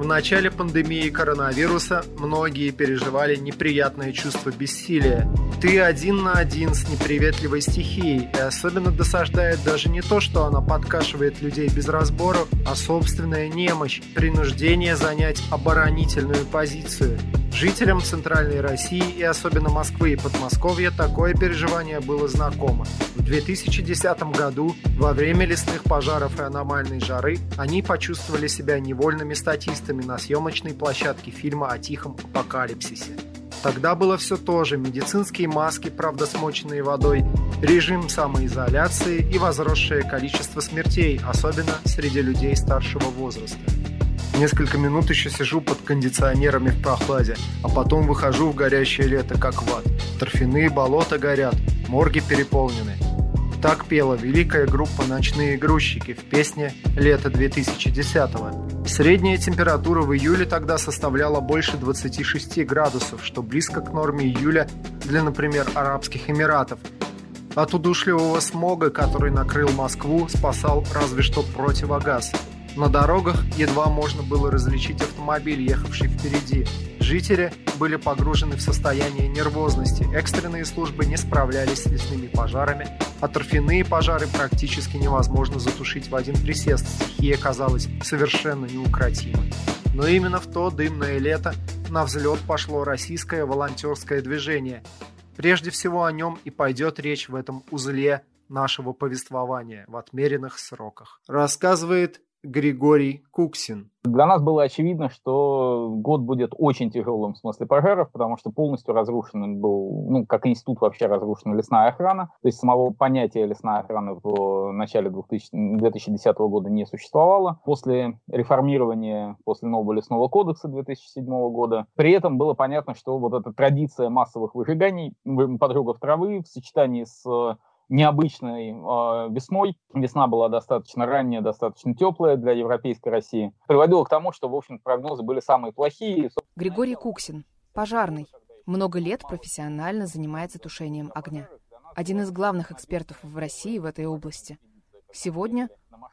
В начале пандемии коронавируса многие переживали неприятное чувство бессилия. Ты один на один с неприветливой стихией, и особенно досаждает даже не то, что она подкашивает людей без разбору, а собственная немощь, принуждение занять оборонительную позицию. Жителям Центральной России и особенно Москвы и Подмосковья такое переживание было знакомо. В 2010 году, во время лесных пожаров и аномальной жары, они почувствовали себя невольными статистами на съемочной площадке фильма о тихом апокалипсисе. Тогда было все то же – медицинские маски, правда смоченные водой, режим самоизоляции и возросшее количество смертей, особенно среди людей старшего возраста. Несколько минут еще сижу под кондиционерами в прохладе, а потом выхожу в горящее лето, как в ад. Торфяные болота горят, морги переполнены. Так пела великая группа «Ночные грузчики» в песне «Лето 2010-го». Средняя температура в июле тогда составляла больше 26 градусов, что близко к норме июля для, например, Арабских Эмиратов. От удушливого смога, который накрыл Москву, спасал разве что противогаз – на дорогах едва можно было различить автомобиль, ехавший впереди. Жители были погружены в состояние нервозности, экстренные службы не справлялись с лесными пожарами, а торфяные пожары практически невозможно затушить в один присест, стихия казалась совершенно неукротимой. Но именно в то дымное лето на взлет пошло российское волонтерское движение. Прежде всего о нем и пойдет речь в этом узле нашего повествования в отмеренных сроках. Рассказывает Григорий Куксин. Для нас было очевидно, что год будет очень тяжелым в смысле пожаров, потому что полностью разрушен был, ну, как институт вообще разрушена лесная охрана. То есть самого понятия лесная охрана в начале 2000, 2010 года не существовало. После реформирования, после нового лесного кодекса 2007 года, при этом было понятно, что вот эта традиция массовых выжиганий поджогов травы в сочетании с необычной э, весной. Весна была достаточно ранняя, достаточно теплая для европейской России. Приводило к тому, что, в общем, прогнозы были самые плохие. Григорий Куксин, пожарный. Много лет профессионально занимается тушением огня. Один из главных экспертов в России в этой области. Сегодня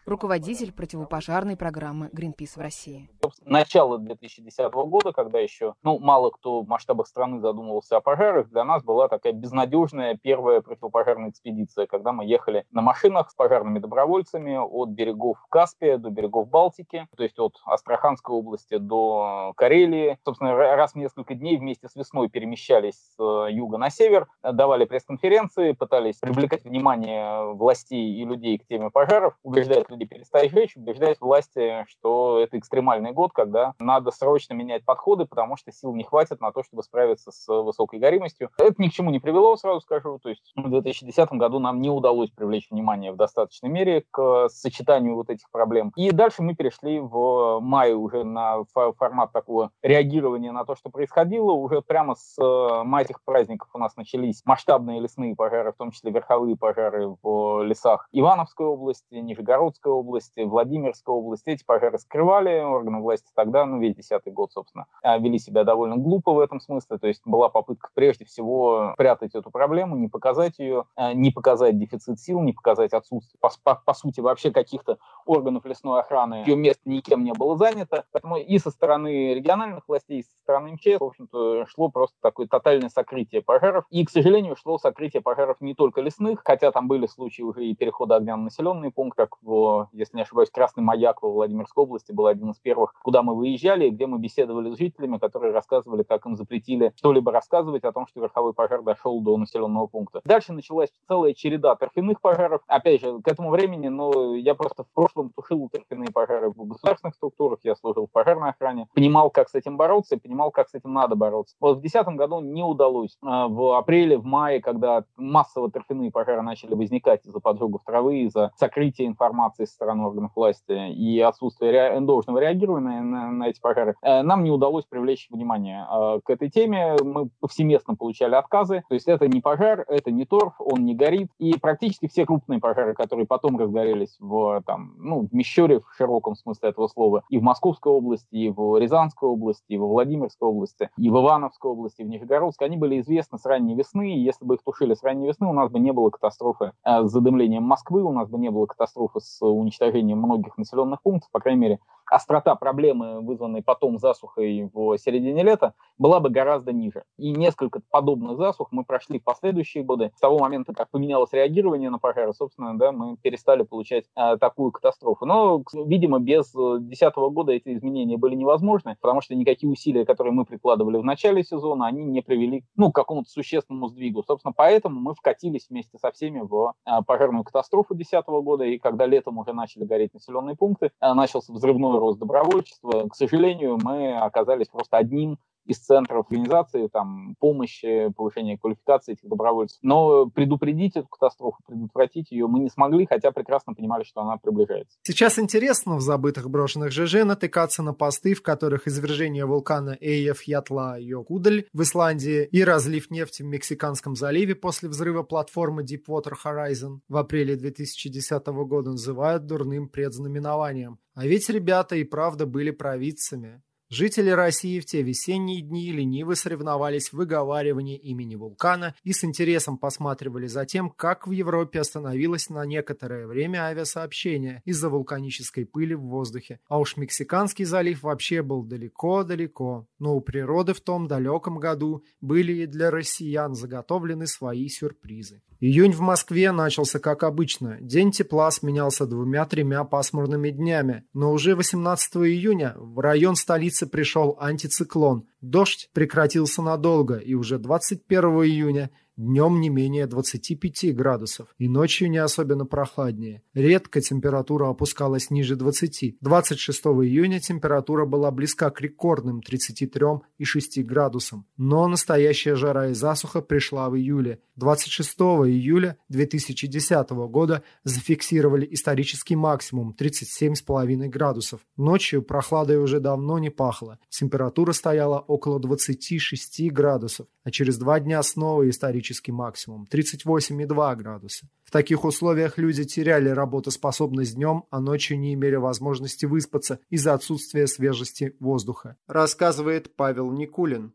руководитель противопожарной программы Greenpeace в России. Начало 2010 года, когда еще ну, мало кто в масштабах страны задумывался о пожарах, для нас была такая безнадежная первая противопожарная экспедиция, когда мы ехали на машинах с пожарными добровольцами от берегов Каспия до берегов Балтики, то есть от Астраханской области до Карелии. Собственно, раз в несколько дней вместе с весной перемещались с э, юга на север, давали пресс-конференции, пытались привлекать внимание властей и людей к теме пожаров, убеждать людей перестать жечь, убеждать власти, что это экстремальный год, когда надо срочно менять подходы, потому что сил не хватит на то, чтобы справиться с высокой горимостью. Это ни к чему не привело, сразу скажу. То есть в 2010 году нам не удалось привлечь внимание в достаточной мере к сочетанию вот этих проблем. И дальше мы перешли в мае уже на формат такого реагирования на то, что происходило. Уже прямо с э, майских праздников у нас начались масштабные лесные пожары, в том числе верховые пожары в лесах Ивановской области, Нижегородской области, Владимирской области. Эти пожары скрывали, органы власти тогда, ну, весь десятый год, собственно, а, вели себя довольно глупо в этом смысле. То есть была попытка прежде всего прятать эту проблему, не показать ее, а, не показать дефицит сил, не показать отсутствие, по, по, по сути, вообще каких-то органов лесной охраны. Ее место никем не было занято. Поэтому и со стороны региональных властей, и со стороны МЧС, в общем-то, шло просто такое тотальное сокрытие пожаров. И, к сожалению, шло сокрытие пожаров не только лесных, хотя там были случаи уже и перехода огня на населенные пункты, как в, если не ошибаюсь, Красный Маяк во Владимирской области был один из первых, куда мы выезжали, где мы беседовали с жителями, которые рассказывали, как им запретили что-либо рассказывать о том, что верховой пожар дошел до населенного пункта. Дальше началась целая череда торфяных пожаров. Опять же, к этому времени, но я просто в прошлом тушил торфяные пожары в государственных структурах, я служил в пожарной охране, понимал, как с этим бороться, и понимал, как с этим надо бороться. Вот в 2010 году не удалось. А, в апреле, в мае, когда массово торфяные пожары начали возникать из-за поджогов травы, из-за сокрытия информации со стороны органов власти и отсутствия ре... должного реагирования на, на эти пожары, э, нам не удалось привлечь внимание э, к этой теме. Мы повсеместно получали отказы. То есть это не пожар, это не торф, он не горит. И практически все крупные пожары, которые потом разгорелись в, там, ну, в Мещере в широком смысле этого слова, и в Московской области, и в Рязанской области, и в Владимирской области, и в Ивановской области, и в Нижегородской, они были известны с ранней весны. И если бы их тушили с ранней весны, у нас бы не было катастрофы э, с задымлением Москвы, у нас бы не было катастрофы с уничтожением многих населенных пунктов, по крайней мере, острота проблемы, вызванной потом засухой в середине лета, была бы гораздо ниже. И несколько подобных засух мы прошли в последующие годы. С того момента, как поменялось реагирование на пожары, собственно, да, мы перестали получать э, такую катастрофу. Но, видимо, без 2010 года эти изменения были невозможны, потому что никакие усилия, которые мы прикладывали в начале сезона, они не привели ну, к какому-то существенному сдвигу. Собственно, поэтому мы вкатились вместе со всеми в э, пожарную катастрофу 2010 года, и когда летом уже начали гореть населенные пункты, э, начался взрывной рост добровольчества. К сожалению, мы оказались просто одним из центров организации, там, помощи, повышения квалификации этих добровольцев. Но предупредить эту катастрофу, предотвратить ее мы не смогли, хотя прекрасно понимали, что она приближается. Сейчас интересно в забытых брошенных ЖЖ натыкаться на посты, в которых извержение вулкана Эйев Ятла Йокудаль в Исландии и разлив нефти в Мексиканском заливе после взрыва платформы Deepwater Horizon в апреле 2010 года называют дурным предзнаменованием. А ведь ребята и правда были провидцами. Жители России в те весенние дни лениво соревновались в выговаривании имени вулкана и с интересом посматривали за тем, как в Европе остановилось на некоторое время авиасообщение из-за вулканической пыли в воздухе. А уж Мексиканский залив вообще был далеко-далеко. Но у природы в том далеком году были и для россиян заготовлены свои сюрпризы. Июнь в Москве начался как обычно. День тепла сменялся двумя-тремя пасмурными днями. Но уже 18 июня в район столицы пришел антициклон. Дождь прекратился надолго, и уже 21 июня Днем не менее 25 градусов и ночью не особенно прохладнее. Редко температура опускалась ниже 20. 26 июня температура была близка к рекордным 33,6 градусам. Но настоящая жара и засуха пришла в июле. 26 июля 2010 года зафиксировали исторический максимум 37,5 градусов. Ночью прохладой уже давно не пахло. Температура стояла около 26 градусов, а через два дня снова исторический максимум – 38,2 градуса. В таких условиях люди теряли работоспособность днем, а ночью не имели возможности выспаться из-за отсутствия свежести воздуха, рассказывает Павел Никулин.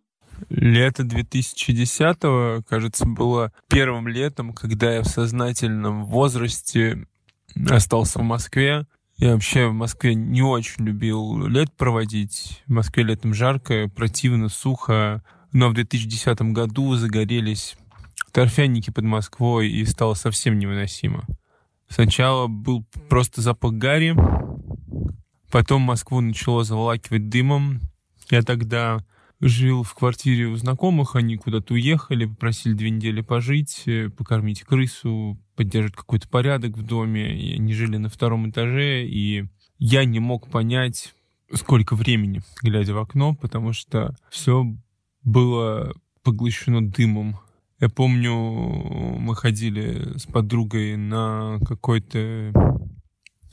Лето 2010-го, кажется, было первым летом, когда я в сознательном возрасте остался в Москве. Я вообще в Москве не очень любил лет проводить. В Москве летом жарко, противно, сухо. Но в 2010 году загорелись торфяники под Москвой, и стало совсем невыносимо. Сначала был просто запах гари, потом Москву начало заволакивать дымом. Я тогда жил в квартире у знакомых, они куда-то уехали, попросили две недели пожить, э, покормить крысу, поддержать какой-то порядок в доме. И они жили на втором этаже, и я не мог понять, сколько времени, глядя в окно, потому что все было поглощено дымом. Я помню, мы ходили с подругой на какой-то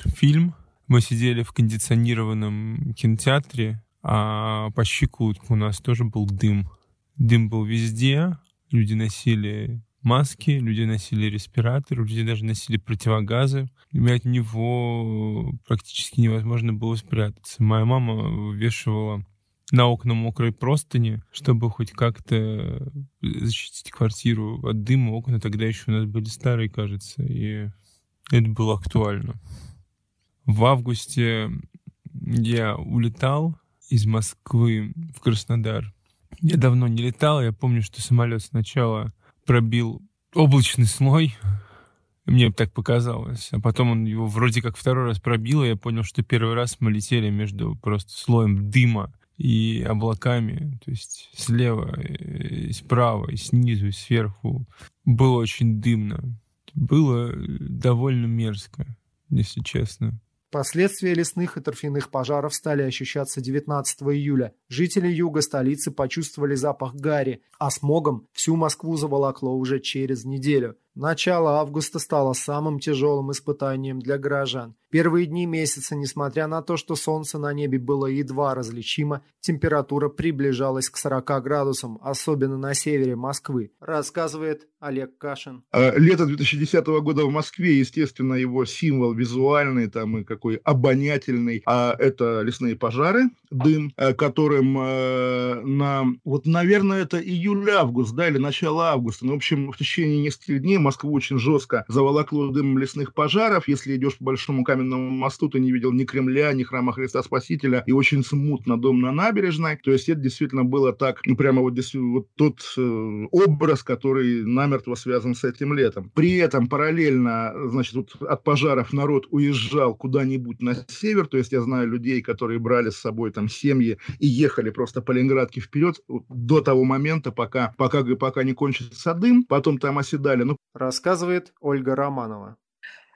фильм. Мы сидели в кондиционированном кинотеатре, а по щиколотку у нас тоже был дым. Дым был везде, люди носили маски, люди носили респираторы, люди даже носили противогазы. И от него практически невозможно было спрятаться. Моя мама вывешивала на окна мокрой простыни, чтобы хоть как-то защитить квартиру от дыма. Окна тогда еще у нас были старые, кажется, и это было актуально. В августе я улетал из Москвы в Краснодар. Я давно не летал, я помню, что самолет сначала пробил облачный слой, мне так показалось. А потом он его вроде как второй раз пробил, и я понял, что первый раз мы летели между просто слоем дыма и облаками, то есть слева, и справа, и снизу, и сверху. Было очень дымно. Было довольно мерзко, если честно. Последствия лесных и торфяных пожаров стали ощущаться 19 июля. Жители юга столицы почувствовали запах гари, а смогом всю Москву заволокло уже через неделю. Начало августа стало самым тяжелым испытанием для горожан. Первые дни месяца, несмотря на то, что солнце на небе было едва различимо, температура приближалась к 40 градусам, особенно на севере Москвы, рассказывает Олег Кашин. А, лето 2010 года в Москве, естественно, его символ визуальный там и какой обонятельный, а это лесные пожары, дым, э, которым э, на, вот, наверное, это июль-август, да, или начало августа, ну, в общем, в течение нескольких дней Москву очень жестко заволокло дымом лесных пожаров. Если идешь по Большому каменному мосту, ты не видел ни Кремля, ни храма Христа Спасителя, и очень смутно дом на набережной. То есть это действительно было так, ну, прямо вот, вот тот э, образ, который намертво связан с этим летом. При этом параллельно, значит, вот от пожаров народ уезжал куда-нибудь на север, то есть я знаю людей, которые брали с собой там семьи и ехали просто по Ленинградке вперед до того момента, пока, пока, пока не кончится дым, потом там оседали. Ну... Рассказывает Ольга Романова.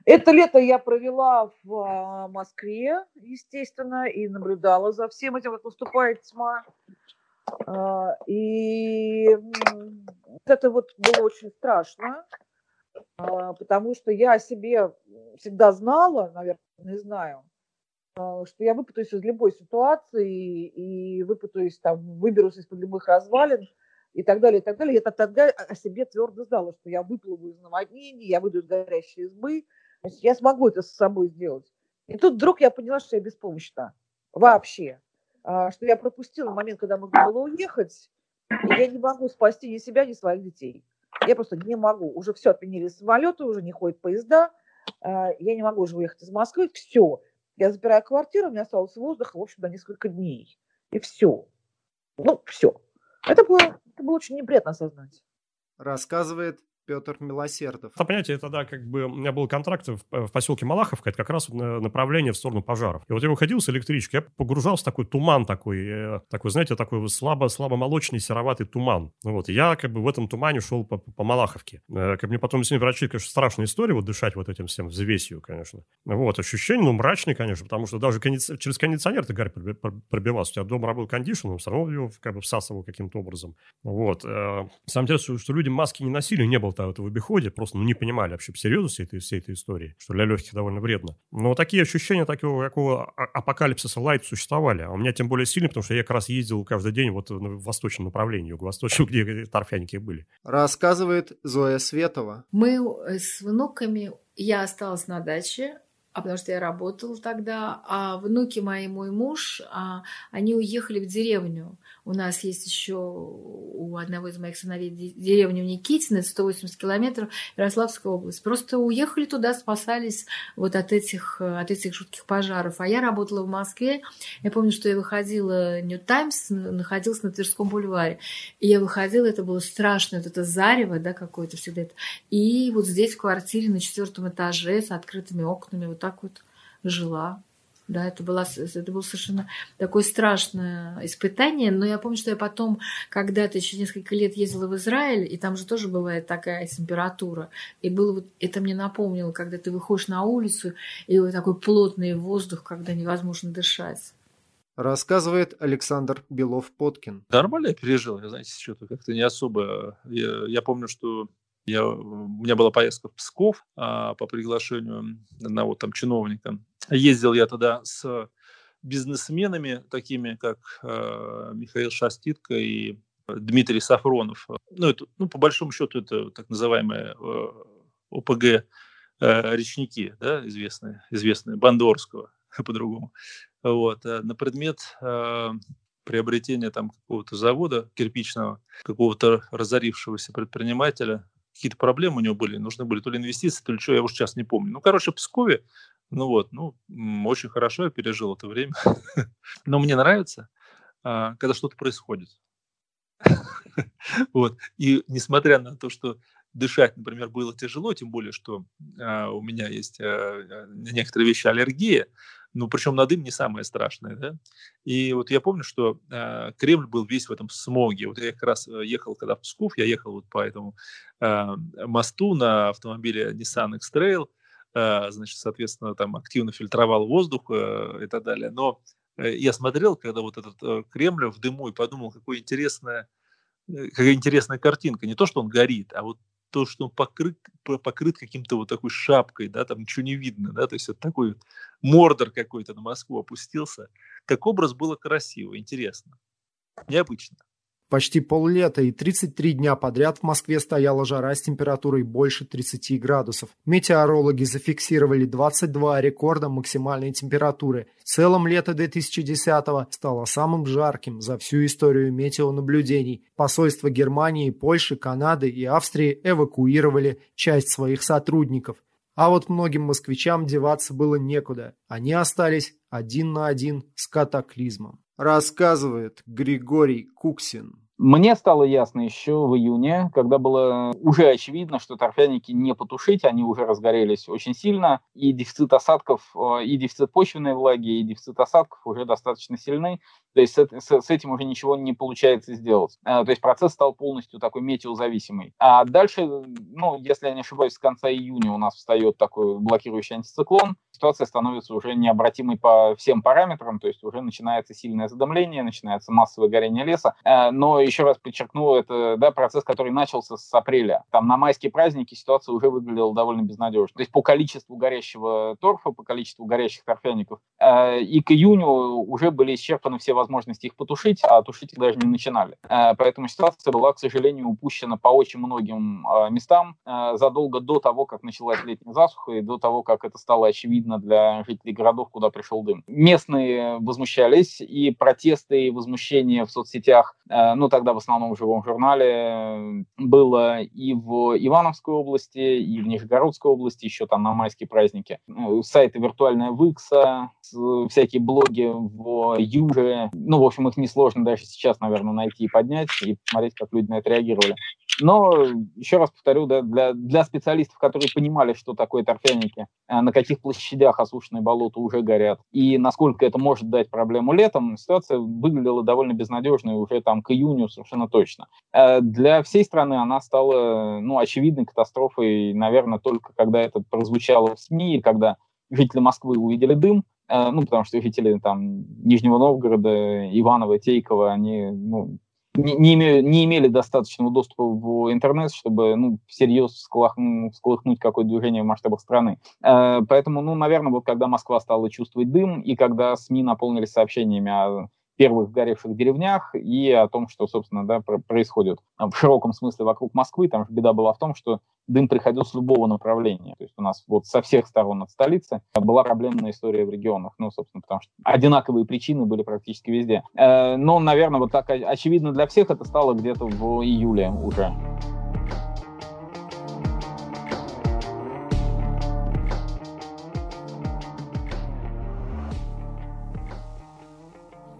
Это лето я провела в а, Москве, естественно, и наблюдала за всем этим, как наступает тьма. А, и это вот было очень страшно, а, потому что я о себе всегда знала, наверное, знаю, что я выпутаюсь из любой ситуации и выпутаюсь, там, выберусь из-под любых развалин и так далее, и так далее. Я тогда о себе твердо знала, что я выплыву из наводнений, я выйду из горящей избы, я смогу это с собой сделать. И тут вдруг я поняла, что я беспомощна. Вообще. А, что я пропустила момент, когда можно было уехать, я не могу спасти ни себя, ни своих детей. Я просто не могу. Уже все отменили самолеты, уже не ходят поезда. А, я не могу уже уехать из Москвы. Все. Я забираю квартиру, у меня осталось воздуха, в общем, до несколько дней. И все. Ну, все. Это было, это было очень неприятно осознать. Рассказывает Петр Милосердов. Это понятие, тогда как бы у меня был контракт в, в поселке Малаховка, это как раз направление в сторону пожаров. И вот я выходил с электрички, я погружался в такой туман такой, э, такой, знаете, такой слабо, слабо молочный сероватый туман. Вот, и я как бы в этом тумане шел по, по Малаховке. Э, как мне потом объяснили врачи, конечно, страшная история, вот дышать вот этим всем взвесью, конечно. Вот, ощущение, ну, мрачное, конечно, потому что даже кондиci... через кондиционер ты, гарь, пробивался. У тебя дома работал кондишн, он все равно его как бы всасывал каким-то образом. Вот. Э, самое интересное, что люди маски не носили, не было было-то в обиходе, просто ну, не понимали вообще серьезности этой, всей этой истории, что для легких довольно вредно. Но такие ощущения такого какого апокалипсиса лайт существовали. А у меня тем более сильно, потому что я как раз ездил каждый день вот в восточном направлении, юго-восточном, где торфяники были. Рассказывает Зоя Светова. Мы с внуками, я осталась на даче, а потому что я работала тогда, а внуки мои, мой муж, а, они уехали в деревню. У нас есть еще у одного из моих сыновей деревня в Никитино, 180 километров, Ярославская область. Просто уехали туда, спасались вот от этих, от этих жутких пожаров. А я работала в Москве. Я помню, что я выходила New Times, находилась на Тверском бульваре. И я выходила, это было страшно, вот это зарево, да, какое-то всегда. Это. И вот здесь в квартире на четвертом этаже с открытыми окнами вот так вот жила. Да, это, было, это было совершенно такое страшное испытание. Но я помню, что я потом когда-то еще несколько лет ездила в Израиль, и там же тоже бывает такая температура. И было вот, это мне напомнило, когда ты выходишь на улицу, и вот такой плотный воздух, когда невозможно дышать. Рассказывает Александр Белов-Подкин. Нормально я пережил, я, знаете, что-то как-то не особо. Я, я помню, что я, у меня была поездка в Псков а, по приглашению одного там чиновника. Ездил я туда с бизнесменами, такими как э, Михаил Шаститко и Дмитрий Сафронов. Ну, это, ну, по большому счету, это так называемые э, ОПГ э, речники, да, известные, известные, Бандорского по-другому. Вот, э, на предмет э, приобретения там какого-то завода кирпичного, какого-то разорившегося предпринимателя какие-то проблемы у него были, нужны были то ли инвестиции, то ли что, я уже сейчас не помню. Ну, короче, в Пскове, ну вот, ну, очень хорошо я пережил это время. Но мне нравится, а, когда что-то происходит. Вот. И несмотря на то, что дышать, например, было тяжело, тем более, что э, у меня есть э, некоторые вещи аллергия, ну, причем на дым не самое страшное, да. И вот я помню, что э, Кремль был весь в этом смоге. Вот я как раз э, ехал, когда в Псков, я ехал вот по этому э, мосту на автомобиле Nissan X-Trail, э, значит, соответственно, там активно фильтровал воздух э, и так далее. Но э, я смотрел, когда вот этот э, Кремль в дыму, и подумал, какое интересное э, какая интересная картинка. Не то, что он горит, а вот то, что он покрыт, покрыт каким-то вот такой шапкой, да, там ничего не видно, да, то есть это такой вот мордор какой-то на Москву опустился. Как образ было красиво, интересно, необычно. Почти поллета и 33 дня подряд в Москве стояла жара с температурой больше 30 градусов. Метеорологи зафиксировали 22 рекорда максимальной температуры. В целом лето 2010-го стало самым жарким за всю историю метеонаблюдений. Посольства Германии, Польши, Канады и Австрии эвакуировали часть своих сотрудников. А вот многим москвичам деваться было некуда. Они остались один на один с катаклизмом. Рассказывает Григорий Куксин. Мне стало ясно еще в июне, когда было уже очевидно, что торфяники не потушить, они уже разгорелись очень сильно, и дефицит осадков, э, и дефицит почвенной влаги, и дефицит осадков уже достаточно сильны, то есть с, этим уже ничего не получается сделать. Э, то есть процесс стал полностью такой метеозависимый. А дальше, ну, если я не ошибаюсь, с конца июня у нас встает такой блокирующий антициклон, ситуация становится уже необратимой по всем параметрам, то есть уже начинается сильное задымление, начинается массовое горение леса. Э, но еще раз подчеркну, это да, процесс, который начался с апреля. Там на майские праздники ситуация уже выглядела довольно безнадежно. То есть по количеству горящего торфа, по количеству горящих торфяников, э, и к июню уже были исчерпаны все возможности их потушить, а тушить их даже не начинали. Э, поэтому ситуация была, к сожалению, упущена по очень многим местам задолго до того, как началась летняя засуха и до того, как это стало очевидно для жителей городов, куда пришел дым. Местные возмущались, и протесты и возмущения в соцсетях, ну, тогда в основном в живом журнале, было и в Ивановской области, и в Нижегородской области, еще там на майские праздники. Ну, сайты «Виртуальная Выкса», всякие блоги в Юже. Ну, в общем, их несложно даже сейчас, наверное, найти и поднять, и посмотреть, как люди на это реагировали. Но, еще раз повторю, да, для, для специалистов, которые понимали, что такое торфяники, э, на каких площадях осушенные болота уже горят, и насколько это может дать проблему летом, ситуация выглядела довольно безнадежной уже там к июню совершенно точно. Э, для всей страны она стала ну, очевидной катастрофой, наверное, только когда это прозвучало в СМИ, когда жители Москвы увидели дым, э, ну, потому что жители там Нижнего Новгорода, Иванова, Тейкова, они ну, не, не, имели, не имели достаточного доступа в интернет, чтобы ну, всерьез сколохнуть, сколыхнуть какое-то движение в масштабах страны. Э, поэтому, ну, наверное, вот когда Москва стала чувствовать дым, и когда СМИ наполнились сообщениями о первых горевших деревнях и о том, что, собственно, да, происходит в широком смысле вокруг Москвы. Там же беда была в том, что дым приходил с любого направления. То есть у нас вот со всех сторон от столицы была проблемная история в регионах. Ну, собственно, потому что одинаковые причины были практически везде. Э, но, наверное, вот так очевидно для всех это стало где-то в июле уже.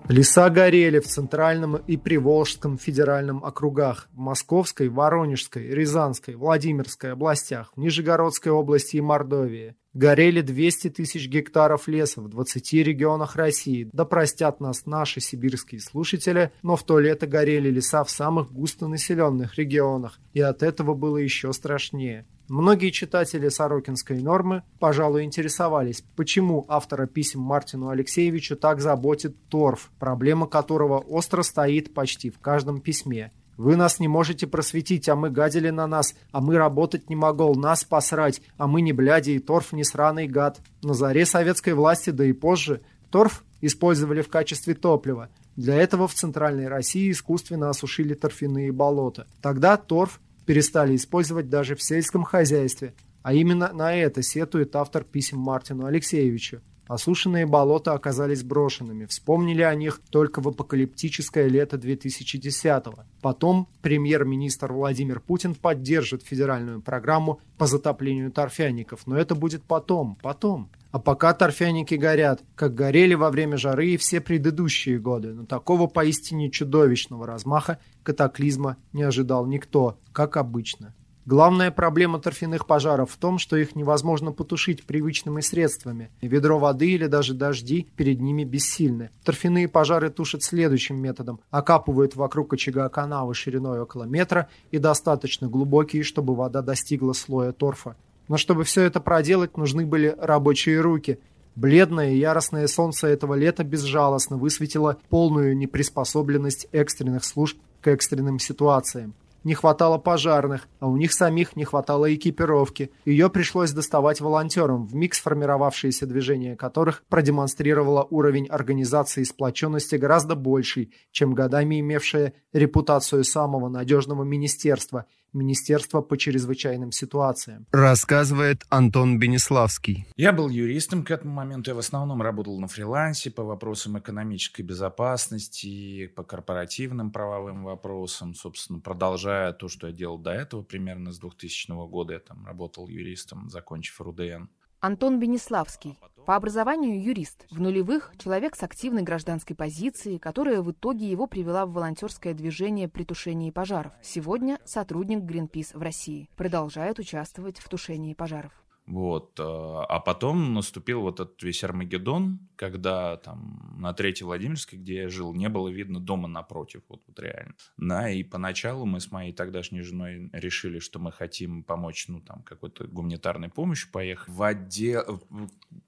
Леса горели в Центральном и Приволжском федеральном округах, в Московской, Воронежской, Рязанской, Владимирской областях, в Нижегородской области и Мордовии. Горели 200 тысяч гектаров леса в 20 регионах России. Да простят нас наши сибирские слушатели, но в то лето горели леса в самых густонаселенных регионах, и от этого было еще страшнее. Многие читатели Сорокинской нормы, пожалуй, интересовались, почему автора писем Мартину Алексеевичу так заботит торф, проблема которого остро стоит почти в каждом письме. Вы нас не можете просветить, а мы гадили на нас, а мы работать не могол, нас посрать, а мы не бляди и торф не сраный гад. На заре советской власти, да и позже, торф использовали в качестве топлива. Для этого в Центральной России искусственно осушили торфяные болота. Тогда торф перестали использовать даже в сельском хозяйстве, а именно на это сетует автор писем Мартину Алексеевичу. Осушенные болота оказались брошенными. Вспомнили о них только в апокалиптическое лето 2010-го. Потом премьер-министр Владимир Путин поддержит федеральную программу по затоплению торфяников. Но это будет потом, потом. А пока торфяники горят, как горели во время жары и все предыдущие годы, но такого поистине чудовищного размаха катаклизма не ожидал никто, как обычно. Главная проблема торфяных пожаров в том, что их невозможно потушить привычными средствами. Ведро воды или даже дожди перед ними бессильны. Торфяные пожары тушат следующим методом. Окапывают вокруг очага канавы шириной около метра и достаточно глубокие, чтобы вода достигла слоя торфа. Но чтобы все это проделать, нужны были рабочие руки. Бледное яростное солнце этого лета безжалостно высветило полную неприспособленность экстренных служб к экстренным ситуациям. не хватало пожарных, а у них самих не хватало экипировки. Ее пришлось доставать волонтерам, в миг сформировавшееся движение которых продемонстрировало уровень организации и сплоченности гораздо больший, чем годами имевшее репутацию самого надежного министерства – Министерства по чрезвычайным ситуациям. Рассказывает Антон Бенеславский. Я был юристом к этому моменту. Я в основном работал на фрилансе по вопросам экономической безопасности, по корпоративным правовым вопросам. Собственно, продолжая то, что я делал до этого, примерно с 2000 года я там работал юристом, закончив РУДН. Антон Бенеславский. По образованию юрист. В нулевых – человек с активной гражданской позицией, которая в итоге его привела в волонтерское движение при тушении пожаров. Сегодня сотрудник Greenpeace в России. Продолжает участвовать в тушении пожаров. Вот. Э, а потом наступил вот этот весь Армагеддон, когда там на Третьей Владимирской, где я жил, не было видно дома напротив, вот, вот реально. Да, и поначалу мы с моей тогдашней женой решили, что мы хотим помочь, ну, там, какой-то гуманитарной помощью, поехать в отдел,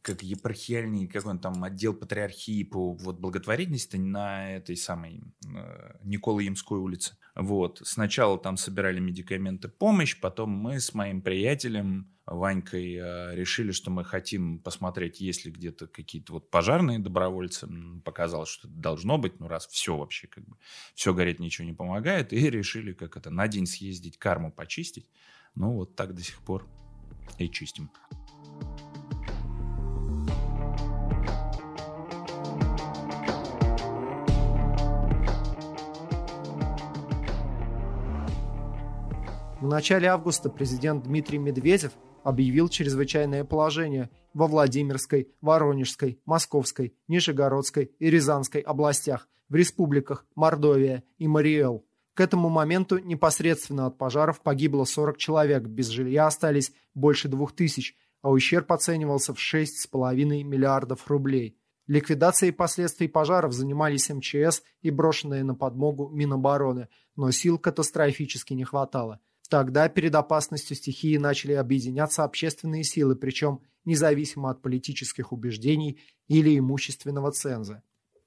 как епархиальный, какой он там, отдел патриархии по вот благотворительности на этой самой э, Николаемской улице. Вот. Сначала там собирали медикаменты, помощь, потом мы с моим приятелем Ванькой э, решили, что мы хотим посмотреть, есть ли где-то какие-то вот пожарные добровольцы. Показалось, что это должно быть, ну раз все вообще как бы, все гореть ничего не помогает. И решили, как это, на день съездить, карму почистить. Ну вот так до сих пор и чистим. В начале августа президент Дмитрий Медведев объявил чрезвычайное положение во Владимирской, Воронежской, Московской, Нижегородской и Рязанской областях, в республиках Мордовия и Мариэл. К этому моменту непосредственно от пожаров погибло 40 человек, без жилья остались больше 2000, а ущерб оценивался в 6,5 миллиардов рублей. Ликвидацией последствий пожаров занимались МЧС и брошенные на подмогу Минобороны, но сил катастрофически не хватало. Тогда перед опасностью стихии начали объединяться общественные силы, причем независимо от политических убеждений или имущественного ценза.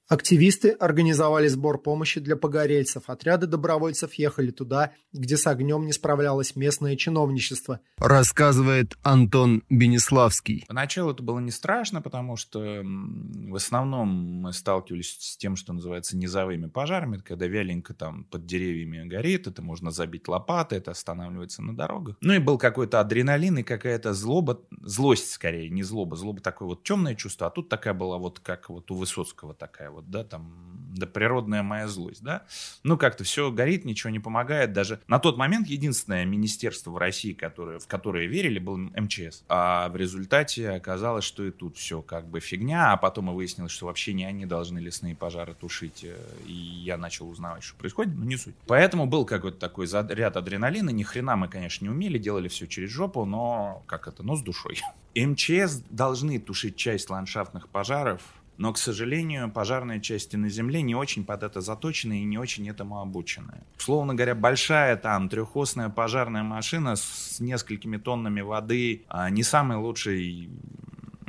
Активисты организовали сбор помощи для погорельцев. Отряды добровольцев ехали туда, где с огнем не справлялось местное чиновничество. Рассказывает Антон Бенеславский. Поначалу это было не страшно, потому что в основном мы сталкивались с тем, что называется низовыми пожарами, когда вяленько там под деревьями горит, это можно забить лопатой, это останавливается на дорогах. Ну и был какой-то адреналин и какая-то злоба, злость скорее, не злоба, злоба такое вот темное чувство, а тут такая была вот как вот у Высоцкого такая вот вот, да, там, да природная моя злость, да. Ну, как-то все горит, ничего не помогает. Даже на тот момент единственное министерство в России, которое, в которое верили, был МЧС. А в результате оказалось, что и тут все как бы фигня, а потом и выяснилось, что вообще не они должны лесные пожары тушить. Э, и я начал узнавать, что происходит, но не суть. Поэтому был какой-то такой ряд адреналина. Ни хрена мы, конечно, не умели, делали все через жопу, но как это, но с душой. МЧС должны тушить часть ландшафтных пожаров, но, к сожалению, пожарные части на Земле не очень под это заточены и не очень этому обучены. Условно говоря, большая там трехосная пожарная машина с несколькими тоннами воды а не самый лучший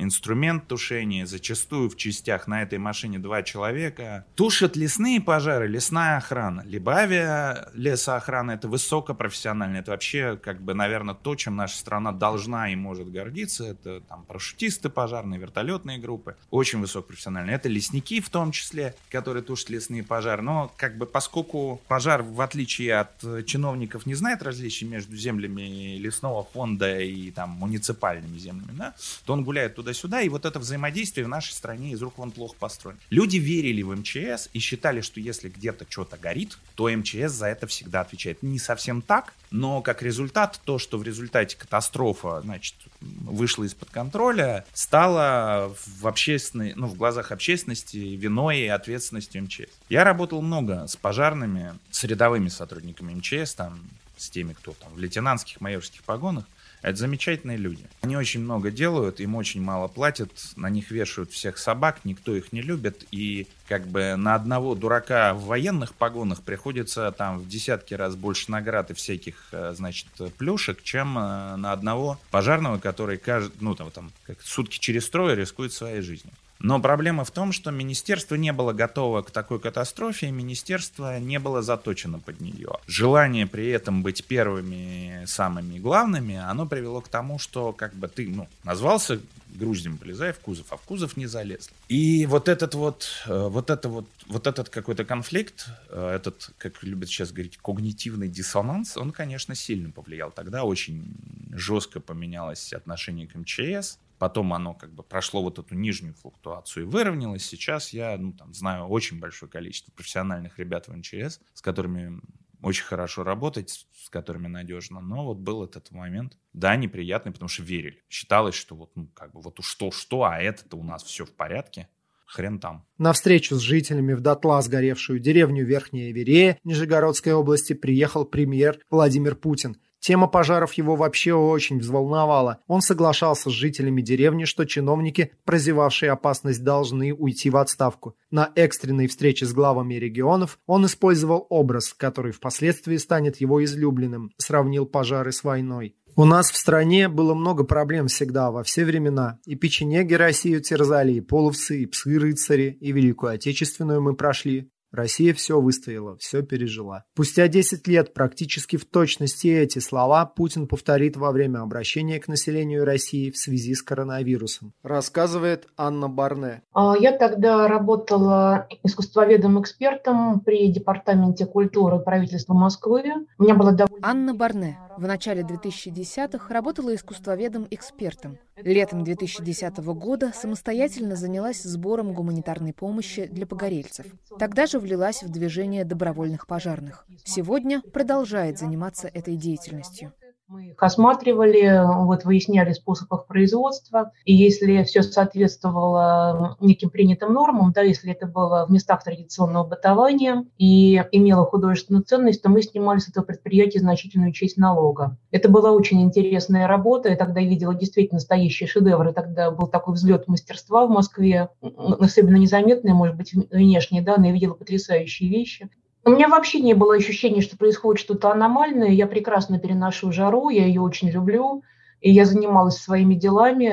инструмент тушения, зачастую в частях на этой машине два человека. Тушат лесные пожары, лесная охрана. Либо авиа лесоохрана, это высокопрофессионально, это вообще, как бы, наверное, то, чем наша страна должна и может гордиться. Это там парашютисты пожарные, вертолетные группы, очень высокопрофессионально. Это лесники в том числе, которые тушат лесные пожары. Но, как бы, поскольку пожар, в отличие от чиновников, не знает различий между землями лесного фонда и там муниципальными землями, да, то он гуляет туда туда-сюда, и вот это взаимодействие в нашей стране из рук вон плохо построено. Люди верили в МЧС и считали, что если где-то что-то горит, то МЧС за это всегда отвечает. Не совсем так, но как результат, то, что в результате катастрофа, значит, вышла из-под контроля, стало в общественной, ну, в глазах общественности виной и ответственностью МЧС. Я работал много с пожарными, с рядовыми сотрудниками МЧС, там, с теми, кто там в лейтенантских, майорских погонах. Это замечательные люди. Они очень много делают, им очень мало платят, на них вешают всех собак, никто их не любит, и как бы на одного дурака в военных погонах приходится там в десятки раз больше наград и всяких, э, значит, плюшек, чем э, на одного пожарного, который каждый, ну там, там как, сутки через трое рискует своей жизнью. Но проблема в том, что министерство не было готово к такой катастрофе, и министерство не было заточено под нее. Желание при этом быть первыми, самыми главными, оно привело к тому, что как бы ты, ну, назвался груздем, полезай в кузов, а в кузов не залез. И вот этот вот, э, вот это вот, вот этот какой-то конфликт, э, этот, как любят сейчас говорить, когнитивный диссонанс, он, конечно, сильно повлиял. Тогда очень жестко поменялось отношение к МЧС, Потом оно как бы прошло вот эту нижнюю флуктуацию и выровнялось. Сейчас я ну, там, знаю очень большое количество профессиональных ребят в НЧС, с которыми очень хорошо работать, с которыми надежно. Но вот был этот момент, да, неприятный, потому что верили. Считалось, что вот, ну, как бы вот уж что-что, а это-то у нас все в порядке. Хрен там. На встречу с жителями в дотла сгоревшую деревню Верхняя Верея Нижегородской области приехал премьер Владимир Путин – Тема пожаров его вообще очень взволновала. Он соглашался с жителями деревни, что чиновники, прозевавшие опасность, должны уйти в отставку. На экстренной встрече с главами регионов он использовал образ, который впоследствии станет его излюбленным, сравнил пожары с войной. У нас в стране было много проблем всегда, во все времена. И печенеги Россию терзали, и половцы, и псы-рыцари, и Великую Отечественную мы прошли. Россия все выстояла, все пережила. Спустя 10 лет практически в точности эти слова Путин повторит во время обращения к населению России в связи с коронавирусом. Рассказывает Анна Барне. А, я тогда работала искусствоведом-экспертом при Департаменте культуры правительства Москвы. У меня было довольно... Анна Барне в начале 2010-х работала искусствоведом-экспертом. Летом 2010 года самостоятельно занялась сбором гуманитарной помощи для погорельцев. Тогда же влилась в движение добровольных пожарных. Сегодня продолжает заниматься этой деятельностью. Мы их осматривали, вот, выясняли способ их производства, и если все соответствовало неким принятым нормам, да, если это было в местах традиционного бытования и имело художественную ценность, то мы снимали с этого предприятия значительную часть налога. Это была очень интересная работа, я тогда видела действительно настоящие шедевры, тогда был такой взлет мастерства в Москве, особенно незаметный, может быть, внешне, да, но я видела потрясающие вещи. У меня вообще не было ощущения, что происходит что-то аномальное. Я прекрасно переношу жару, я ее очень люблю. И я занималась своими делами,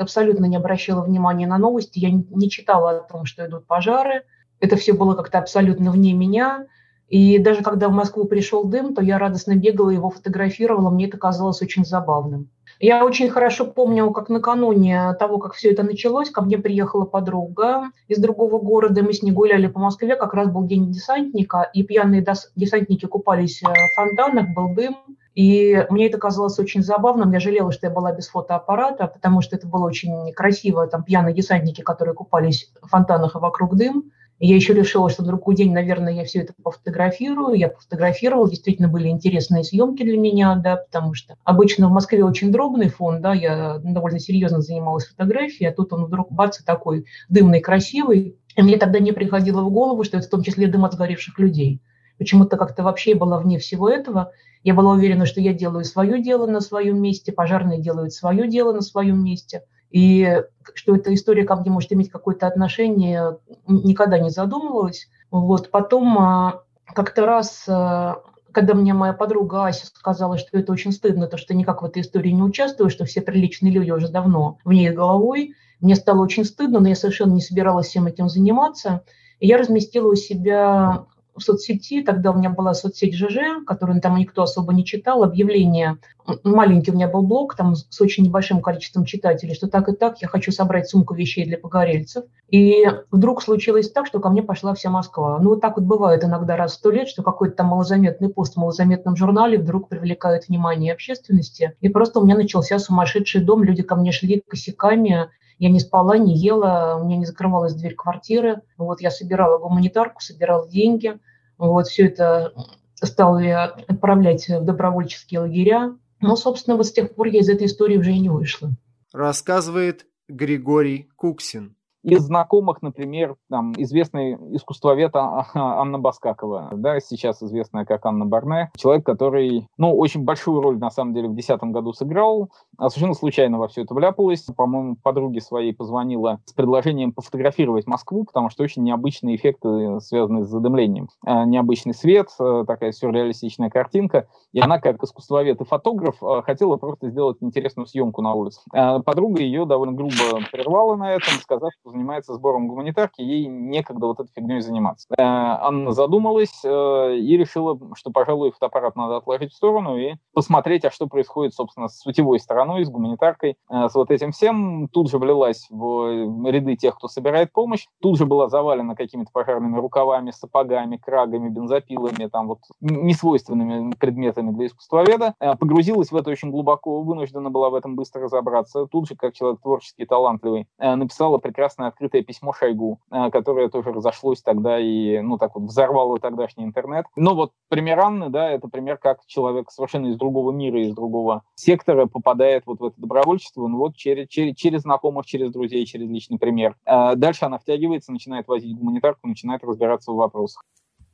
абсолютно не обращала внимания на новости. Я не читала о том, что идут пожары. Это все было как-то абсолютно вне меня. И даже когда в Москву пришел дым, то я радостно бегала, его фотографировала. Мне это казалось очень забавным. Я очень хорошо помню, как накануне того, как все это началось, ко мне приехала подруга из другого города, мы с ней гуляли по Москве, как раз был день десантника, и пьяные десантники купались э, в фонтанах, был дым, и мне это казалось очень забавным. Я жалела, что я была без фотоаппарата, потому что это было очень красиво. Там пьяные десантники, которые купались в фонтанах, и вокруг дым. Я еще решила, что в другой день, наверное, я все это пофотографирую. Я пофотографировала, действительно были интересные съемки для меня, да, потому что обычно в Москве очень дробный фон, да, я довольно серьезно занималась фотографией, а тут он вдруг бац, такой дымный, красивый. И мне тогда не приходило в голову, что это в том числе дым от сгоревших людей. Почему-то как-то вообще была вне всего этого. Я была уверена, что я делаю свое дело на своем месте, пожарные делают свое дело на своем месте – и что эта история ко мне может иметь какое-то отношение, никогда не задумывалась. Вот. Потом а, как-то раз, а, когда мне моя подруга Ася сказала, что это очень стыдно, то, что никак в этой истории не участвую, что все приличные люди уже давно в ней головой, мне стало очень стыдно, но я совершенно не собиралась всем этим заниматься. И я разместила у себя в соцсети, тогда у меня была соцсеть ЖЖ, которую там никто особо не читал, объявление, маленький у меня был блог, там с очень небольшим количеством читателей, что так и так, я хочу собрать сумку вещей для погорельцев. И вдруг случилось так, что ко мне пошла вся Москва. Ну, вот так вот бывает иногда раз в сто лет, что какой-то там малозаметный пост в малозаметном журнале вдруг привлекает внимание общественности. И просто у меня начался сумасшедший дом, люди ко мне шли косяками, я не спала, не ела, у меня не закрывалась дверь квартиры. Вот я собирала гуманитарку, собирала деньги. Вот все это стал я отправлять в добровольческие лагеря. Но, собственно, вот с тех пор я из этой истории уже и не вышла. Рассказывает Григорий Куксин. Из знакомых, например, там, известный искусствовед а, Анна Баскакова, да, сейчас известная как Анна Барне, человек, который, ну, очень большую роль, на самом деле, в 2010 году сыграл, а совершенно случайно во все это вляпалась. По-моему, подруге своей позвонила с предложением пофотографировать Москву, потому что очень необычные эффекты, связанные с задымлением. Необычный свет, такая сюрреалистичная картинка. И она, как искусствовед и фотограф, хотела просто сделать интересную съемку на улице. Подруга ее довольно грубо прервала на этом, сказав, что занимается сбором гуманитарки, ей некогда вот этой фигней заниматься. Э, Анна задумалась э, и решила, что, пожалуй, фотоаппарат надо отложить в сторону и посмотреть, а что происходит, собственно, с сутевой стороной, с гуманитаркой, э, с вот этим всем. Тут же влилась в ряды тех, кто собирает помощь, тут же была завалена какими-то пожарными рукавами, сапогами, крагами, бензопилами, там вот несвойственными предметами для искусствоведа, погрузилась в это очень глубоко, вынуждена была в этом быстро разобраться. Тут же, как человек творческий, талантливый, написала прекрасное открытое письмо Шойгу, которое тоже разошлось тогда и, ну, так вот взорвало тогдашний интернет. Но вот пример Анны, да, это пример, как человек совершенно из другого мира, из другого сектора попадает вот в это добровольчество, ну вот через, через, через знакомых, через друзей, через личный пример. А дальше она втягивается, начинает возить гуманитарку, начинает разбираться в вопросах.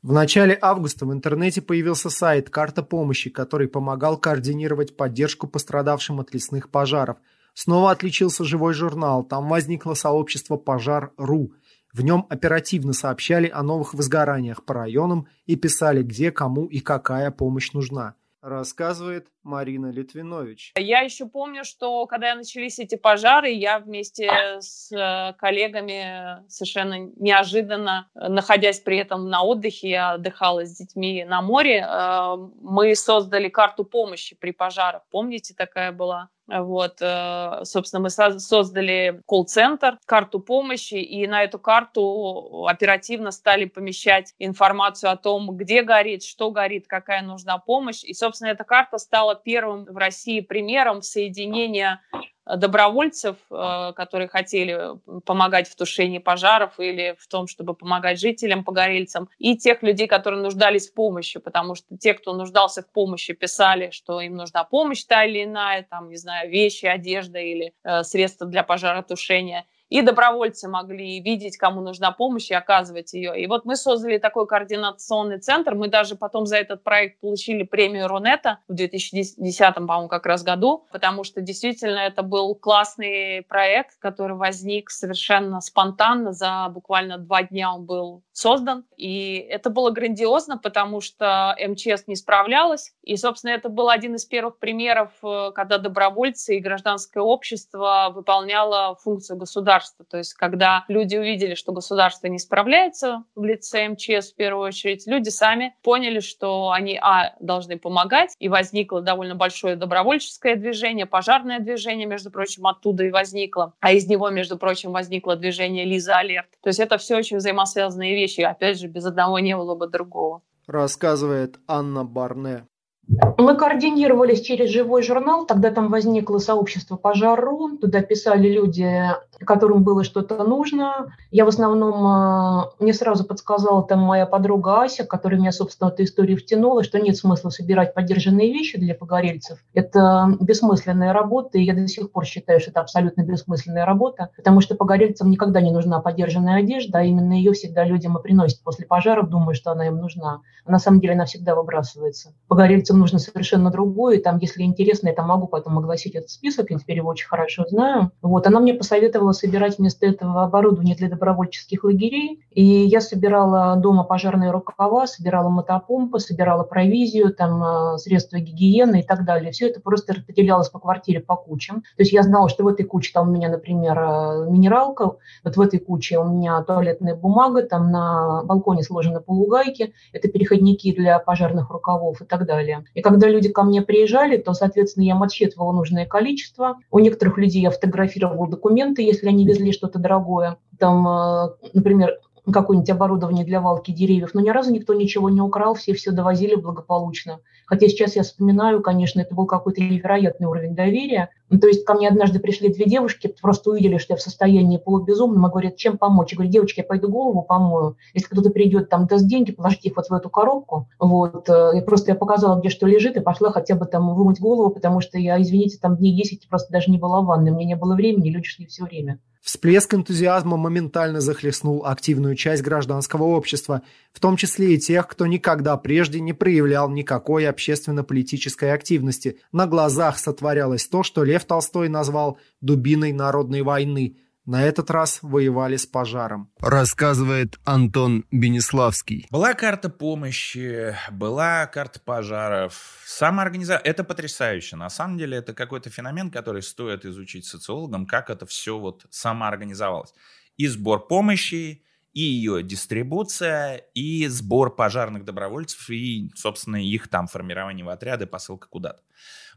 В начале августа в интернете появился сайт «Карта помощи», который помогал координировать поддержку пострадавшим от лесных пожаров. Снова отличился живой журнал, там возникло сообщество «Пожар.ру», в нем оперативно сообщали о новых возгораниях по районам и писали, где, кому и какая помощь нужна. Рассказывает Марина Литвинович. Я еще помню, что когда начались эти пожары, я вместе с э, коллегами совершенно неожиданно, находясь при этом на отдыхе, я отдыхала с детьми на море, э, мы создали карту помощи при пожарах. Помните, такая была? Вот, э, собственно, мы создали колл-центр, карту помощи, и на эту карту оперативно стали помещать информацию о том, где горит, что горит, какая нужна помощь. И, собственно, эта карта стала первым в России примером соединения добровольцев, э, которые хотели помогать в тушении пожаров или в том, чтобы помогать жителям, погорельцам, и тех людей, которые нуждались в помощи, потому что те, кто нуждался в помощи, писали, что им нужна помощь та или иная, там, не знаю, вещи, одежда или э, средства для пожаротушения – и добровольцы могли видеть, кому нужна помощь и оказывать ее. И вот мы создали такой координационный центр. Мы даже потом за этот проект получили премию Рунета в 2010, по-моему, как раз году, потому что действительно это был классный проект, который возник совершенно спонтанно. За буквально два дня он был создан. И это было грандиозно, потому что МЧС не справлялась. И, собственно, это был один из первых примеров, э, когда добровольцы и гражданское общество выполняло функцию государства государства. То есть, когда люди увидели, что государство не справляется в лице МЧС в первую очередь, люди сами поняли, что они, а, должны помогать, и возникло довольно большое добровольческое движение, пожарное движение, между прочим, оттуда и возникло. А из него, между прочим, возникло движение Лиза Алерт. То есть это все очень взаимосвязанные вещи. Опять же, без одного не было бы другого. Рассказывает Анна Барне. Мы координировались через живой журнал, тогда там возникло сообщество «Пожар.ру», туда писали люди, которым было что-то нужно. Я в основном, э, мне сразу подсказала там моя подруга Ася, которая меня, собственно, в эту историю втянула, что нет смысла собирать поддержанные вещи для погорельцев. Это бессмысленная работа, и я до сих пор считаю, что это абсолютно бессмысленная работа, потому что погорельцам никогда не нужна поддержанная одежда, а именно ее всегда людям и приносят после пожаров, думая, что она им нужна. А на самом деле она всегда выбрасывается. Погорельцам нужно совершенно другое, там, если интересно, я там могу потом огласить этот список, я теперь его очень хорошо знаю. Вот, она мне посоветовала собирать вместо этого оборудование для добровольческих лагерей. И я собирала дома пожарные рукава, собирала мотопомпы, собирала провизию, там, э, средства гигиены и так далее. Все это просто распределялось по квартире по кучам. То есть я знала, что в этой куче там у меня, например, э, минералка, вот в этой куче у меня туалетная бумага, там на балконе сложены полугайки, это переходники для пожарных рукавов и так далее. И когда люди ко мне приезжали, то, соответственно, я отсчитывала нужное количество. У некоторых людей я фотографировала документы, если они везли что-то дорогое. Там, э, например, какое-нибудь оборудование для валки деревьев, но ни разу никто ничего не украл, все все довозили благополучно. Хотя сейчас я вспоминаю, конечно, это был какой-то невероятный уровень доверия. Ну, то есть ко мне однажды пришли две девушки, просто увидели, что я в состоянии полубезумном, и говорят, чем помочь? Я говорю, девочки, я пойду голову помою. Если кто-то придет, там, даст деньги, положите их вот в эту коробку. Вот. Э, я просто я показала, где что лежит, и пошла хотя бы там вымыть голову, потому что я, извините, там дней 10 просто даже не была в ванной, мне не было времени, люди шли все время. Всплеск энтузиазма моментально захлестнул активную часть гражданского общества, в том числе и тех, кто никогда прежде не проявлял никакой общественно-политической активности. На глазах сотворялось то, что Лев Толстой назвал «дубиной народной войны», на этот раз воевали с пожаром. Рассказывает Антон Бенеславский. Была карта помощи, была карта пожаров. Самоорганизация. Это потрясающе. На самом деле это какой-то феномен, который стоит изучить социологам, как это все вот самоорганизовалось. И сбор помощи, и ее дистрибуция, и сбор пожарных добровольцев, и, собственно, их там формирование в отряды, посылка куда-то.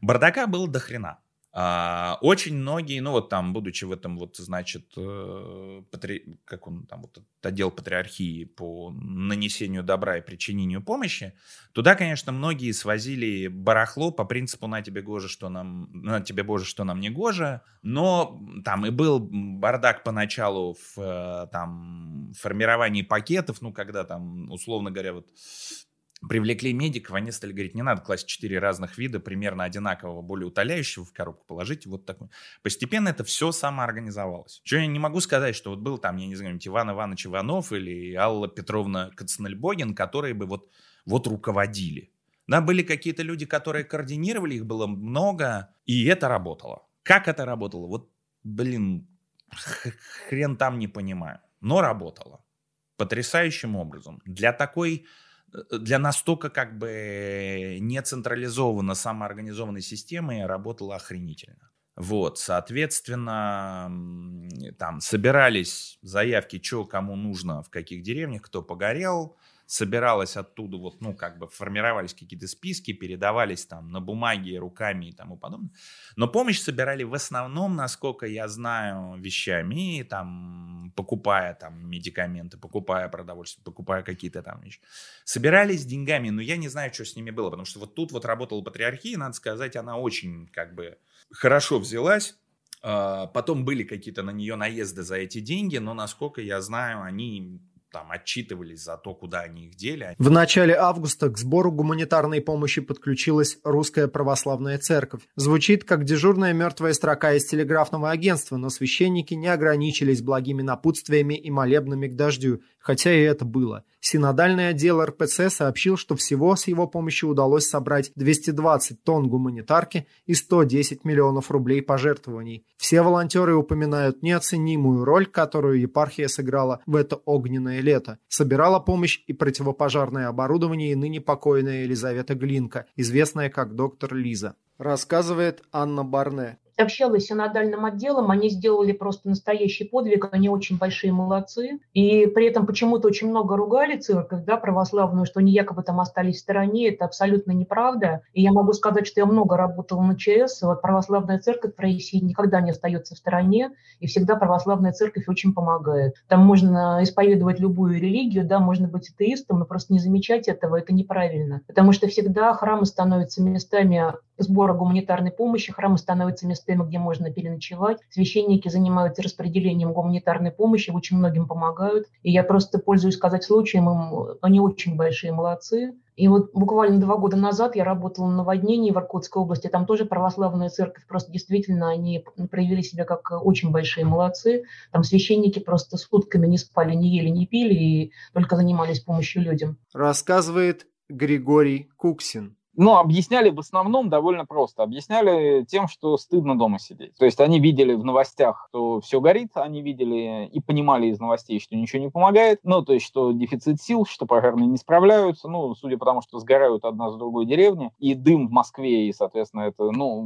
Бардака было до хрена. А, очень многие, ну вот там, будучи в этом вот, значит, э, патри... как он там, вот отдел патриархии по нанесению добра и причинению помощи, туда, конечно, многие свозили барахло по принципу «на тебе гоже, что нам, на тебе боже, что нам не гоже», но там и был бардак поначалу в э, там формировании пакетов, ну, когда там, условно говоря, вот привлекли медиков, они стали говорить, не надо класть четыре разных вида, примерно одинакового, более утоляющего в коробку положить, вот такой. Постепенно это все самоорганизовалось. Что я не могу сказать, что вот был там, я не знаю, Иван Иванович Иванов или Алла Петровна Кацнельбогин, которые бы вот, вот руководили. Да, были какие-то люди, которые координировали, их было много, и это работало. Как это работало? Вот, блин, хрен там не понимаю. Но работало. Потрясающим образом. Для такой для настолько как бы не централизованно самоорганизованной системы работала охренительно. Вот, соответственно, там собирались заявки, что кому нужно, в каких деревнях, кто погорел, собиралось оттуда, вот, ну, как бы формировались какие-то списки, передавались там на бумаге, руками и тому подобное. Но помощь собирали в основном, насколько я знаю, вещами, там, покупая там медикаменты, покупая продовольствие, покупая какие-то там вещи. Собирались деньгами, но я не знаю, что с ними было, потому что вот тут вот работала патриархия, надо сказать, она очень как бы хорошо взялась. А, потом были какие-то на нее наезды за эти деньги, но, насколько я знаю, они там отчитывались за то, куда они их дели. В начале августа к сбору гуманитарной помощи подключилась Русская Православная Церковь. Звучит как дежурная мертвая строка из телеграфного агентства, но священники не ограничились благими напутствиями и молебнами к дождю, хотя и это было. Синодальный отдел РПЦ сообщил, что всего с его помощью удалось собрать 220 тонн гуманитарки и 110 миллионов рублей пожертвований. Все волонтеры упоминают неоценимую роль, которую епархия сыграла в это огненное лето. Собирала помощь и противопожарное оборудование и ныне покойная Елизавета Глинка, известная как доктор Лиза. Рассказывает Анна Барне общалась с синодальным отделом, они сделали просто настоящий подвиг, они очень большие молодцы. И при этом почему-то очень много ругали церковь, да, православную, что они якобы там остались в стороне, это абсолютно неправда. И я могу сказать, что я много работала на ЧС, вот православная церковь в России никогда не остается в стороне, и всегда православная церковь очень помогает. Там можно исповедовать любую религию, да, можно быть атеистом, но просто не замечать этого, это неправильно. Потому что всегда храмы становятся местами сбора гуманитарной помощи, храмы становятся местами, где можно переночевать. Священники занимаются распределением гуманитарной помощи, очень многим помогают. И я просто пользуюсь сказать случаем, им, они очень большие молодцы. И вот буквально два года назад я работала на наводнении в Иркутской области. Там тоже православная церковь. Просто действительно они проявили себя как очень большие молодцы. Там священники просто сутками не спали, не ели, не пили и только занимались помощью людям. Рассказывает Григорий Куксин. Ну, объясняли в основном довольно просто. Объясняли тем, что стыдно дома сидеть. То есть они видели в новостях, что все горит, они видели и понимали из новостей, что ничего не помогает. Ну, то есть, что дефицит сил, что пожарные не справляются. Ну, судя по тому, что сгорают одна с другой деревни, и дым в Москве, и, соответственно, это, ну,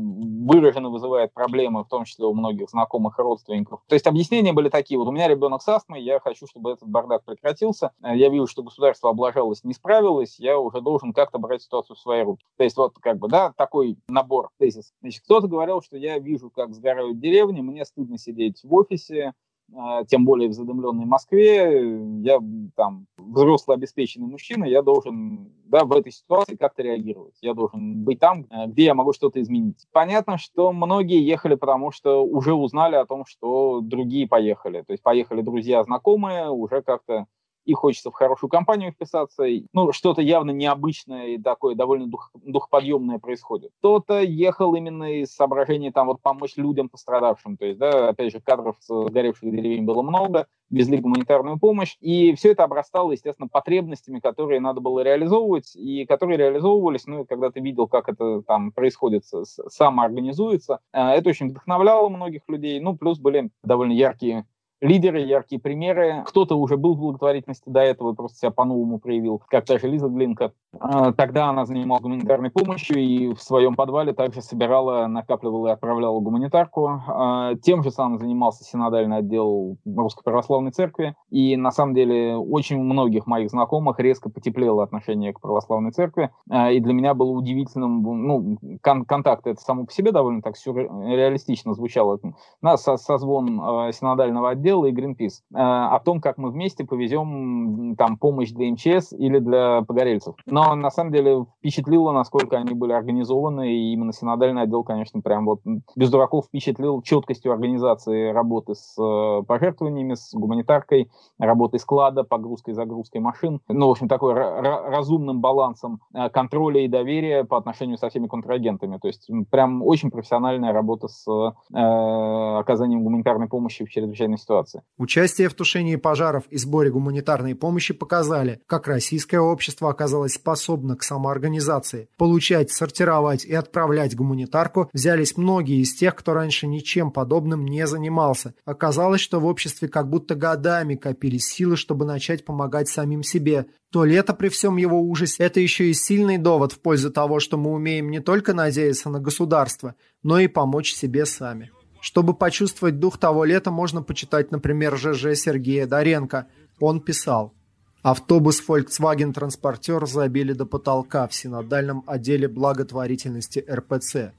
выраженно вызывает проблемы, в том числе у многих знакомых и родственников. То есть объяснения были такие. Вот у меня ребенок с астмой, я хочу, чтобы этот бардак прекратился. Я вижу, что государство облажалось, не справилось, я уже должен как-то брать ситуацию в свои руки. То есть вот как бы, да, такой набор тезис. Значит, кто-то говорил, что я вижу, как сгорают деревни, мне стыдно сидеть в офисе, а, тем более в задымленной Москве, я там взрослый обеспеченный мужчина, я должен да, в этой ситуации как-то реагировать. Я должен быть там, э, где я могу что-то изменить. Понятно, что многие ехали, потому что уже узнали о том, что другие поехали. То есть поехали друзья, знакомые, уже как-то и хочется в хорошую компанию вписаться. Ну, что-то явно необычное и такое довольно дух, духоподъемное происходит. Кто-то ехал именно из соображений там вот помочь людям пострадавшим. То есть, да, опять же, кадров с горевших деревень было много, везли гуманитарную помощь, и все это обрастало, естественно, потребностями, которые надо было реализовывать, и которые реализовывались, ну, и когда ты видел, как это там происходит, самоорганизуется, э, это очень вдохновляло многих людей, ну, плюс были довольно яркие лидеры, яркие примеры. Кто-то уже был в благотворительности до этого и просто себя по-новому проявил, как та же Лиза Глинка. А, тогда она занималась гуманитарной помощью и в своем подвале также собирала, накапливала и отправляла гуманитарку. А, тем же самым занимался синодальный отдел Русской Православной Церкви. И на самом деле очень многих моих знакомых резко потеплело отношение к Православной Церкви. А, и для меня было удивительным, ну, кон контакт это само по себе довольно так сюрреалистично звучало. На созвон синодального отдела и Greenpeace о том, как мы вместе повезем там помощь для МЧС или для погорельцев. Но но на самом деле впечатлило, насколько они были организованы, и именно синодальный отдел, конечно, прям вот без дураков впечатлил четкостью организации работы с э, пожертвованиями, с гуманитаркой, работой склада, погрузкой, загрузкой машин, ну, в общем, такой разумным балансом э, контроля и доверия по отношению со всеми контрагентами, то есть прям очень профессиональная работа с э, оказанием гуманитарной помощи в чрезвычайной ситуации. Участие в тушении пожаров и сборе гуманитарной помощи показали, как российское общество оказалось способна к самоорганизации. Получать, сортировать и отправлять гуманитарку взялись многие из тех, кто раньше ничем подобным не занимался. Оказалось, что в обществе как будто годами копились силы, чтобы начать помогать самим себе. То лето при всем его ужасе – это еще и сильный довод в пользу того, что мы умеем не только надеяться на государство, но и помочь себе сами. Чтобы почувствовать дух того лета, можно почитать, например, ЖЖ Сергея Доренко. Он писал – Автобус Volkswagen Transporter забили до потолка в синодальном отделе благотворительности РПЦ.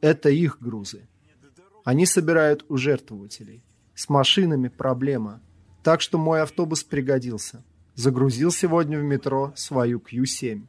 Это их грузы. Они собирают у жертвователей. С машинами проблема. Так что мой автобус пригодился. Загрузил сегодня в метро свою Q7.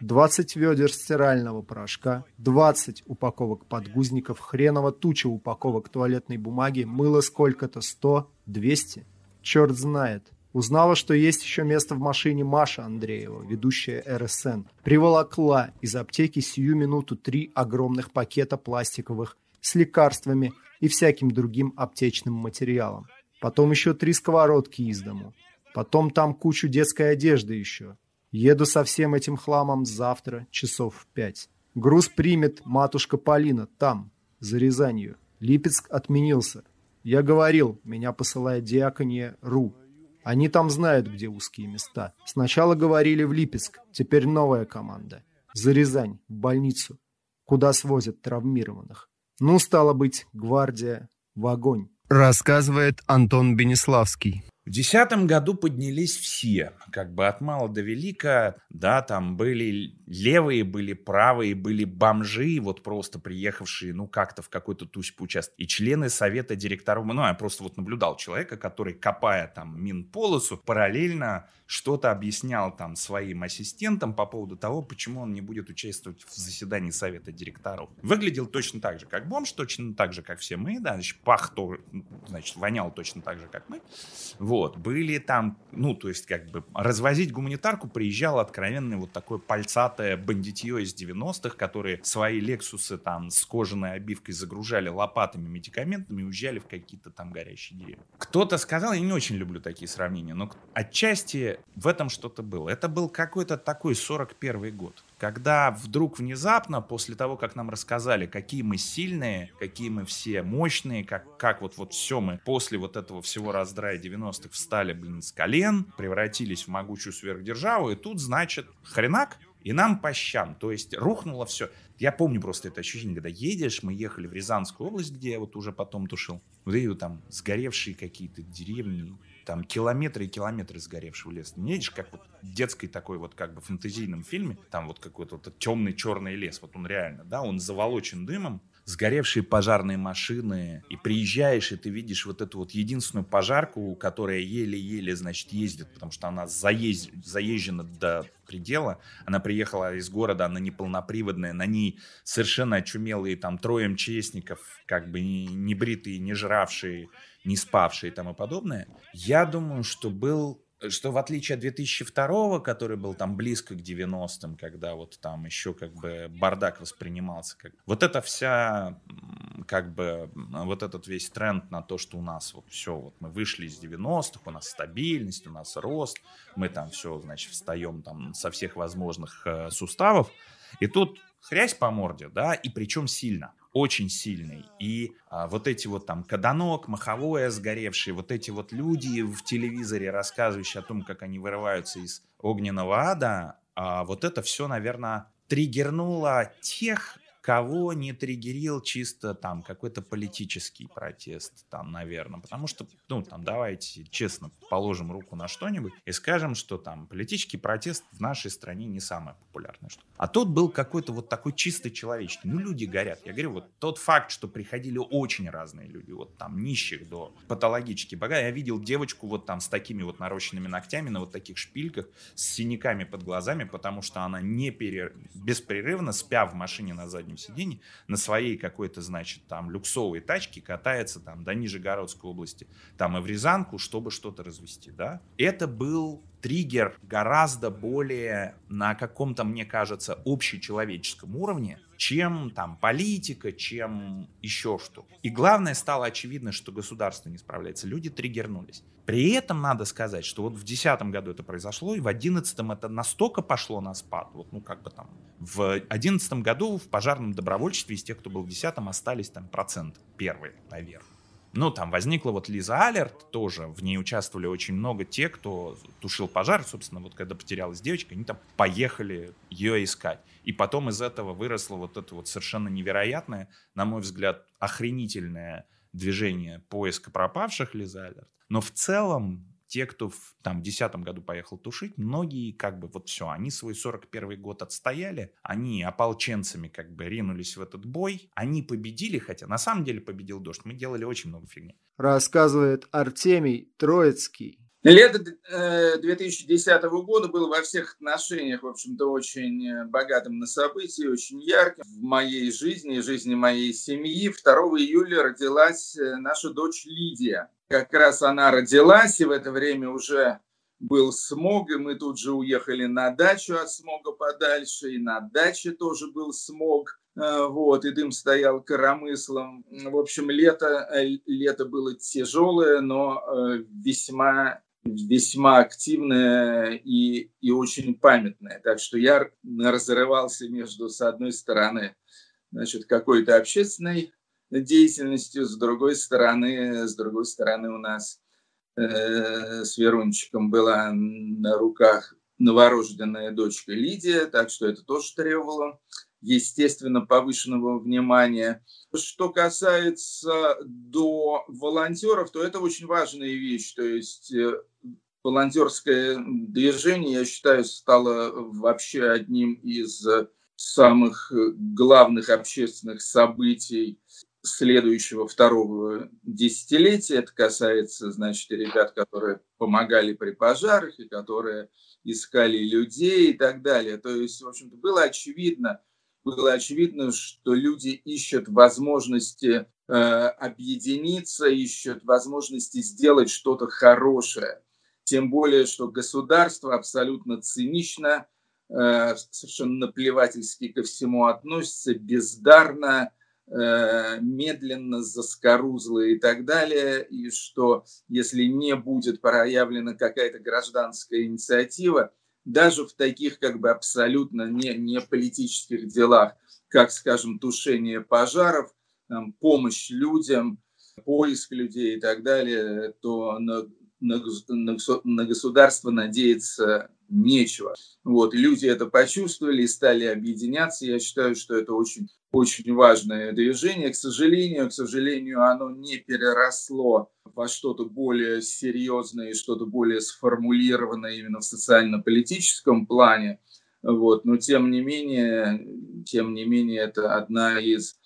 20 ведер стирального порошка, 20 упаковок подгузников, хреново туча упаковок туалетной бумаги, мыло сколько-то, 100, 200. Черт знает. Узнала, что есть еще место в машине Маша Андреева, ведущая РСН. Приволокла из аптеки сию минуту три огромных пакета пластиковых с лекарствами и всяким другим аптечным материалом. Потом еще три сковородки из дому. Потом там кучу детской одежды еще. Еду со всем этим хламом завтра, часов в пять. Груз примет матушка Полина там, за Рязанью. Липецк отменился. Я говорил, меня посылает диакония РУ. Они там знают, где узкие места. Сначала говорили в Липецк, теперь новая команда. За Рязань, в больницу, куда свозят травмированных. Ну, стало быть, гвардия в огонь. Рассказывает Антон Бенеславский. В десятом году поднялись все, как бы от мала до велика, да, там были левые, были правые, были бомжи, вот просто приехавшие, ну, как-то в какой-то тусь поучаствовать, и члены совета директоров, ну, я просто вот наблюдал человека, который, копая там минполосу, параллельно что-то объяснял там своим ассистентам по поводу того, почему он не будет участвовать в заседании совета директоров. Выглядел точно так же, как бомж, точно так же, как все мы, да, значит, пах, то, значит, вонял точно так же, как мы, вот, были там, ну, то есть, как бы, развозить гуманитарку приезжал откровенный вот такое пальцатое бандитье из 90-х, которые свои Лексусы там с кожаной обивкой загружали лопатами, медикаментами и уезжали в какие-то там горящие деревья. Кто-то сказал, я не очень люблю такие сравнения, но отчасти в этом что-то было. Это был какой-то такой 41 год когда вдруг внезапно, после того, как нам рассказали, какие мы сильные, какие мы все мощные, как, как вот, вот все мы после вот этого всего раздрая 90-х встали, блин, с колен, превратились в могучую сверхдержаву, и тут, значит, хренак, и нам по щам. То есть рухнуло все. Я помню просто это ощущение, когда едешь, мы ехали в Рязанскую область, где я вот уже потом тушил. Вот эти там сгоревшие какие-то деревни, там километры и километры сгоревшего леса. Не едешь, как вот детской такой вот как бы фэнтезийном фильме, там вот какой-то вот темный черный лес, вот он реально, да, он заволочен дымом, сгоревшие пожарные машины, и приезжаешь, и ты видишь вот эту вот единственную пожарку, которая еле-еле, значит, ездит, потому что она заезд... заезжена до предела. Она приехала из города, она неполноприводная, на ней совершенно очумелые там трое МЧСников, как бы не, бритые, не жравшие, не спавшие и тому подобное, я думаю, что был что в отличие от 2002, который был там близко к 90-м, когда вот там еще как бы бардак воспринимался, как... вот эта вся, как бы, вот этот весь тренд на то, что у нас вот все, вот мы вышли из 90-х, у нас стабильность, у нас рост, мы там все, значит, встаем там со всех возможных э, суставов, и тут хрясь по морде, да, и причем сильно очень сильный. И а, вот эти вот там Каданок, Маховое сгоревшие, вот эти вот люди в телевизоре, рассказывающие о том, как они вырываются из огненного ада, А вот это все, наверное, триггернуло тех кого не триггерил чисто там какой-то политический протест, там, наверное. Потому что, ну, там, давайте честно положим руку на что-нибудь и скажем, что там политический протест в нашей стране не самое популярное. Что. А тут был какой-то вот такой чистый человечный. Ну, люди горят. Я говорю, вот тот факт, что приходили очень разные люди, вот там нищих до патологически богатых. Я видел девочку вот там с такими вот нарощенными ногтями на вот таких шпильках, с синяками под глазами, потому что она не пере... беспрерывно, спя в машине на заднем сиденье, на своей какой-то, значит, там люксовой тачке катается там до Нижегородской области, там и в Рязанку, чтобы что-то развести, да. Это был триггер гораздо более на каком-то, мне кажется, общечеловеческом уровне, чем там политика, чем еще что. И главное, стало очевидно, что государство не справляется. Люди триггернулись. При этом надо сказать, что вот в 2010 году это произошло, и в 2011 это настолько пошло на спад, вот, ну, как бы там, в 2011 году в пожарном добровольчестве из тех, кто был в 2010 остались там процент первые наверх. Ну, там возникла вот Лиза Алерт тоже, в ней участвовали очень много тех, кто тушил пожар, собственно, вот когда потерялась девочка, они там поехали ее искать. И потом из этого выросло вот это вот совершенно невероятное, на мой взгляд, охренительное движение поиска пропавших Лиза Алерт. Но в целом те, кто в, там, в 2010 году поехал тушить, многие как бы вот все, они свой 41 год отстояли, они ополченцами как бы ринулись в этот бой, они победили, хотя на самом деле победил дождь, мы делали очень много фигни. Рассказывает Артемий Троицкий. Лето 2010 э, года было во всех отношениях, в общем-то, очень э, богатым на события, очень ярким в моей жизни и жизни моей семьи. 2 июля родилась э, наша дочь Лидия. Как раз она родилась, и в это время уже был смог, и мы тут же уехали на дачу от смога подальше, и на даче тоже был смог. Вот, и дым стоял коромыслом. В общем, лето, лето было тяжелое, но весьма весьма активная и, и очень памятная. Так что я разрывался между, с одной стороны, значит, какой-то общественной деятельностью, с другой стороны, с другой стороны у нас э, с Верунчиком была на руках новорожденная дочка Лидия, так что это тоже требовало естественно, повышенного внимания. Что касается до волонтеров, то это очень важная вещь. То есть э, волонтерское движение, я считаю, стало вообще одним из самых главных общественных событий следующего второго десятилетия. Это касается, значит, ребят, которые помогали при пожарах и которые искали людей и так далее. То есть, в общем-то, было очевидно, было очевидно, что люди ищут возможности э, объединиться, ищут возможности сделать что-то хорошее. Тем более, что государство абсолютно цинично, э, совершенно наплевательски ко всему относится, бездарно, медленно, заскорузло и так далее, и что если не будет проявлена какая-то гражданская инициатива, даже в таких как бы абсолютно не, не политических делах, как, скажем, тушение пожаров, там, помощь людям, поиск людей и так далее, то на, на, на государство надеяться нечего. Вот, люди это почувствовали и стали объединяться. Я считаю, что это очень, очень важное движение. К сожалению, к сожалению, оно не переросло во что-то более серьезное и что-то более сформулированное именно в социально-политическом плане. Вот, но тем не менее, тем не менее, это одна из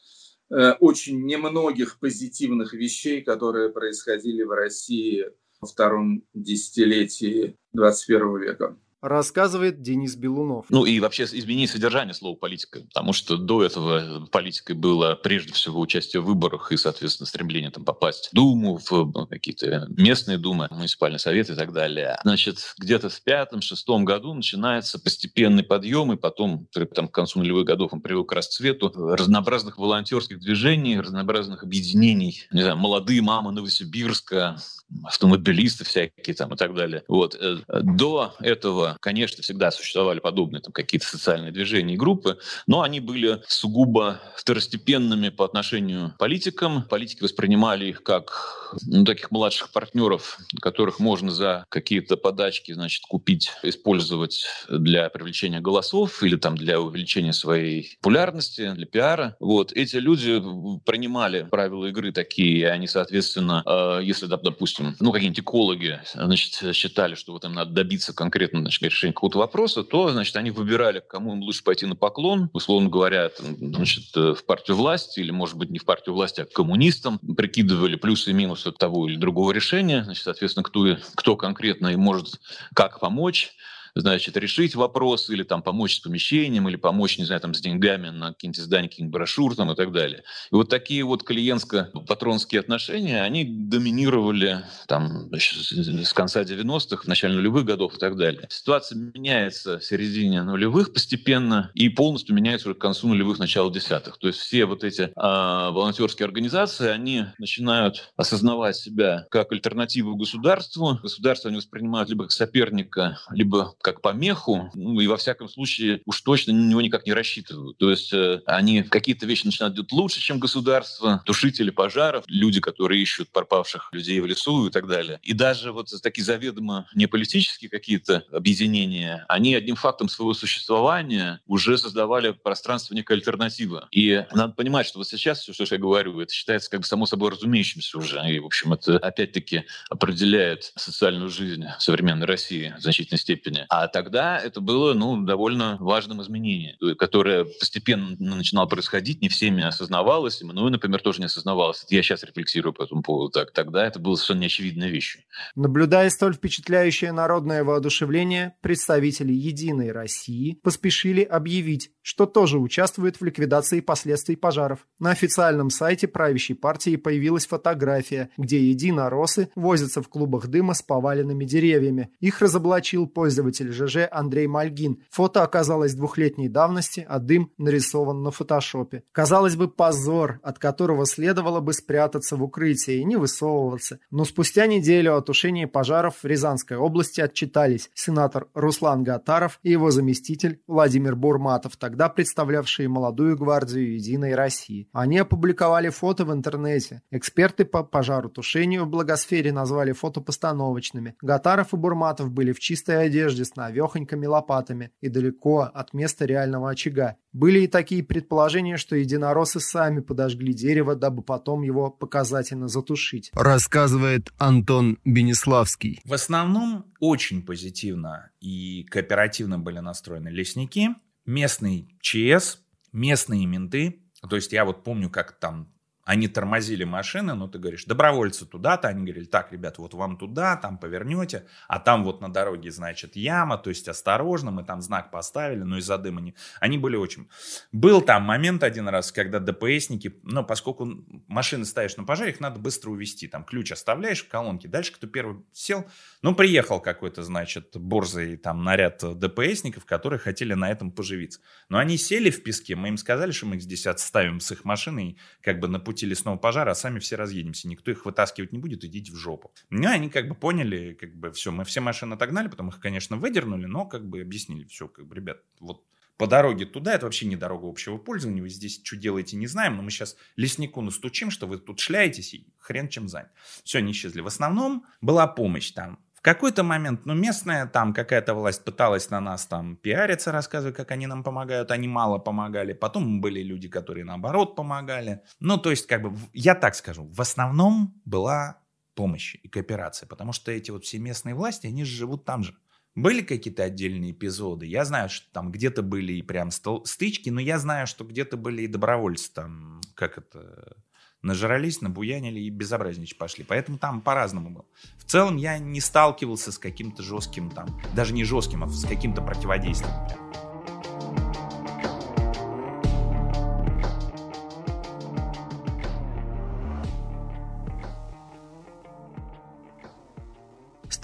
э, очень немногих позитивных вещей, которые происходили в России во втором десятилетии 21 века рассказывает Денис Белунов. Ну и вообще изменить содержание слова политика, потому что до этого политикой было прежде всего участие в выборах и, соответственно, стремление там попасть в Думу, в ну, какие-то местные думы, муниципальный совет и так далее. Значит, где-то в пятом-шестом году начинается постепенный подъем, и потом, там, к концу нулевых годов он привел к расцвету разнообразных волонтерских движений, разнообразных объединений, не знаю, молодые мамы Новосибирска, автомобилисты всякие там и так далее. Вот. Э, до этого конечно, всегда существовали подобные там, какие-то социальные движения и группы, но они были сугубо второстепенными по отношению к политикам. Политики воспринимали их как ну, таких младших партнеров, которых можно за какие-то подачки значит, купить, использовать для привлечения голосов или там, для увеличения своей популярности, для пиара. Вот. Эти люди принимали правила игры такие, и они, соответственно, э, если, допустим, ну, какие-нибудь экологи значит, считали, что вот им надо добиться конкретно значит, решения какого-то вопроса, то значит, они выбирали, кому им лучше пойти на поклон, условно говоря, значит, э, в партию власти или, может быть, не в партию власти, а к коммунистам, прикидывали плюсы и минусы того или другого решения, значит, соответственно, кто, кто конкретно и может как помочь, значит, решить вопрос или там помочь с помещением, или помочь, не знаю, там с деньгами на какие-нибудь издания, каких-нибудь брошюр там и так далее. И вот такие вот клиентско-патронские отношения, они доминировали там с конца 90-х, в начале нулевых годов и так далее. Ситуация меняется в середине нулевых постепенно и полностью меняется уже к концу нулевых, начала десятых. То есть все вот эти а, волонтерские организации, они начинают осознавать себя как альтернативу государству. Государство они воспринимают либо как соперника, либо как помеху, ну, и во всяком случае уж точно на него никак не рассчитывают. То есть э, они какие-то вещи начинают делать лучше, чем государство, тушители пожаров, люди, которые ищут пропавших людей в лесу и так далее. И даже вот такие заведомо не политические какие-то объединения, они одним фактом своего существования уже создавали пространство некой альтернативы. И надо понимать, что вот сейчас все, что я говорю, это считается как бы само собой разумеющимся уже. И, в общем, это опять-таки определяет социальную жизнь современной России в значительной степени. А тогда это было ну, довольно важным изменением, которое постепенно начинало происходить, не всеми осознавалось, и мною, например, тоже не осознавалось. Я сейчас рефлексирую по этому поводу. Так, тогда это было совершенно неочевидная вещь. Наблюдая столь впечатляющее народное воодушевление, представители «Единой России» поспешили объявить, что тоже участвуют в ликвидации последствий пожаров. На официальном сайте правящей партии появилась фотография, где единоросы возятся в клубах дыма с поваленными деревьями. Их разоблачил пользователь руководитель ЖЖ Андрей Мальгин. Фото оказалось двухлетней давности, а дым нарисован на фотошопе. Казалось бы, позор, от которого следовало бы спрятаться в укрытии и не высовываться. Но спустя неделю о тушении пожаров в Рязанской области отчитались сенатор Руслан Гатаров и его заместитель Владимир Бурматов, тогда представлявшие молодую гвардию Единой России. Они опубликовали фото в интернете. Эксперты по пожаротушению в благосфере назвали фото постановочными. Гатаров и Бурматов были в чистой одежде с навехонькими лопатами и далеко от места реального очага. Были и такие предположения, что единороссы сами подожгли дерево, дабы потом его показательно затушить. Рассказывает Антон Бенеславский. В основном очень позитивно и кооперативно были настроены лесники, местный ЧС, местные менты. То есть я вот помню, как там они тормозили машины, но ты говоришь, добровольцы туда-то, они говорили, так, ребят, вот вам туда, там повернете, а там вот на дороге, значит, яма, то есть осторожно, мы там знак поставили, но из-за дыма не... Они были очень... Был там момент один раз, когда ДПСники, ну, поскольку машины ставишь на пожар, их надо быстро увезти, там ключ оставляешь в колонке, дальше кто первый сел, ну, приехал какой-то, значит, борзый там наряд ДПСников, которые хотели на этом поживиться. Но они сели в песке, мы им сказали, что мы их здесь отставим с их машиной, как бы на пути пути лесного пожара, а сами все разъедемся. Никто их вытаскивать не будет, идите в жопу. Ну, они как бы поняли, как бы все, мы все машины отогнали, потом их, конечно, выдернули, но как бы объяснили, все, как бы, ребят, вот по дороге туда, это вообще не дорога общего пользования, вы здесь что делаете, не знаем, но мы сейчас леснику настучим, что вы тут шляетесь, и хрен чем занят. Все, они исчезли. В основном была помощь там какой-то момент, ну, местная там какая-то власть пыталась на нас там пиариться, рассказывать, как они нам помогают, они мало помогали. Потом были люди, которые наоборот помогали. Ну, то есть, как бы, я так скажу, в основном была помощь и кооперация, потому что эти вот все местные власти, они живут там же. Были какие-то отдельные эпизоды. Я знаю, что там где-то были и прям стычки, но я знаю, что где-то были и добровольцы там, как это, нажрались, набуянили и безобразничать пошли. Поэтому там по-разному было. В целом я не сталкивался с каким-то жестким там, даже не жестким, а с каким-то противодействием. Прям.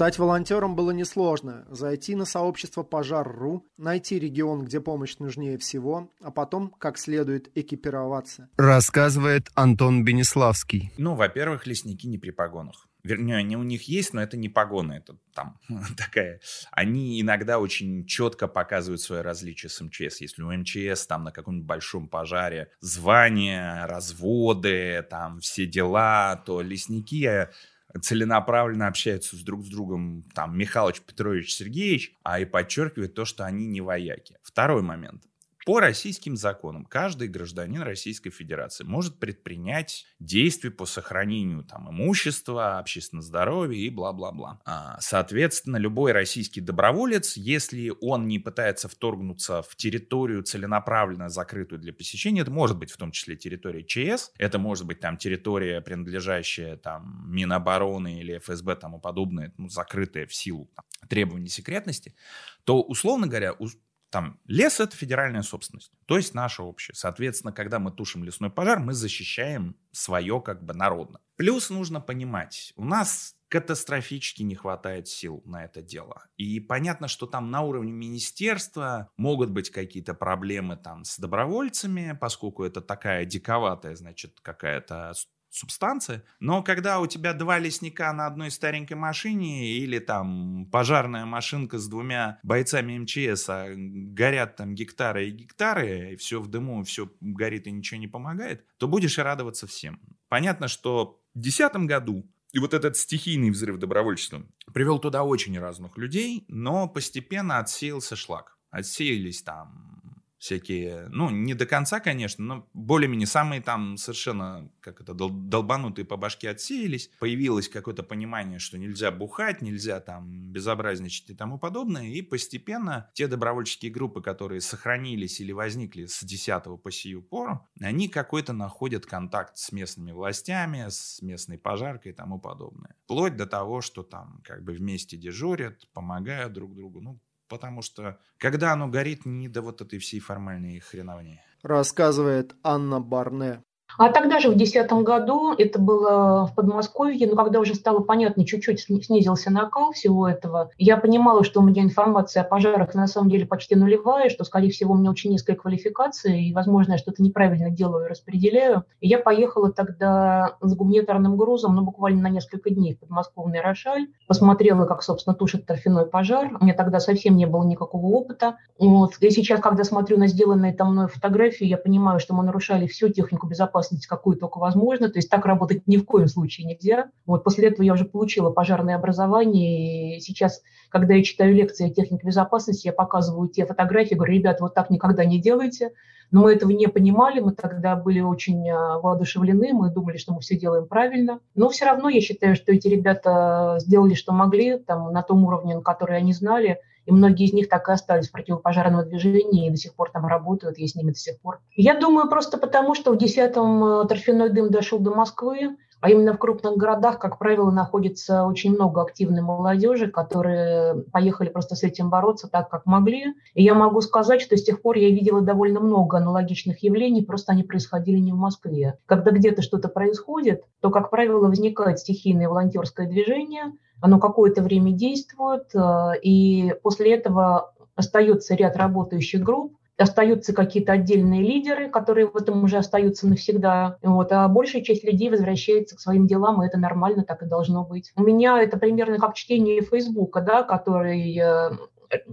Стать волонтером было несложно. Зайти на сообщество Пожар.ру, найти регион, где помощь нужнее всего, а потом как следует экипироваться. Рассказывает Антон Бенеславский. Ну, во-первых, лесники не при погонах. вернее, они у них есть, но это не погоны, это там такая. Они иногда очень четко показывают свое различие с МЧС. Если у МЧС там на каком-нибудь большом пожаре звания, разводы, там все дела, то лесники целенаправленно общаются с друг с другом, там, Михалыч Петрович Сергеевич, а и подчеркивает то, что они не вояки. Второй момент. По российским законам каждый гражданин Российской Федерации может предпринять действия по сохранению там, имущества, общественного здоровья и бла-бла-бла. А, соответственно, любой российский доброволец, если он не пытается вторгнуться в территорию целенаправленно закрытую для посещения, это может быть в том числе территория ЧС, это может быть там территория, принадлежащая там Минобороны или ФСБ тому подобное, ну, закрытая в силу там, требований секретности, то, условно говоря, там лес это федеральная собственность, то есть наша общая. Соответственно, когда мы тушим лесной пожар, мы защищаем свое как бы народно. Плюс нужно понимать, у нас катастрофически не хватает сил на это дело. И понятно, что там на уровне министерства могут быть какие-то проблемы там с добровольцами, поскольку это такая диковатая, значит, какая-то субстанция. Но когда у тебя два лесника на одной старенькой машине или там пожарная машинка с двумя бойцами МЧС, а горят там гектары и гектары, и все в дыму, все горит и ничего не помогает, то будешь и радоваться всем. Понятно, что в 2010 году и вот этот стихийный взрыв добровольчества привел туда очень разных людей, но постепенно отсеялся шлак. Отсеялись там всякие, ну, не до конца, конечно, но более-менее самые там совершенно, как это, долбанутые по башке отсеялись. Появилось какое-то понимание, что нельзя бухать, нельзя там безобразничать и тому подобное. И постепенно те добровольческие группы, которые сохранились или возникли с 10 по сию пору, они какой-то находят контакт с местными властями, с местной пожаркой и тому подобное. Вплоть до того, что там как бы вместе дежурят, помогают друг другу. Ну, потому что когда оно горит, не до вот этой всей формальной хреновни. Рассказывает Анна Барне. А тогда же в 2010 году, это было в Подмосковье, но когда уже стало понятно, чуть-чуть снизился накал всего этого, я понимала, что у меня информация о пожарах на самом деле почти нулевая, что, скорее всего, у меня очень низкая квалификация, и, возможно, я что-то неправильно делаю и распределяю. И я поехала тогда с гуманитарным грузом, ну, буквально на несколько дней в подмосковный Рошаль, посмотрела, как, собственно, тушит торфяной пожар. У меня тогда совсем не было никакого опыта. Вот. И сейчас, когда смотрю на сделанные там мной фотографии, я понимаю, что мы нарушали всю технику безопасности безопасности, какую только возможно. То есть так работать ни в коем случае нельзя. Вот после этого я уже получила пожарное образование. И сейчас, когда я читаю лекции о технике безопасности, я показываю те фотографии, говорю, ребят, вот так никогда не делайте. Но мы этого не понимали, мы тогда были очень а, воодушевлены, мы думали, что мы все делаем правильно. Но все равно я считаю, что эти ребята сделали, что могли, там, на том уровне, на который они знали – и многие из них так и остались в противопожарном движении и до сих пор там работают, я с ними до сих пор. Я думаю, просто потому, что в 10-м э, торфяной дым дошел до Москвы, а именно в крупных городах, как правило, находится очень много активной молодежи, которые поехали просто с этим бороться так, как могли. И я могу сказать, что с тех пор я видела довольно много аналогичных явлений, просто они происходили не в Москве. Когда где-то что-то происходит, то, как правило, возникает стихийное волонтерское движение – оно какое-то время действует, э, и после этого остается ряд работающих групп, остаются какие-то отдельные лидеры, которые в этом уже остаются навсегда. Вот, а большая часть людей возвращается к своим делам, и это нормально, так и должно быть. У меня это примерно как чтение Фейсбука, да, который э,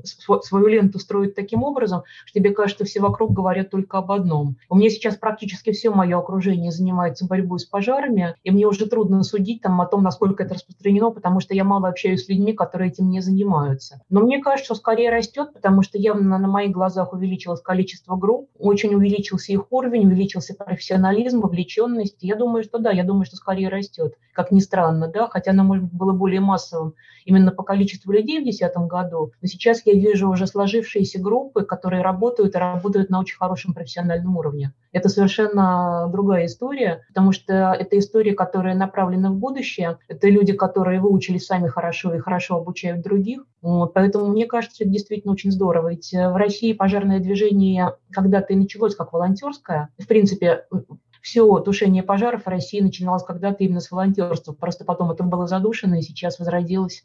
свою ленту строит таким образом, что тебе кажется, все вокруг говорят только об одном. У меня сейчас практически все мое окружение занимается борьбой с пожарами, и мне уже трудно судить там, о том, насколько это распространено, потому что я мало общаюсь с людьми, которые этим не занимаются. Но мне кажется, что скорее растет, потому что явно на моих глазах увеличилось количество групп, очень увеличился их уровень, увеличился профессионализм, вовлеченность. Я думаю, что да, я думаю, что скорее растет, как ни странно, да, хотя оно, может быть, было более массовым именно по количеству людей в 2010 году, но сейчас сейчас я вижу уже сложившиеся группы, которые работают и работают на очень хорошем профессиональном уровне. Это совершенно другая история, потому что это история, которая направлена в будущее. Это люди, которые выучили сами хорошо и хорошо обучают других. Вот, поэтому мне кажется, это действительно очень здорово. Ведь в России пожарное движение когда-то и началось как волонтерское. В принципе, все тушение пожаров в России начиналось когда-то именно с волонтерства. Просто потом это было задушено и сейчас возродилось.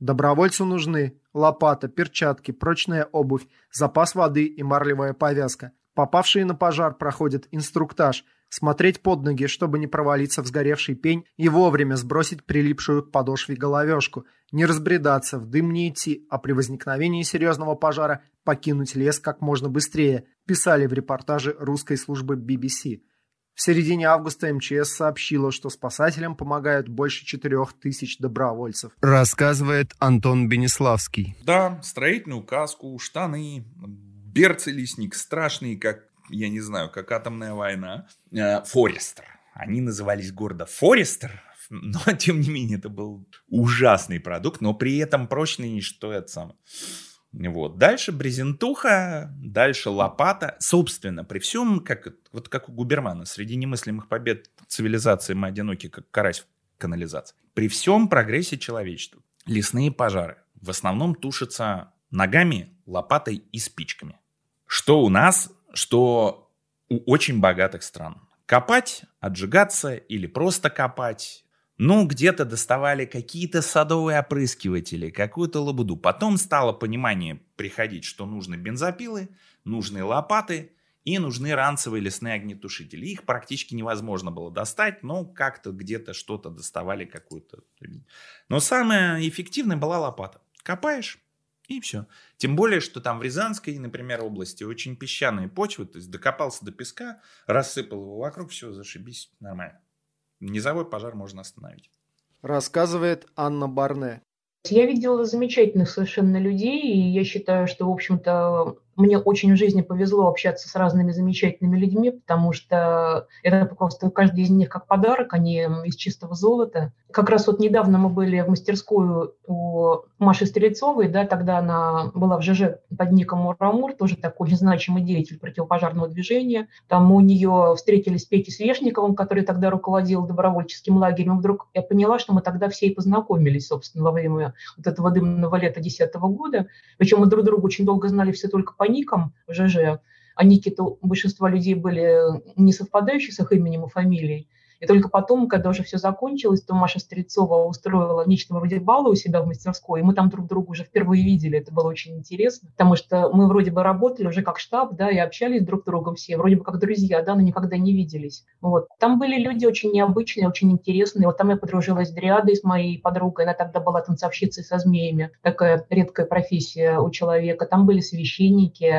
Добровольцу нужны лопата, перчатки, прочная обувь, запас воды и марлевая повязка. Попавшие на пожар проходят инструктаж, смотреть под ноги, чтобы не провалиться в сгоревший пень и вовремя сбросить прилипшую к подошве головешку, не разбредаться, в дым не идти, а при возникновении серьезного пожара покинуть лес как можно быстрее, писали в репортаже русской службы BBC. В середине августа МЧС сообщила, что спасателям помогают больше четырех тысяч добровольцев. Рассказывает Антон Бенеславский. Да, строительную каску, штаны, берцы лесник страшный, как, я не знаю, как атомная война. Э, Форестер. Они назывались гордо Форестер, но, тем не менее, это был ужасный продукт, но при этом прочный, что это самое. Вот. Дальше брезентуха, дальше лопата. Собственно, при всем, как, вот как у Губермана, среди немыслимых побед цивилизации мы одиноки, как карась в канализации. При всем прогрессе человечества лесные пожары в основном тушатся ногами, лопатой и спичками. Что у нас, что у очень богатых стран. Копать, отжигаться или просто копать ну, где-то доставали какие-то садовые опрыскиватели, какую-то лабуду. Потом стало понимание приходить, что нужны бензопилы, нужны лопаты и нужны ранцевые лесные огнетушители. Их практически невозможно было достать, но как-то где-то что-то доставали какую-то. Но самая эффективная была лопата. Копаешь, и все. Тем более, что там в Рязанской, например, области очень песчаные почвы, то есть докопался до песка, рассыпал его вокруг, все, зашибись, нормально низовой пожар можно остановить. Рассказывает Анна Барне. Я видела замечательных совершенно людей, и я считаю, что, в общем-то, мне очень в жизни повезло общаться с разными замечательными людьми, потому что это просто каждый из них как подарок, они из чистого золота. Как раз вот недавно мы были в мастерскую у Маши Стрельцовой, да, тогда она была в ЖЖ под ником Мурамур, тоже такой значимый деятель противопожарного движения. Там у нее встретились с Петей Свешниковым, который тогда руководил добровольческим лагерем. Вдруг я поняла, что мы тогда все и познакомились, собственно, во время вот этого дымного лета 2010 года. Причем мы друг друга очень долго знали все только по по никам в ЖЖ, а ники-то у большинства людей были не совпадающие с их именем и фамилией. И только потом, когда уже все закончилось, то Маша Стрельцова устроила нечто вроде бала у себя в мастерской, и мы там друг друга уже впервые видели. Это было очень интересно, потому что мы вроде бы работали уже как штаб, да, и общались друг с другом все, вроде бы как друзья, да, но никогда не виделись. Вот. Там были люди очень необычные, очень интересные. Вот там я подружилась с Дриадой, с моей подругой, она тогда была танцовщицей со змеями. Такая редкая профессия у человека. Там были священники,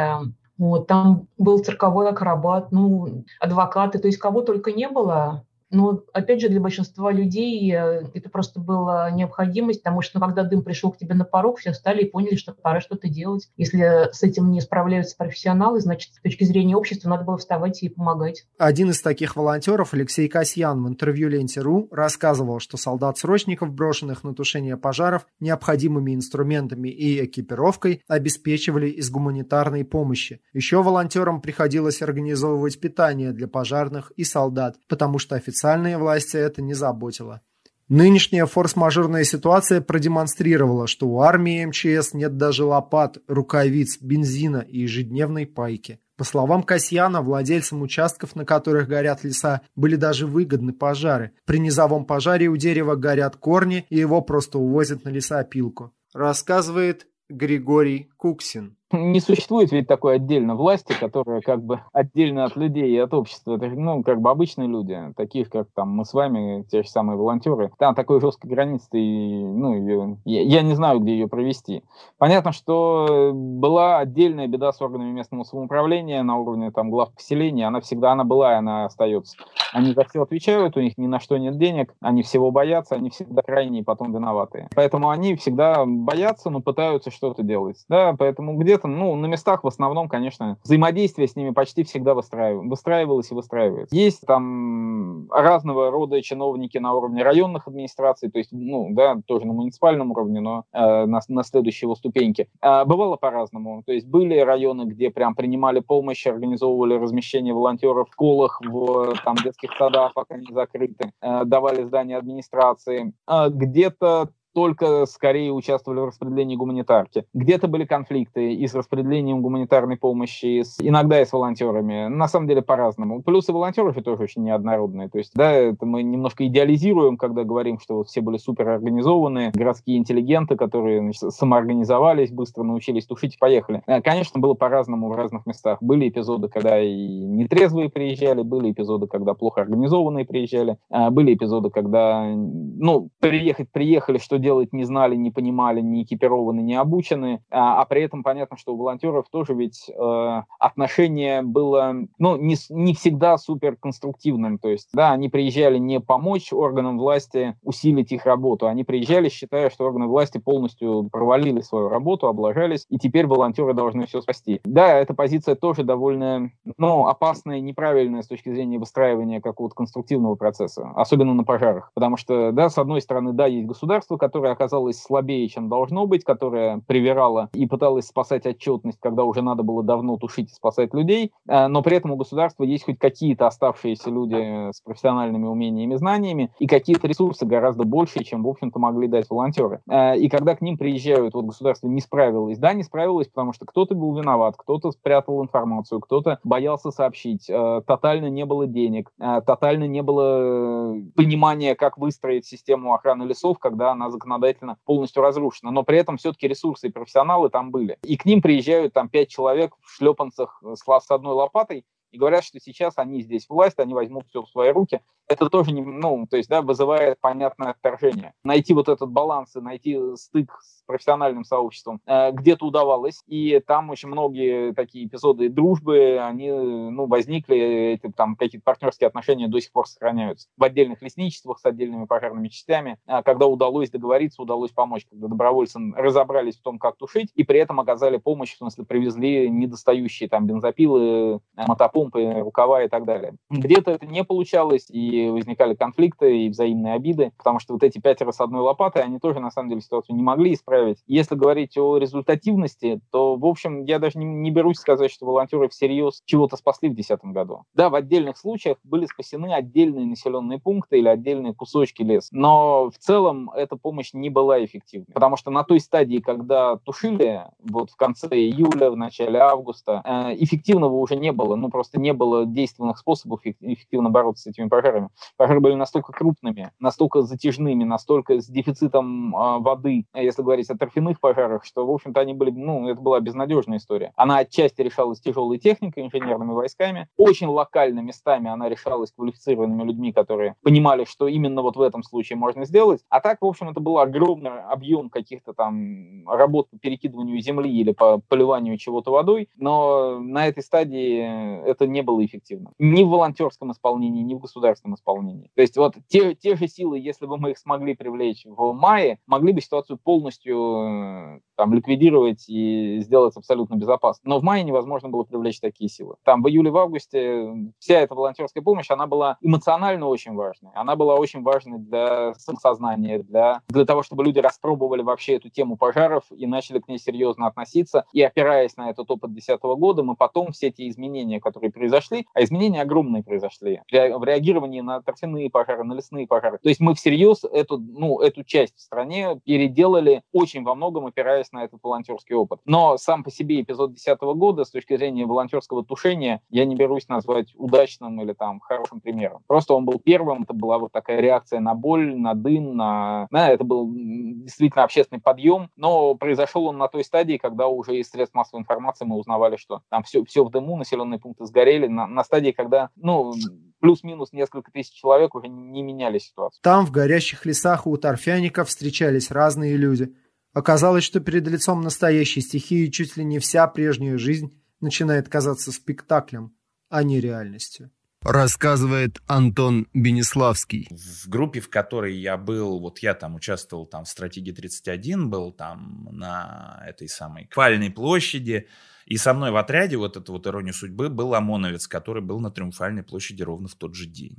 вот, там был цирковой акробат, ну, адвокаты, то есть кого только не было. Но, опять же, для большинства людей э, это просто была необходимость, потому что ну, когда дым пришел к тебе на порог, все стали и поняли, что пора что-то делать. Если с этим не справляются профессионалы, значит, с точки зрения общества надо было вставать и помогать. Один из таких волонтеров, Алексей Касьян, в интервью Ленте.ру рассказывал, что солдат-срочников, брошенных на тушение пожаров, необходимыми инструментами и экипировкой обеспечивали из гуманитарной помощи. Еще волонтерам приходилось организовывать питание для пожарных и солдат, потому что офицеры Официальные власти это не заботило. Нынешняя форс-мажорная ситуация продемонстрировала, что у армии МЧС нет даже лопат, рукавиц, бензина и ежедневной пайки. По словам Касьяна, владельцам участков, на которых горят леса, были даже выгодны пожары. При низовом пожаре у дерева горят корни, и его просто увозят на лесопилку. Рассказывает Григорий Куксин не существует ведь такой отдельно власти, которая как бы отдельно от людей и от общества. Это, ну, как бы обычные люди, таких как там мы с вами, те же самые волонтеры. Там такой жесткой границы, и, ну, ее, я, я не знаю, где ее провести. Понятно, что была отдельная беда с органами местного самоуправления на уровне там глав поселения. Она всегда она была, и она остается. Они за все отвечают, у них ни на что нет денег, они всего боятся, они всегда крайние потом виноватые. Поэтому они всегда боятся, но пытаются что-то делать. Да, поэтому где-то этом, ну, на местах в основном, конечно, взаимодействие с ними почти всегда выстраив... выстраивалось и выстраивается. Есть там разного рода чиновники на уровне районных администраций, то есть, ну, да, тоже на муниципальном уровне, но э, на, на следующей его ступеньке. Э, бывало по-разному. То есть были районы, где прям принимали помощь, организовывали размещение волонтеров в школах, в там, детских садах, пока они закрыты, э, давали здания администрации. Э, где-то только скорее участвовали в распределении гуманитарки. Где-то были конфликты и с распределением гуманитарной помощи, и с, иногда и с волонтерами. На самом деле по-разному. Плюсы волонтеров тоже очень неоднородные. То есть, да, это мы немножко идеализируем, когда говорим, что вот все были супер организованные, городские интеллигенты, которые значит, самоорганизовались, быстро научились тушить и поехали. Э, конечно, было по-разному в разных местах. Были эпизоды, когда и нетрезвые приезжали, были эпизоды, когда плохо организованные приезжали, э, были эпизоды, когда, ну, приехать приехали, что делать не знали, не понимали, не экипированы, не обучены, а, а при этом понятно, что у волонтеров тоже ведь э, отношение было, ну, не, не всегда супер конструктивным, то есть, да, они приезжали не помочь органам власти усилить их работу, они приезжали, считая, что органы власти полностью провалили свою работу, облажались, и теперь волонтеры должны все спасти. Да, эта позиция тоже довольно, ну, опасная, неправильная с точки зрения выстраивания какого-то конструктивного процесса, особенно на пожарах, потому что, да, с одной стороны, да, есть государство, которое оказалось слабее, чем должно быть, которое привирало и пыталось спасать отчетность, когда уже надо было давно тушить и спасать людей, э, но при этом у государства есть хоть какие-то оставшиеся люди с профессиональными умениями и знаниями, и какие-то ресурсы гораздо больше, чем, в общем-то, могли дать волонтеры. Э, и когда к ним приезжают, вот государство не справилось, да, не справилось, потому что кто-то был виноват, кто-то спрятал информацию, кто-то боялся сообщить, э, тотально не было денег, тотально не было понимания, как выстроить систему охраны лесов, когда она законодательно полностью разрушена. Но при этом все-таки ресурсы и профессионалы там были. И к ним приезжают там пять человек в шлепанцах с одной лопатой, и говорят, что сейчас они здесь власть, они возьмут все в свои руки. Это тоже не, ну, то есть, да, вызывает понятное отторжение. Найти вот этот баланс и найти стык с профессиональным сообществом э, где-то удавалось, и там очень многие такие эпизоды дружбы, они, ну, возникли, эти там какие-то партнерские отношения до сих пор сохраняются в отдельных лесничествах с отдельными пожарными частями, э, когда удалось договориться, удалось помочь, когда добровольцы разобрались в том, как тушить, и при этом оказали помощь, в смысле, привезли недостающие там бензопилы, мотопомпы, помпы, рукава и так далее. Где-то это не получалось, и возникали конфликты и взаимные обиды, потому что вот эти пятеро с одной лопатой, они тоже, на самом деле, ситуацию не могли исправить. Если говорить о результативности, то, в общем, я даже не, не берусь сказать, что волонтеры всерьез чего-то спасли в 2010 году. Да, в отдельных случаях были спасены отдельные населенные пункты или отдельные кусочки леса, но в целом эта помощь не была эффективной, потому что на той стадии, когда тушили, вот в конце июля, в начале августа, э, эффективного уже не было, ну просто не было действенных способов эффективно бороться с этими пожарами. Пожары были настолько крупными, настолько затяжными, настолько с дефицитом э, воды, если говорить о торфяных пожарах, что, в общем-то, они были, ну, это была безнадежная история. Она отчасти решалась тяжелой техникой, инженерными войсками, очень локально местами она решалась квалифицированными людьми, которые понимали, что именно вот в этом случае можно сделать. А так, в общем, это был огромный объем каких-то там работ по перекидыванию земли или по поливанию чего-то водой, но на этой стадии это не было эффективно. Ни в волонтерском исполнении, ни в государственном исполнении. То есть вот те, те же силы, если бы мы их смогли привлечь в мае, могли бы ситуацию полностью э, там, ликвидировать и сделать абсолютно безопасно. Но в мае невозможно было привлечь такие силы. Там в июле, в августе вся эта волонтерская помощь, она была эмоционально очень важной. Она была очень важной для самосознания, для, для того, чтобы люди распробовали вообще эту тему пожаров и начали к ней серьезно относиться. И опираясь на этот опыт 2010 года, мы потом все эти изменения, которые произошли, а изменения огромные произошли в реагировании на торфяные пожары, на лесные пожары. То есть мы всерьез эту, ну, эту часть в стране переделали очень во многом, опираясь на этот волонтерский опыт. Но сам по себе эпизод 2010 года с точки зрения волонтерского тушения я не берусь назвать удачным или там хорошим примером. Просто он был первым, это была вот такая реакция на боль, на дым, на... Да, это был действительно общественный подъем, но произошел он на той стадии, когда уже из средств массовой информации мы узнавали, что там все, все в дыму, населенные пункты сгорели, горели на, на стадии, когда, ну, плюс-минус несколько тысяч человек уже не меняли ситуацию. Там, в горящих лесах у торфяников встречались разные люди. Оказалось, что перед лицом настоящей стихии чуть ли не вся прежняя жизнь начинает казаться спектаклем, а не реальностью. Рассказывает Антон Бенеславский. В группе, в которой я был, вот я там участвовал там в стратегии 31, был там на этой самой Квальной площади, и со мной в отряде, вот это вот ирония судьбы, был ОМОНовец, который был на Триумфальной площади ровно в тот же день.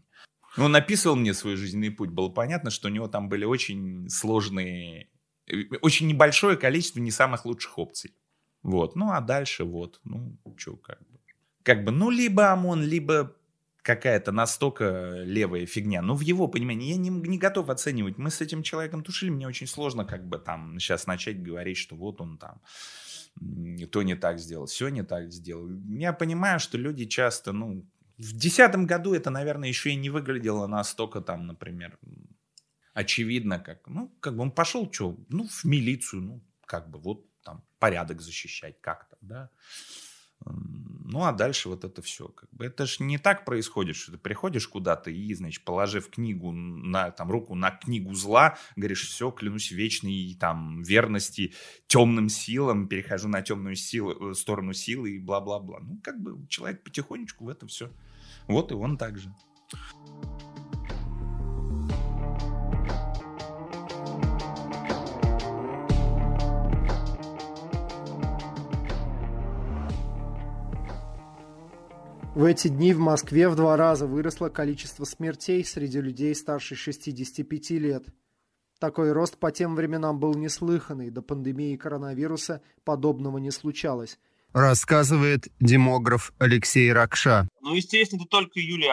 Он ну, написывал мне свой жизненный путь. Было понятно, что у него там были очень сложные, очень небольшое количество не самых лучших опций. Вот. Ну, а дальше вот, ну, что, как бы. Как бы, ну, либо ОМОН, либо какая-то настолько левая фигня. Ну, в его понимании, я не, не готов оценивать. Мы с этим человеком тушили, мне очень сложно как бы там сейчас начать говорить, что вот он там то не так сделал, все не так сделал. Я понимаю, что люди часто, ну, в десятом году это, наверное, еще и не выглядело настолько там, например, очевидно, как, ну, как бы он пошел, что, ну, в милицию, ну, как бы вот там порядок защищать как-то, да. Ну, а дальше вот это все. Как бы это же не так происходит, что ты приходишь куда-то и, значит, положив книгу на, там, руку на книгу зла, говоришь, все, клянусь вечной там верности темным силам, перехожу на темную силу, э, сторону силы и бла-бла-бла. Ну, как бы человек потихонечку в это все. Вот и он также. В эти дни в Москве в два раза выросло количество смертей среди людей старше 65 лет. Такой рост по тем временам был неслыханный, до пандемии коронавируса подобного не случалось. Рассказывает демограф Алексей Ракша. Ну, естественно, это только июль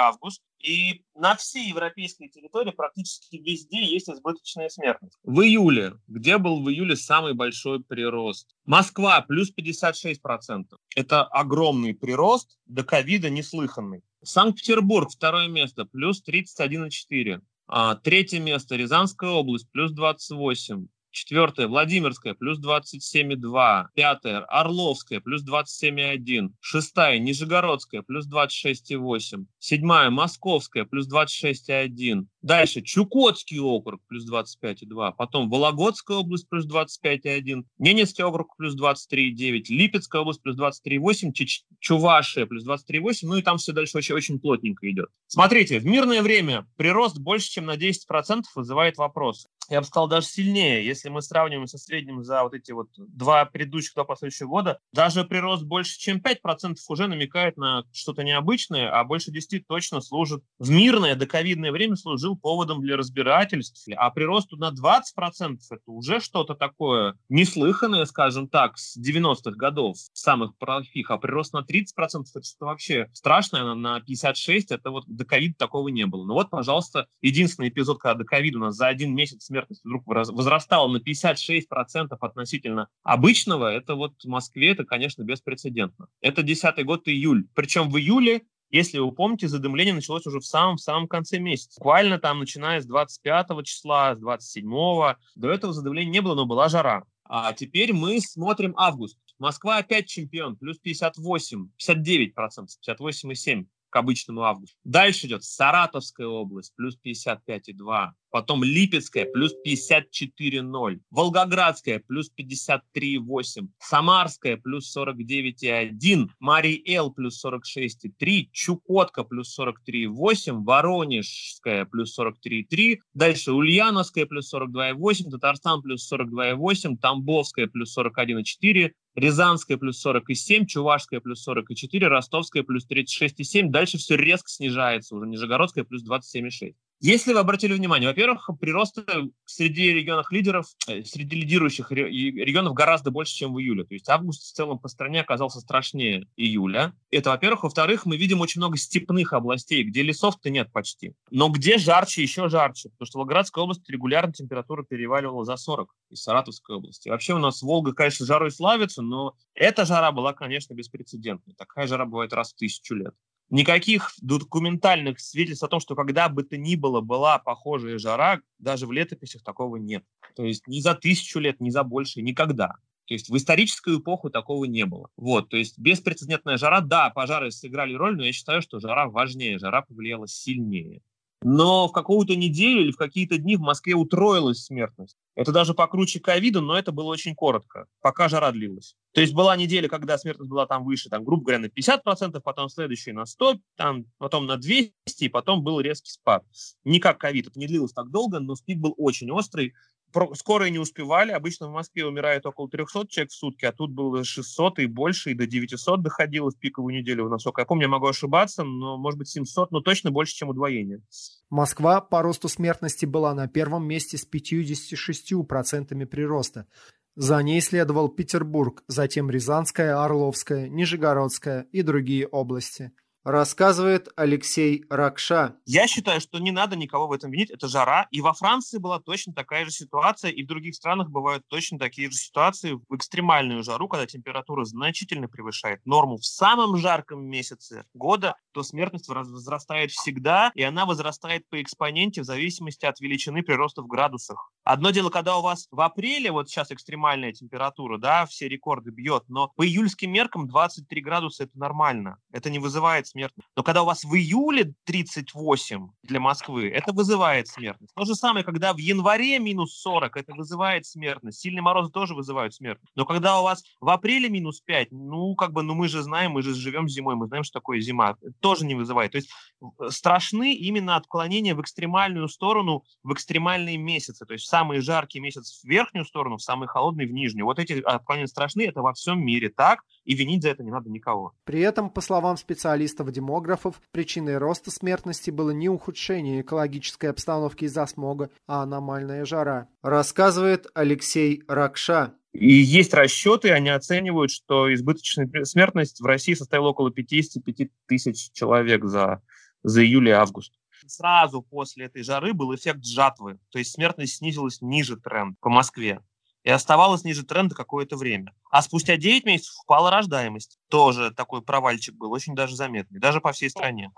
и на всей европейской территории практически везде есть избыточная смертность. В июле, где был в июле самый большой прирост? Москва плюс 56%. Это огромный прирост, до ковида неслыханный. Санкт-Петербург второе место, плюс 31,4. А, третье место Рязанская область, плюс 28. Четвертое, Владимирская, плюс 27,2. Пятое, Орловская, плюс 27,1. Шестая, Нижегородская, плюс 26,8. Седьмая, Московская, плюс 26,1. Дальше, Чукотский округ, плюс 25,2. Потом Вологодская область, плюс 25,1. Ненецкий округ, плюс 23,9. Липецкая область, плюс 23,8. Чувашия, плюс 23,8. Ну и там все дальше очень, очень плотненько идет. Смотрите, в мирное время прирост больше, чем на 10% вызывает вопрос. Я бы сказал, даже сильнее. Если мы сравниваем со средним за вот эти вот два предыдущих, два последующих года, даже прирост больше, чем 5% уже намекает на что-то необычное, а больше 10 точно служит в мирное доковидное время служил поводом для разбирательств. А прирост на 20% это уже что-то такое неслыханное, скажем так, с 90-х годов, самых плохих. А прирост на 30% это что вообще страшное, на 56 это вот до ковида такого не было. Ну вот, пожалуйста, единственный эпизод, когда до ковида у нас за один месяц смертность вдруг возрастала на 56% относительно обычного, это вот в Москве, это, конечно, беспрецедентно. Это 10 год, июль. Причем в июле если вы помните, задымление началось уже в самом, в самом конце месяца. Буквально там, начиная с 25 числа, с 27 до этого задымления не было, но была жара. А теперь мы смотрим август. Москва опять чемпион, плюс 58, 59 процентов, 58,7 к обычному августу. Дальше идет Саратовская область, плюс 55,2 потом Липецкая плюс 54,0, Волгоградская плюс 53,8, Самарская плюс 49,1, Марий-Эл плюс 46,3, Чукотка плюс 43,8, Воронежская плюс 43,3, дальше Ульяновская плюс 42,8, Татарстан плюс 42,8, Тамбовская плюс 41,4, Рязанская плюс 47, Чувашская плюс 44, Ростовская плюс 36,7. Дальше все резко снижается уже. Нижегородская плюс 27,6. Если вы обратили внимание, во-первых, прирост среди регионов лидеров, э, среди лидирующих регионов гораздо больше, чем в июле. То есть август в целом по стране оказался страшнее июля. Это, во-первых. Во-вторых, мы видим очень много степных областей, где лесов-то нет почти. Но где жарче, еще жарче. Потому что в Волгоградской области регулярно температура переваливала за 40 из Саратовской области. вообще у нас Волга, конечно, жарой славится, но эта жара была, конечно, беспрецедентной. Такая жара бывает раз в тысячу лет. Никаких документальных свидетельств о том, что когда бы то ни было была похожая жара, даже в летописях такого нет. То есть ни за тысячу лет, ни за больше, никогда. То есть в историческую эпоху такого не было. Вот, то есть беспрецедентная жара, да, пожары сыграли роль, но я считаю, что жара важнее, жара повлияла сильнее но в какую-то неделю или в какие-то дни в Москве утроилась смертность. Это даже покруче ковида, но это было очень коротко, пока жара длилась. То есть была неделя, когда смертность была там выше, там, грубо говоря, на 50%, потом следующая на 100%, там, потом на 200%, и потом был резкий спад. Не как ковид, это не длилось так долго, но спик был очень острый, скорые не успевали. Обычно в Москве умирает около 300 человек в сутки, а тут было 600 и больше, и до 900 доходило в пиковую неделю, насколько я помню. Я могу ошибаться, но, может быть, 700, но точно больше, чем удвоение. Москва по росту смертности была на первом месте с 56% прироста. За ней следовал Петербург, затем Рязанская, Орловская, Нижегородская и другие области. Рассказывает Алексей Ракша. Я считаю, что не надо никого в этом винить. Это жара. И во Франции была точно такая же ситуация, и в других странах бывают точно такие же ситуации в экстремальную жару, когда температура значительно превышает норму в самом жарком месяце года, то смертность возрастает всегда, и она возрастает по экспоненте в зависимости от величины прироста в градусах. Одно дело, когда у вас в апреле, вот сейчас экстремальная температура, да, все рекорды бьет, но по июльским меркам 23 градуса – это нормально, это не вызывает смертность. Но когда у вас в июле 38 для Москвы, это вызывает смертность. То же самое, когда в январе минус 40, это вызывает смертность. Сильные морозы тоже вызывают смертность. Но когда у вас в апреле минус 5, ну, как бы, ну, мы же знаем, мы же живем зимой, мы знаем, что такое зима. Это тоже не вызывает. То есть страшны именно отклонения в экстремальную сторону в экстремальные месяцы. То есть самый жаркий месяц в верхнюю сторону, в самый холодный в нижнюю. Вот эти отклонения страшны, это во всем мире так, и винить за это не надо никого. При этом, по словам специалистов-демографов, причиной роста смертности было не ухудшение экологической обстановки из-за смога, а аномальная жара. Рассказывает Алексей Ракша. И есть расчеты, они оценивают, что избыточная смертность в России составила около 55 тысяч человек за, за июль и август. Сразу после этой жары был эффект жатвы, то есть смертность снизилась ниже тренда по Москве и оставалась ниже тренда какое-то время. А спустя 9 месяцев упала рождаемость. Тоже такой провальчик был, очень даже заметный, даже по всей стране.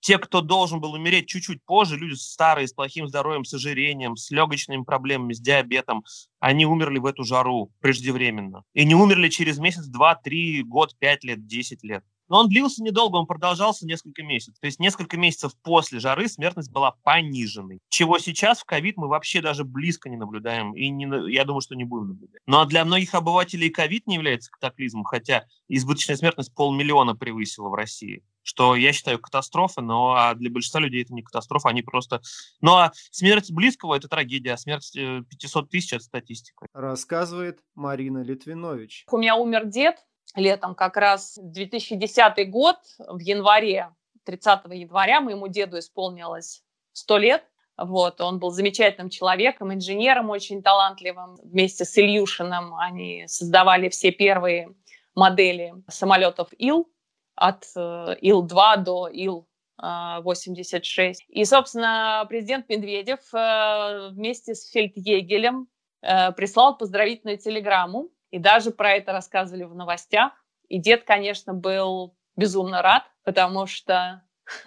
Те, кто должен был умереть чуть-чуть позже, люди старые, с плохим здоровьем, с ожирением, с легочными проблемами, с диабетом, они умерли в эту жару преждевременно. И не умерли через месяц, два, три, год, пять лет, десять лет. Но он длился недолго, он продолжался несколько месяцев. То есть несколько месяцев после жары смертность была пониженной. Чего сейчас в ковид мы вообще даже близко не наблюдаем. И не, я думаю, что не будем наблюдать. Но для многих обывателей ковид не является катаклизмом, хотя избыточная смертность полмиллиона превысила в России что я считаю катастрофой, но а для большинства людей это не катастрофа, они просто... Ну а смерть близкого – это трагедия, а смерть 500 э, тысяч – это статистика. Рассказывает Марина Литвинович. У меня умер дед, летом как раз 2010 год, в январе, 30 января моему деду исполнилось 100 лет. Вот, он был замечательным человеком, инженером очень талантливым. Вместе с Ильюшиным они создавали все первые модели самолетов Ил, от э, Ил-2 до Ил-86. И, собственно, президент Медведев э, вместе с Фельдъегелем э, прислал поздравительную телеграмму и даже про это рассказывали в новостях. И дед, конечно, был безумно рад, потому что,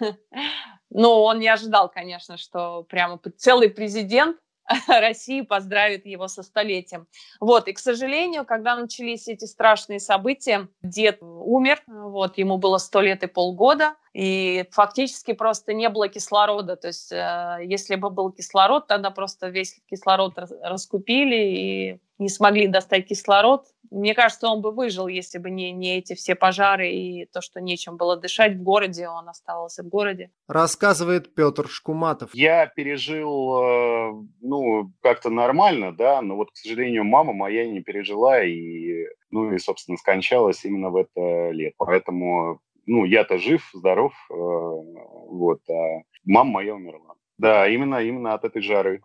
ну, он не ожидал, конечно, что прямо целый президент России поздравит его со столетием. Вот, и, к сожалению, когда начались эти страшные события, дед умер, вот, ему было сто лет и полгода, и фактически просто не было кислорода. То есть, э, если бы был кислород, тогда просто весь кислород раскупили и не смогли достать кислород. Мне кажется, он бы выжил, если бы не, не эти все пожары и то, что нечем было дышать в городе, он оставался в городе. Рассказывает Петр Шкуматов. Я пережил, э, ну, как-то нормально, да, но вот, к сожалению, мама моя не пережила и, ну, и, собственно, скончалась именно в это лето. Поэтому ну, я-то жив, здоров, э, вот, а мама моя умерла. Да, именно, именно от этой жары.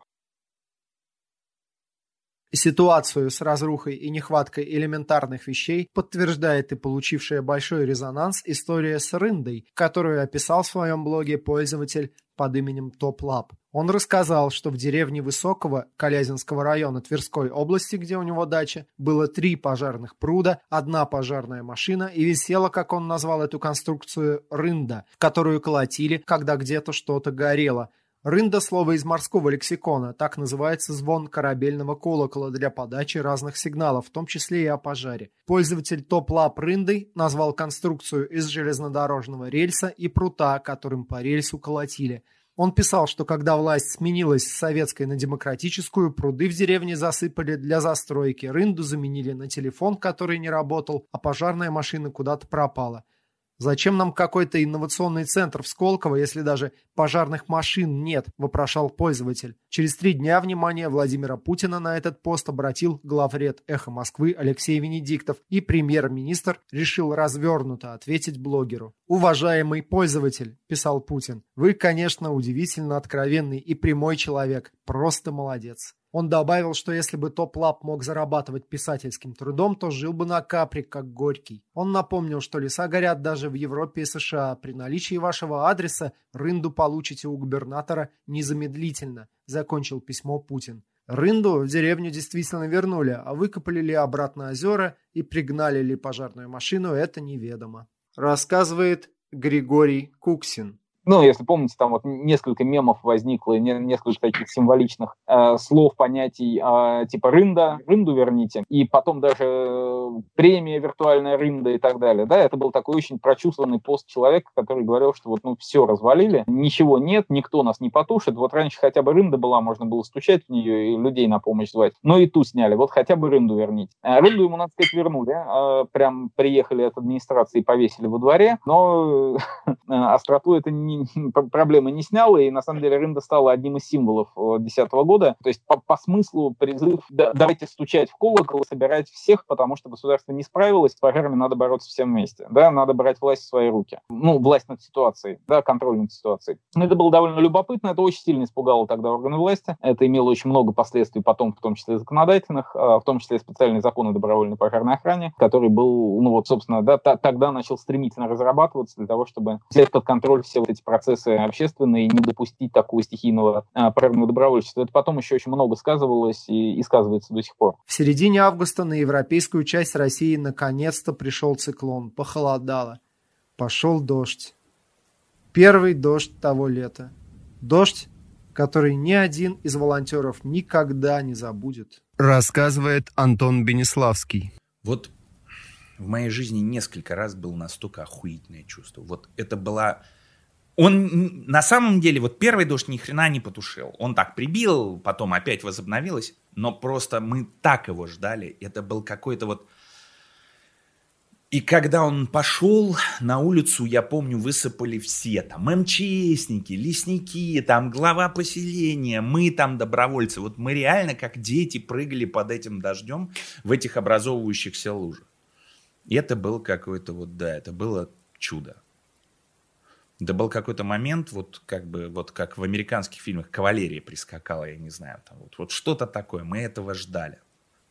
Ситуацию с разрухой и нехваткой элементарных вещей подтверждает и получившая большой резонанс история с рындой, которую описал в своем блоге пользователь под именем Top-Lap. Он рассказал, что в деревне Высокого Калязинского района Тверской области, где у него дача, было три пожарных пруда, одна пожарная машина и висела, как он назвал эту конструкцию, рында, которую колотили, когда где-то что-то горело – Рында – слово из морского лексикона, так называется звон корабельного колокола для подачи разных сигналов, в том числе и о пожаре. Пользователь топ-лап рындой назвал конструкцию из железнодорожного рельса и прута, которым по рельсу колотили. Он писал, что когда власть сменилась с советской на демократическую, пруды в деревне засыпали для застройки, рынду заменили на телефон, который не работал, а пожарная машина куда-то пропала. «Зачем нам какой-то инновационный центр в Сколково, если даже пожарных машин нет?» – вопрошал пользователь. Через три дня внимание Владимира Путина на этот пост обратил главред «Эхо Москвы» Алексей Венедиктов, и премьер-министр решил развернуто ответить блогеру. «Уважаемый пользователь», – писал Путин, – «вы, конечно, удивительно откровенный и прямой человек, просто молодец». Он добавил, что если бы Top-Lap мог зарабатывать писательским трудом, то жил бы на Капри, как Горький. Он напомнил, что леса горят даже в Европе и США. При наличии вашего адреса рынду получите у губернатора незамедлительно, закончил письмо Путин. Рынду в деревню действительно вернули, а выкопали ли обратно озера и пригнали ли пожарную машину, это неведомо. Рассказывает Григорий Куксин ну, если помните, там вот несколько мемов возникло, несколько таких символичных э, слов, понятий, э, типа рында, рынду верните, и потом даже э, премия виртуальная рында и так далее, да, это был такой очень прочувствованный пост человека, который говорил, что вот, ну, все развалили, ничего нет, никто нас не потушит, вот раньше хотя бы рында была, можно было стучать в нее и людей на помощь звать, но и ту сняли, вот хотя бы рынду верните. А рынду ему, надо сказать, вернули, э, прям приехали от администрации и повесили во дворе, но э, остроту это не проблемы не снял, и на самом деле рында стала одним из символов 2010 года. То есть по, по смыслу призыв да, давайте стучать в колокол и собирать всех, потому что государство не справилось, с пожарами надо бороться всем вместе. Да, надо брать власть в свои руки. Ну, власть над ситуацией, да, контроль над ситуацией. Это было довольно любопытно, это очень сильно испугало тогда органы власти. Это имело очень много последствий потом, в том числе законодательных, а, в том числе специальный закон о добровольной пожарной охране, который был, ну вот, собственно, да, тогда начал стремительно разрабатываться для того, чтобы взять под контроль все вот эти процессы общественные и не допустить такого стихийного а, пожарного добровольчества. Это потом еще очень много сказывалось и, и сказывается до сих пор. В середине августа на европейскую часть России наконец-то пришел циклон. Похолодало. Пошел дождь. Первый дождь того лета. Дождь, который ни один из волонтеров никогда не забудет. Рассказывает Антон Бенеславский. Вот в моей жизни несколько раз было настолько охуительное чувство. Вот это была он на самом деле, вот первый дождь ни хрена не потушил. Он так прибил, потом опять возобновилось, но просто мы так его ждали. Это был какой-то вот... И когда он пошел на улицу, я помню, высыпали все там МЧСники, лесники, там глава поселения, мы там добровольцы. Вот мы реально как дети прыгали под этим дождем в этих образовывающихся лужах. И это было какое-то вот, да, это было чудо. Да был какой-то момент, вот как бы, вот как в американских фильмах кавалерия прискакала, я не знаю, там вот, вот что-то такое, мы этого ждали.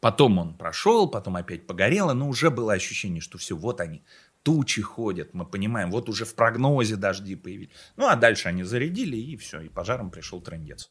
Потом он прошел, потом опять погорело, но уже было ощущение, что все, вот они, тучи ходят, мы понимаем, вот уже в прогнозе дожди появились. Ну, а дальше они зарядили, и все, и пожаром пришел трендец.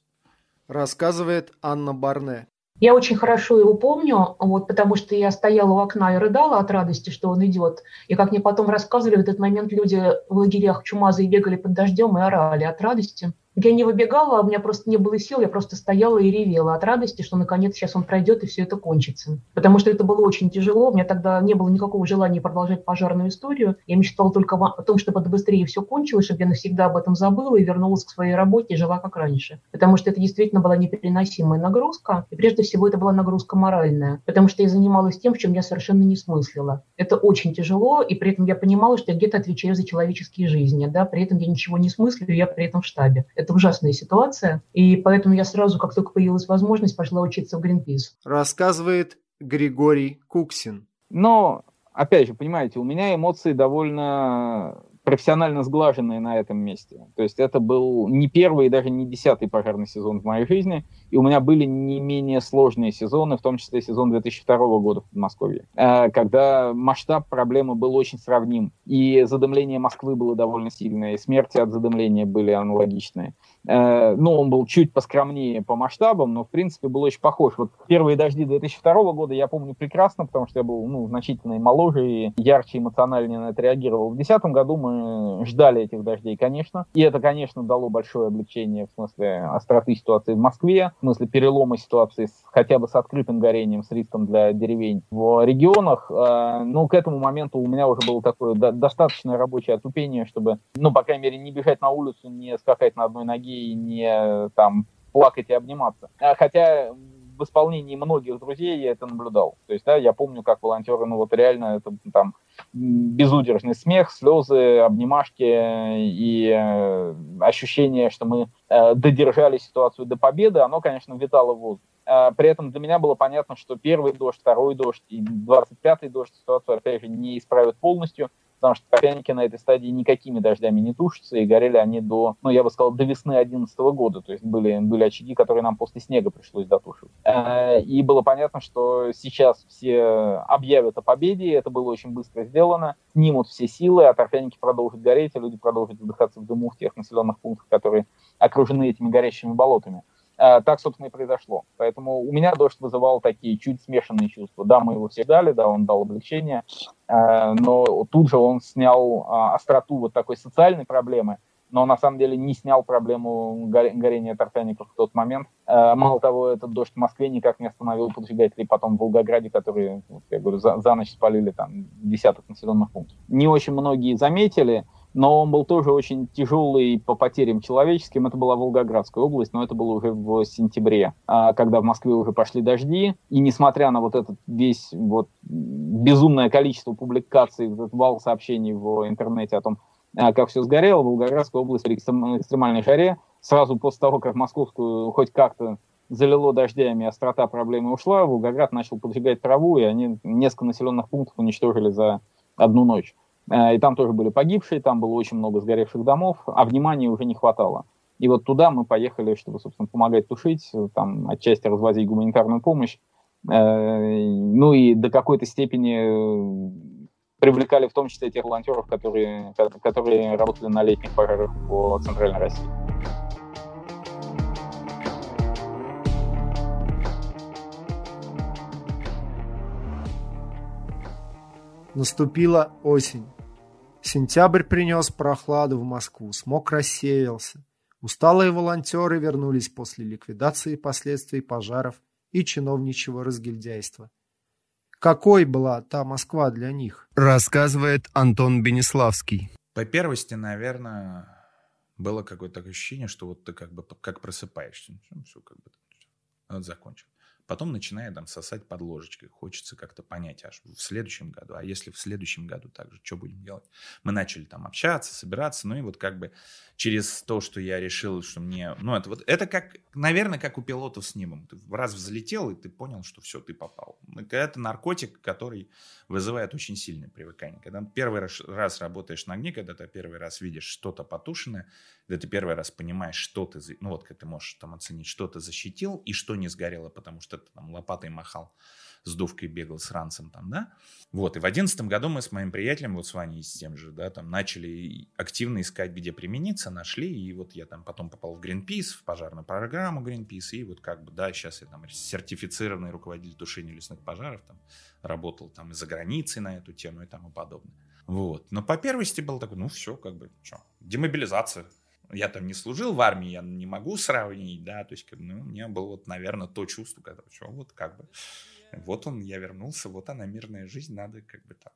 Рассказывает Анна Барне. Я очень хорошо его помню, вот, потому что я стояла у окна и рыдала от радости, что он идет. И как мне потом рассказывали, в этот момент люди в лагерях чумазые бегали под дождем и орали от радости. Я не выбегала, у меня просто не было сил, я просто стояла и ревела от радости, что наконец сейчас он пройдет и все это кончится. Потому что это было очень тяжело, у меня тогда не было никакого желания продолжать пожарную историю. Я мечтала только о том, чтобы это быстрее все кончилось, чтобы я навсегда об этом забыла и вернулась к своей работе и жила как раньше. Потому что это действительно была непереносимая нагрузка, и прежде всего это была нагрузка моральная, потому что я занималась тем, в чем я совершенно не смыслила. Это очень тяжело, и при этом я понимала, что я где-то отвечаю за человеческие жизни, да, при этом я ничего не смыслю, я при этом в штабе. Это ужасная ситуация, и поэтому я сразу, как только появилась возможность, пошла учиться в Гринпис. Рассказывает Григорий Куксин. Но, опять же, понимаете, у меня эмоции довольно профессионально сглаженные на этом месте. То есть это был не первый и даже не десятый пожарный сезон в моей жизни, и у меня были не менее сложные сезоны, в том числе сезон 2002 года в Подмосковье, э, когда масштаб проблемы был очень сравним, и задымление Москвы было довольно сильное, и смерти от задымления были аналогичные. Э, ну, он был чуть поскромнее по масштабам, но, в принципе, был очень похож. Вот первые дожди 2002 года я помню прекрасно, потому что я был, ну, значительно моложе и ярче эмоциональнее на это реагировал. В 2010 году мы ждали этих дождей, конечно, и это, конечно, дало большое облегчение в смысле остроты ситуации в Москве, в смысле перелома ситуации с, хотя бы с открытым горением, с риском для деревень в регионах. Э, ну, к этому моменту у меня уже было такое достаточное рабочее отупение, чтобы, ну, по крайней мере, не бежать на улицу, не скакать на одной ноге и не там плакать и обниматься. А, хотя в исполнении многих друзей я это наблюдал. То есть, да, я помню, как волонтеры, ну вот реально это там безудержный смех, слезы, обнимашки и э, ощущение, что мы э, додержали ситуацию до победы, оно, конечно, витало в воздухе. Э, при этом для меня было понятно, что первый дождь, второй дождь и 25-й дождь ситуацию, опять же, не исправят полностью, потому что торфяники на этой стадии никакими дождями не тушатся, и горели они до, ну, я бы сказал, до весны 2011 года, то есть были, были очаги, которые нам после снега пришлось дотушивать. Э, и было понятно, что сейчас все объявят о победе, это было очень быстро сделано, снимут все силы, а торфяники продолжат гореть, а люди продолжат задыхаться в дыму в тех населенных пунктах, которые окружены этими горящими болотами. Э, так, собственно, и произошло. Поэтому у меня дождь вызывал такие чуть смешанные чувства. Да, мы его все ждали, да, он дал облегчение, э, но тут же он снял а, остроту вот такой социальной проблемы, но на самом деле не снял проблему горения торфяников в тот момент. Мало того, этот дождь в Москве никак не остановил поджигателей потом в Волгограде, которые, я говорю, за, за ночь спалили там десяток населенных пунктов. Не очень многие заметили, но он был тоже очень тяжелый по потерям человеческим. Это была Волгоградская область, но это было уже в сентябре, а, когда в Москве уже пошли дожди. И несмотря на вот этот весь вот безумное количество публикаций, этот вал сообщений в интернете о том, а, как все сгорело, Волгоградская область при экстремальной жаре, сразу после того, как московскую хоть как-то залило дождями, острота проблемы ушла, Волгоград начал поджигать траву, и они несколько населенных пунктов уничтожили за одну ночь. Э, и там тоже были погибшие, там было очень много сгоревших домов, а внимания уже не хватало. И вот туда мы поехали, чтобы, собственно, помогать тушить, там отчасти развозить гуманитарную помощь. Э, ну и до какой-то степени привлекали в том числе тех волонтеров, которые, которые работали на летних пожарах по Центральной России. Наступила осень. Сентябрь принес прохладу в Москву, смог рассеялся. Усталые волонтеры вернулись после ликвидации последствий пожаров и чиновничьего разгильдяйства. Какой была та Москва для них? Рассказывает Антон Бенеславский. По первости, наверное, было какое-то ощущение, что вот ты как бы как просыпаешься. Ну, все как бы вот закончил. Потом начинает там сосать под ложечкой. Хочется как-то понять аж в следующем году. А если в следующем году также, что будем делать? Мы начали там общаться, собираться. Ну и вот как бы через то, что я решил, что мне... Ну это вот, это как, наверное, как у пилотов с небом. Ты раз взлетел, и ты понял, что все, ты попал. Это наркотик, который вызывает очень сильное привыкание. Когда первый раз работаешь на огне, когда ты первый раз видишь что-то потушенное, когда ты первый раз понимаешь, что ты, ну вот как ты можешь там оценить, что ты защитил и что не сгорело, потому что ты там лопатой махал, с дувкой бегал с ранцем там, да. Вот, и в одиннадцатом году мы с моим приятелем, вот с Ваней с тем же, да, там начали активно искать, где примениться, нашли, и вот я там потом попал в Greenpeace, в пожарную программу Greenpeace, и вот как бы, да, сейчас я там сертифицированный руководитель тушения лесных пожаров, там, работал там и за границей на эту тему и тому подобное. Вот. Но по первости был такой, ну все, как бы, что, демобилизация, я там не служил в армии, я не могу сравнить, да, то есть, ну, у меня было вот, наверное, то чувство, когда, что вот как бы, вот он, я вернулся, вот она, мирная жизнь, надо как бы так.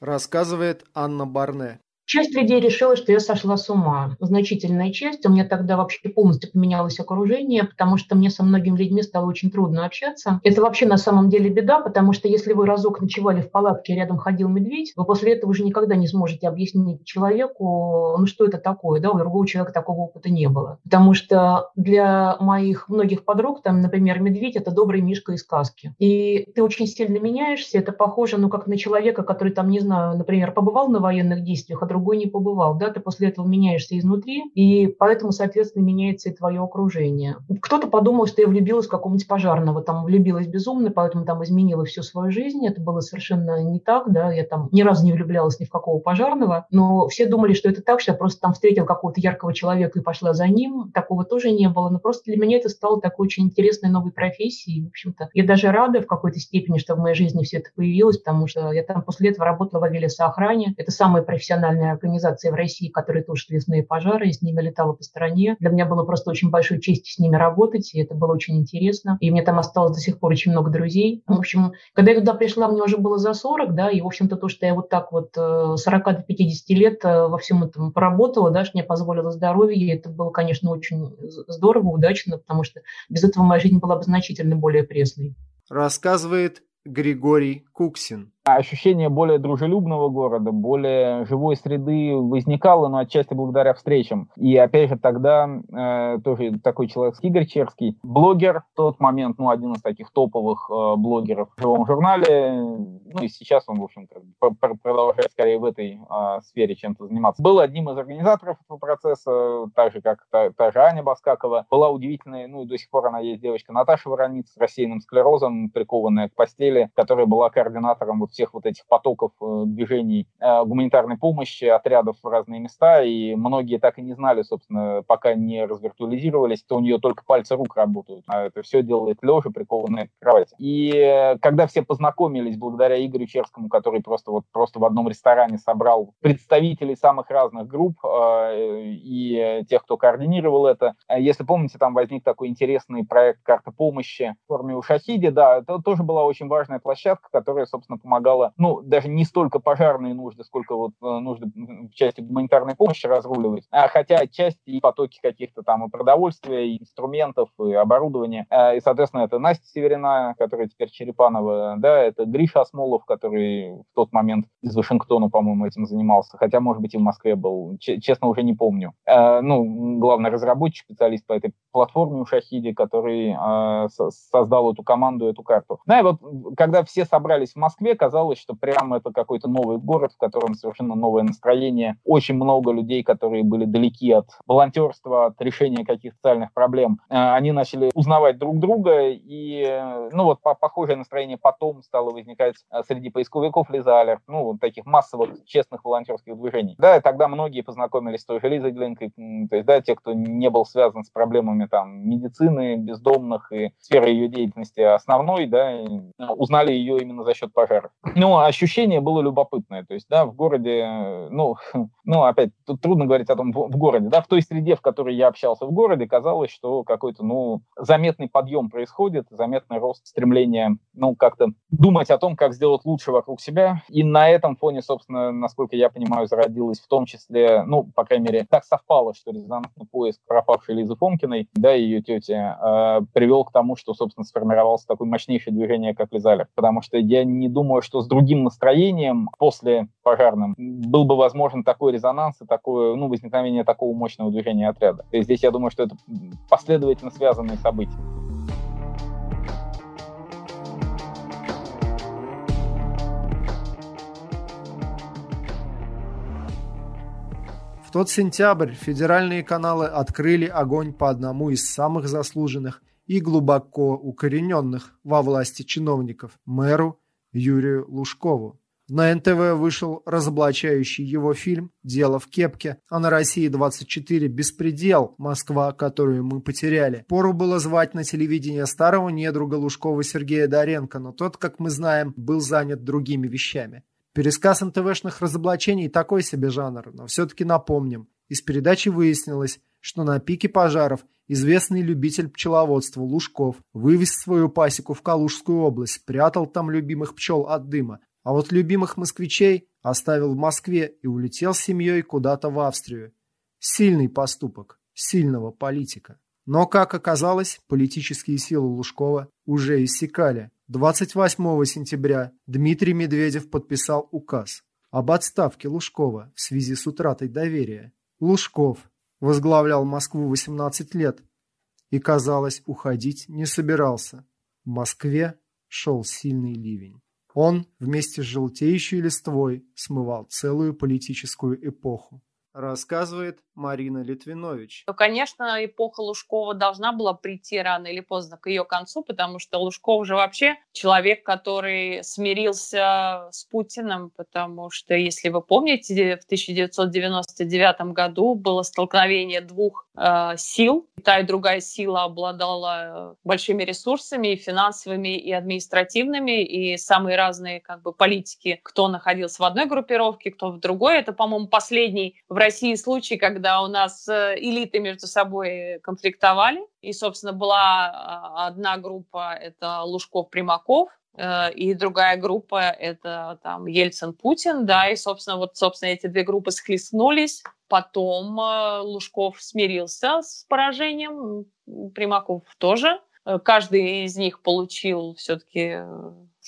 Рассказывает Анна Барне. Часть людей решила, что я сошла с ума. Значительная часть. У меня тогда вообще полностью поменялось окружение, потому что мне со многими людьми стало очень трудно общаться. Это вообще на самом деле беда, потому что если вы разок ночевали в палатке, рядом ходил медведь, вы после этого уже никогда не сможете объяснить человеку, ну что это такое, да, у другого человека такого опыта не было. Потому что для моих многих подруг, там, например, медведь – это добрый мишка из сказки. И ты очень сильно меняешься, это похоже, ну, как на человека, который там, не знаю, например, побывал на военных действиях, а другой не побывал, да, ты после этого меняешься изнутри, и поэтому, соответственно, меняется и твое окружение. Кто-то подумал, что я влюбилась в какого-нибудь пожарного, там влюбилась безумно, поэтому там изменила всю свою жизнь, это было совершенно не так, да, я там ни разу не влюблялась ни в какого пожарного, но все думали, что это так, что я просто там встретил какого-то яркого человека и пошла за ним, такого тоже не было, но просто для меня это стало такой очень интересной новой профессией, в общем-то. Я даже рада в какой-то степени, что в моей жизни все это появилось, потому что я там после этого работала в авиалесоохране, это самая профессиональная организации в России, которые тушат лесные пожары, и с ними летала по стране. Для меня было просто очень большой честью с ними работать, и это было очень интересно. И мне там осталось до сих пор очень много друзей. В общем, когда я туда пришла, мне уже было за 40, да, и, в общем-то, то, что я вот так вот 40 э, до 50 лет э, во всем этом поработала, да, что мне позволило здоровье, это было, конечно, очень здорово, удачно, потому что без этого моя жизнь была бы значительно более пресной. Рассказывает Григорий Куксин. Ощущение более дружелюбного города, более живой среды возникало, но отчасти благодаря встречам. И опять же тогда э, тоже такой человек Игорь Черский, блогер в тот момент, ну, один из таких топовых э, блогеров в живом журнале, ну и сейчас он, в общем, продолжает скорее в этой э, сфере чем-то заниматься. Был одним из организаторов этого процесса, так же, как та, та же Аня Баскакова. Была удивительная, ну, и до сих пор она есть девочка Наташа Ворониц с рассеянным склерозом, прикованная к постели, которая была координатором вот всех вот этих потоков э, движений э, гуманитарной помощи, отрядов в разные места, и многие так и не знали, собственно, пока не развиртуализировались, то у нее только пальцы рук работают, а это все делает лежа, прикованная к кровати. И э, когда все познакомились благодаря Игорю Черскому, который просто вот просто в одном ресторане собрал представителей самых разных групп и тех, кто координировал это, если помните, там возник такой интересный проект «Карта помощи» в форме у Шахиди, да, это тоже была очень важная площадка, которая, собственно, помогала, ну, даже не столько пожарные нужды, сколько вот э, нужды в части гуманитарной помощи разруливать, а хотя отчасти и потоки каких-то там и продовольствия, и инструментов, и оборудования. А, и, соответственно, это Настя Северина, которая теперь Черепанова, да, это Гриша Осмолов, который в тот момент из Вашингтона, по-моему, этим занимался, хотя, может быть, и в Москве был, честно, уже не помню. А, ну, главный разработчик, специалист по этой платформе у Шахиди, который а, создал эту команду, эту карту. Да, и вот когда все собрались в Москве, казалось, что прямо это какой-то новый город, в котором совершенно новое настроение. Очень много людей, которые были далеки от волонтерства, от решения каких-то социальных проблем. Э, они начали узнавать друг друга, и, э, ну вот, похожее настроение потом стало возникать э, среди поисковиков Лизалер, ну, вот таких массовых, честных волонтерских движений. Да, и тогда многие познакомились с той же Лизой Глинкой, то есть, да, те, кто не был связан с проблемами там медицины, бездомных и сферы ее деятельности основной, да, узнали ее именно за счет пожаров. Ну, ощущение было любопытное, то есть, да, в городе, ну, ну, опять, тут трудно говорить о том, в, городе, да, в той среде, в которой я общался в городе, казалось, что какой-то, ну, заметный подъем происходит, заметный рост стремления, ну, как-то думать о том, как сделать лучше вокруг себя, и на этом фоне, собственно, насколько я понимаю, зародилась в том числе, ну, по крайней мере, так совпало, что резонансный поиск пропавшей Лизы Фомкиной, да, ее тети, э, привел к тому, что, собственно, сформировался такое мощнейшее движение, как Лизалер, потому что я не думаю, что с другим настроением после пожарным был бы возможен такой резонанс и такое, ну, возникновение такого мощного движения отряда. Есть здесь я думаю, что это последовательно связанные события. В тот сентябрь федеральные каналы открыли огонь по одному из самых заслуженных и глубоко укорененных во власти чиновников – мэру Юрию Лужкову. На НТВ вышел разоблачающий его фильм «Дело в кепке», а на России-24 «Беспредел. Москва, которую мы потеряли». Пору было звать на телевидение старого недруга Лужкова Сергея Доренко, но тот, как мы знаем, был занят другими вещами. Пересказ НТВшных разоблачений такой себе жанр, но все-таки напомним. Из передачи выяснилось, что на пике пожаров известный любитель пчеловодства Лужков вывез свою пасеку в Калужскую область, спрятал там любимых пчел от дыма, а вот любимых москвичей оставил в Москве и улетел с семьей куда-то в Австрию. Сильный поступок сильного политика. Но, как оказалось, политические силы Лужкова уже иссякали. 28 сентября Дмитрий Медведев подписал указ об отставке Лужкова в связи с утратой доверия. Лужков возглавлял Москву 18 лет и, казалось, уходить не собирался. В Москве шел сильный ливень. Он вместе с желтеющей листвой смывал целую политическую эпоху рассказывает Марина Литвинович. Ну, конечно, эпоха Лужкова должна была прийти рано или поздно к ее концу, потому что Лужков же вообще человек, который смирился с Путиным, потому что, если вы помните, в 1999 году было столкновение двух э, сил. Та и другая сила обладала большими ресурсами, и финансовыми, и административными, и самые разные как бы политики, кто находился в одной группировке, кто в другой. Это, по-моему, последний в России случай, когда у нас э, элиты между собой конфликтовали. И, собственно, была а, одна группа, это Лужков-Примаков, э, и другая группа это там Ельцин-Путин, да, и, собственно, вот, собственно, эти две группы схлестнулись. Потом э, Лужков смирился с поражением, Примаков тоже. Каждый из них получил все-таки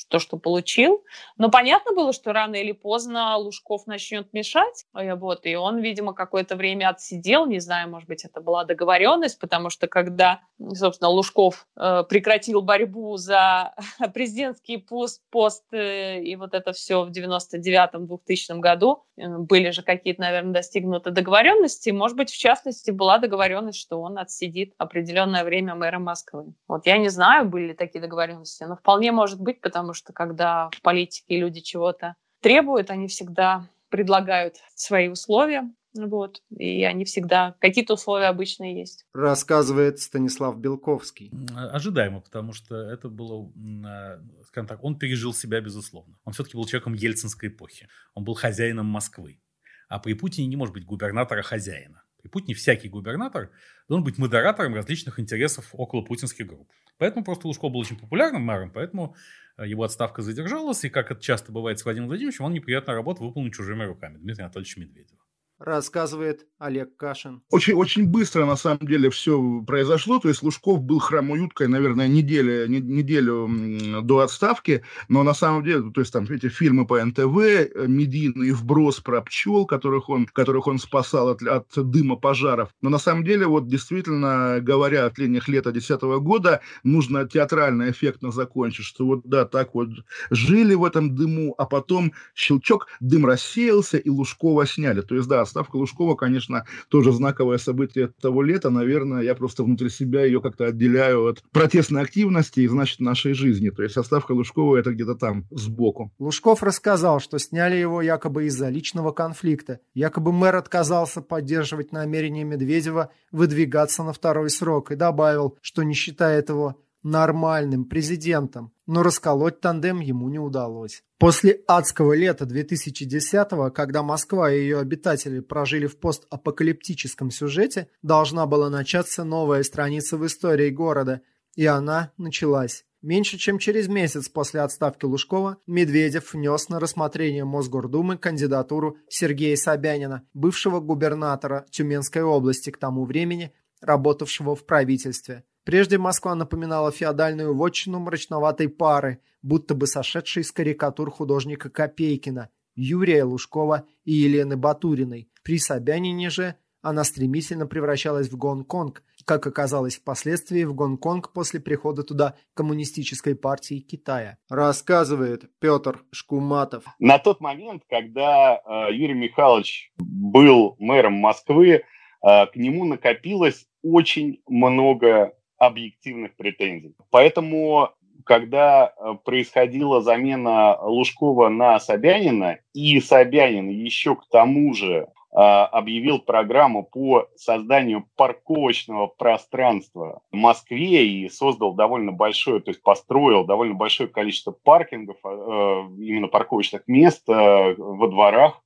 то, что получил. Но понятно было, что рано или поздно Лужков начнет мешать. Вот, и он, видимо, какое-то время отсидел. Не знаю, может быть, это была договоренность, потому что когда, собственно, Лужков э, прекратил борьбу за президентский пост, пост э, и вот это все в 99-2000 году, э, были же какие-то, наверное, достигнуты договоренности. Может быть, в частности, была договоренность, что он отсидит определенное время мэра Москвы. Вот я не знаю, были ли такие договоренности, но вполне может быть, потому что когда в политике люди чего-то требуют, они всегда предлагают свои условия, вот, и они всегда, какие-то условия обычно есть. Рассказывает Станислав Белковский. Ожидаемо, потому что это было, а, скажем так, он пережил себя, безусловно. Он все-таки был человеком ельцинской эпохи. Он был хозяином Москвы. А при Путине не может быть губернатора-хозяина. При Путине всякий губернатор должен быть модератором различных интересов около путинских групп. Поэтому просто Лужков был очень популярным мэром, поэтому его отставка задержалась, и, как это часто бывает с Владимиром Владимировичем, он неприятную работу выполнил чужими руками. Дмитрий Анатольевич Медведев рассказывает Олег Кашин. Очень, очень быстро, на самом деле, все произошло. То есть Лужков был хромоюткой, наверное, неделю, неделю до отставки. Но на самом деле, то есть там эти фильмы по НТВ, э, медийный вброс про пчел, которых он, которых он спасал от, от дыма пожаров. Но на самом деле, вот действительно, говоря от летних лета 2010 года, нужно театрально эффектно закончить, что вот да, так вот жили в этом дыму, а потом щелчок, дым рассеялся, и Лужкова сняли. То есть, да, отставка Лужкова, конечно, тоже знаковое событие того лета. Наверное, я просто внутри себя ее как-то отделяю от протестной активности и, значит, нашей жизни. То есть отставка Лужкова – это где-то там, сбоку. Лужков рассказал, что сняли его якобы из-за личного конфликта. Якобы мэр отказался поддерживать намерение Медведева выдвигаться на второй срок и добавил, что не считает его нормальным президентом, но расколоть тандем ему не удалось. После адского лета 2010-го, когда Москва и ее обитатели прожили в постапокалиптическом сюжете, должна была начаться новая страница в истории города, и она началась. Меньше чем через месяц после отставки Лужкова Медведев внес на рассмотрение Мосгордумы кандидатуру Сергея Собянина, бывшего губернатора Тюменской области к тому времени, работавшего в правительстве. Прежде Москва напоминала феодальную вотчину мрачноватой пары, будто бы сошедшей из карикатур художника Копейкина, Юрия Лужкова и Елены Батуриной. При Собянине же она стремительно превращалась в Гонконг, как оказалось впоследствии в Гонконг после прихода туда коммунистической партии Китая. Рассказывает Петр Шкуматов. На тот момент, когда э, Юрий Михайлович был мэром Москвы, э, к нему накопилось очень много объективных претензий. Поэтому, когда э, происходила замена Лужкова на Собянина, и Собянин еще к тому же э, объявил программу по созданию парковочного пространства в Москве и создал довольно большое, то есть построил довольно большое количество паркингов, э, именно парковочных мест во дворах,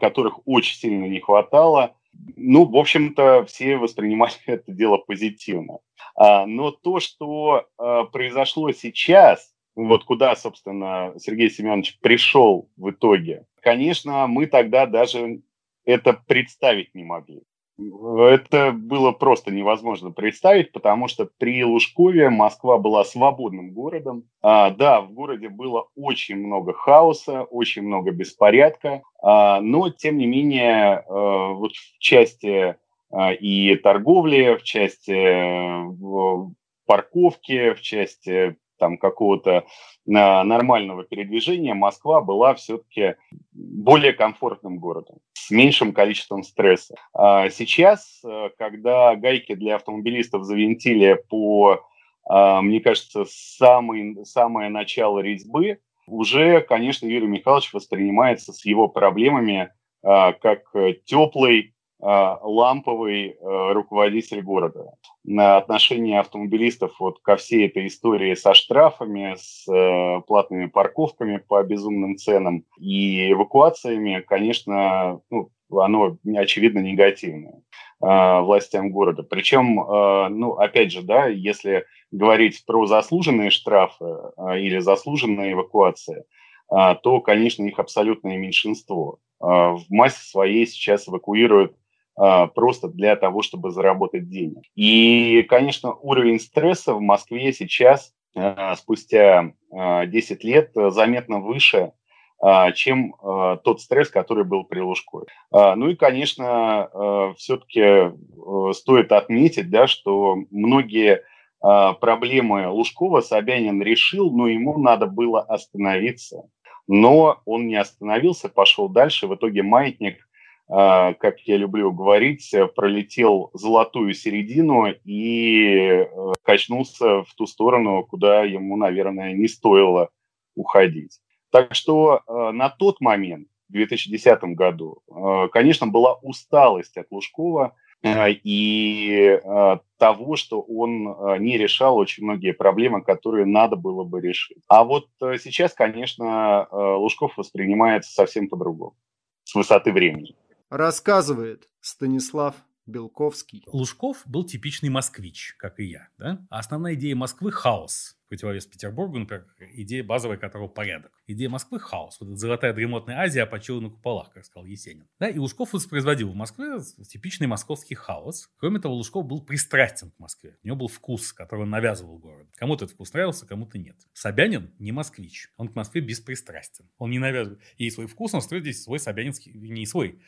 которых очень сильно не хватало. Ну, в общем-то, все воспринимали это дело позитивно. А, но то, что а, произошло сейчас, вот куда, собственно, Сергей Семенович пришел в итоге, конечно, мы тогда даже это представить не могли. Это было просто невозможно представить, потому что при Лужкове Москва была свободным городом. А, да, в городе было очень много хаоса, очень много беспорядка, а, но тем не менее а, вот в части а, и торговли, в части э, парковки, в части там какого-то нормального передвижения Москва была все-таки более комфортным городом, с меньшим количеством стресса. А сейчас, э, когда гайки для автомобилистов завинтили по, а, мне кажется, самый, самое начало резьбы, уже, конечно, Юрий Михайлович воспринимается с его проблемами а, как теплый, Э, ламповый э, руководитель города. На отношение автомобилистов вот ко всей этой истории со штрафами, с э, платными парковками по безумным ценам и эвакуациями, конечно, ну, оно очевидно негативное властям города. Причем, ну, опять же, да, если говорить про заслуженные штрафы или заслуженные эвакуации, то, конечно, их абсолютное меньшинство. В массе своей сейчас эвакуируют просто для того, чтобы заработать денег. И, конечно, уровень стресса в Москве сейчас спустя 10 лет заметно выше, чем тот стресс, который был при Лужкове. Ну и, конечно, все-таки стоит отметить, да, что многие проблемы Лужкова Собянин решил, но ему надо было остановиться. Но он не остановился, пошел дальше. В итоге маятник а, как я люблю говорить, пролетел золотую середину и э, качнулся в ту сторону, куда ему, наверное, не стоило уходить. Так что э, на тот момент, в 2010 году, э, конечно, была усталость от Лужкова и того, что он не решал очень многие проблемы, которые надо было бы решить. А вот сейчас, конечно, Лужков воспринимается совсем по-другому, с высоты времени. Рассказывает Станислав Белковский. Лужков был типичный москвич, как и я. Да? А основная идея Москвы – хаос. Противовес Петербургу, например, идея базовая которого – порядок. Идея Москвы – хаос. Вот эта золотая дремотная Азия почила на куполах, как сказал Есенин. Да? И Лужков воспроизводил в Москве типичный московский хаос. Кроме того, Лужков был пристрастен к Москве. У него был вкус, который он навязывал город. Кому-то этот вкус нравился, кому-то нет. Собянин не москвич. Он к Москве беспристрастен. Он не навязывает. И свой вкус он строит здесь свой собянинский, не свой,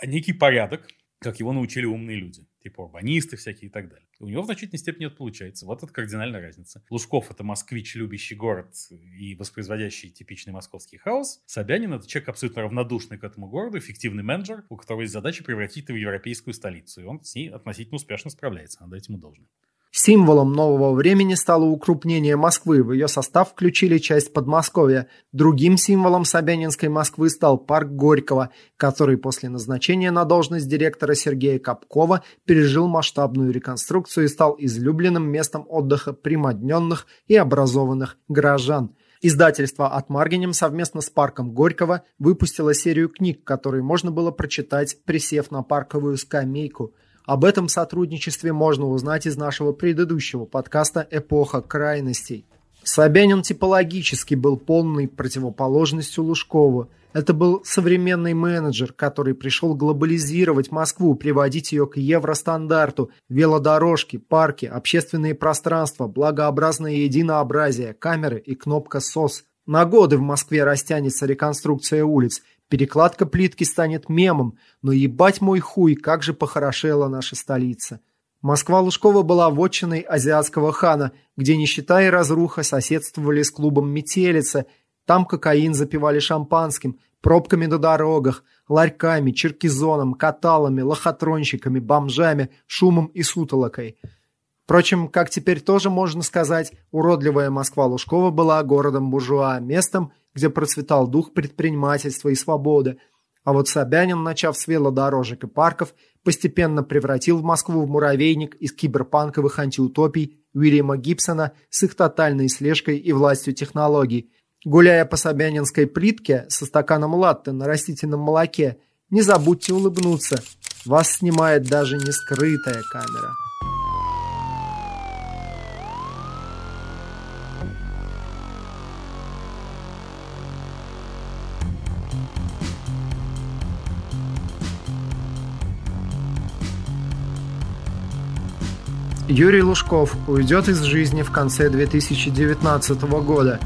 а некий порядок, как его научили умные люди, типа урбанисты всякие и так далее. У него в значительной степени это получается. Вот это кардинальная разница. Лужков – это москвич, любящий город и воспроизводящий типичный московский хаос. Собянин – это человек абсолютно равнодушный к этому городу, эффективный менеджер, у которого есть задача превратить это в европейскую столицу. И он с ней относительно успешно справляется. Надо этому должное. Символом нового времени стало укрупнение Москвы. В ее состав включили часть Подмосковья. Другим символом Собянинской Москвы стал парк Горького, который после назначения на должность директора Сергея Капкова пережил масштабную реконструкцию и стал излюбленным местом отдыха примодненных и образованных горожан. Издательство «От Маргинем» совместно с парком Горького выпустило серию книг, которые можно было прочитать, присев на парковую скамейку – об этом сотрудничестве можно узнать из нашего предыдущего подкаста «Эпоха крайностей». Собянин типологически был полной противоположностью Лужкову. Это был современный менеджер, который пришел глобализировать Москву, приводить ее к евростандарту, велодорожки, парки, общественные пространства, благообразное единообразие, камеры и кнопка СОС. На годы в Москве растянется реконструкция улиц, Перекладка плитки станет мемом, но ебать мой хуй, как же похорошела наша столица. Москва-Лужкова была вотчиной азиатского хана, где нищета и разруха соседствовали с клубом «Метелица», там кокаин запивали шампанским, пробками на дорогах, ларьками, черкизоном, каталами, лохотронщиками, бомжами, шумом и сутолокой. Впрочем, как теперь тоже можно сказать, уродливая Москва-Лужкова была городом буржуа, местом, где процветал дух предпринимательства и свободы. А вот Собянин, начав с велодорожек и парков, постепенно превратил в Москву в муравейник из киберпанковых антиутопий Уильяма Гибсона с их тотальной слежкой и властью технологий. Гуляя по Собянинской плитке со стаканом латте на растительном молоке, не забудьте улыбнуться. Вас снимает даже не скрытая камера. Юрий Лужков уйдет из жизни в конце 2019 года.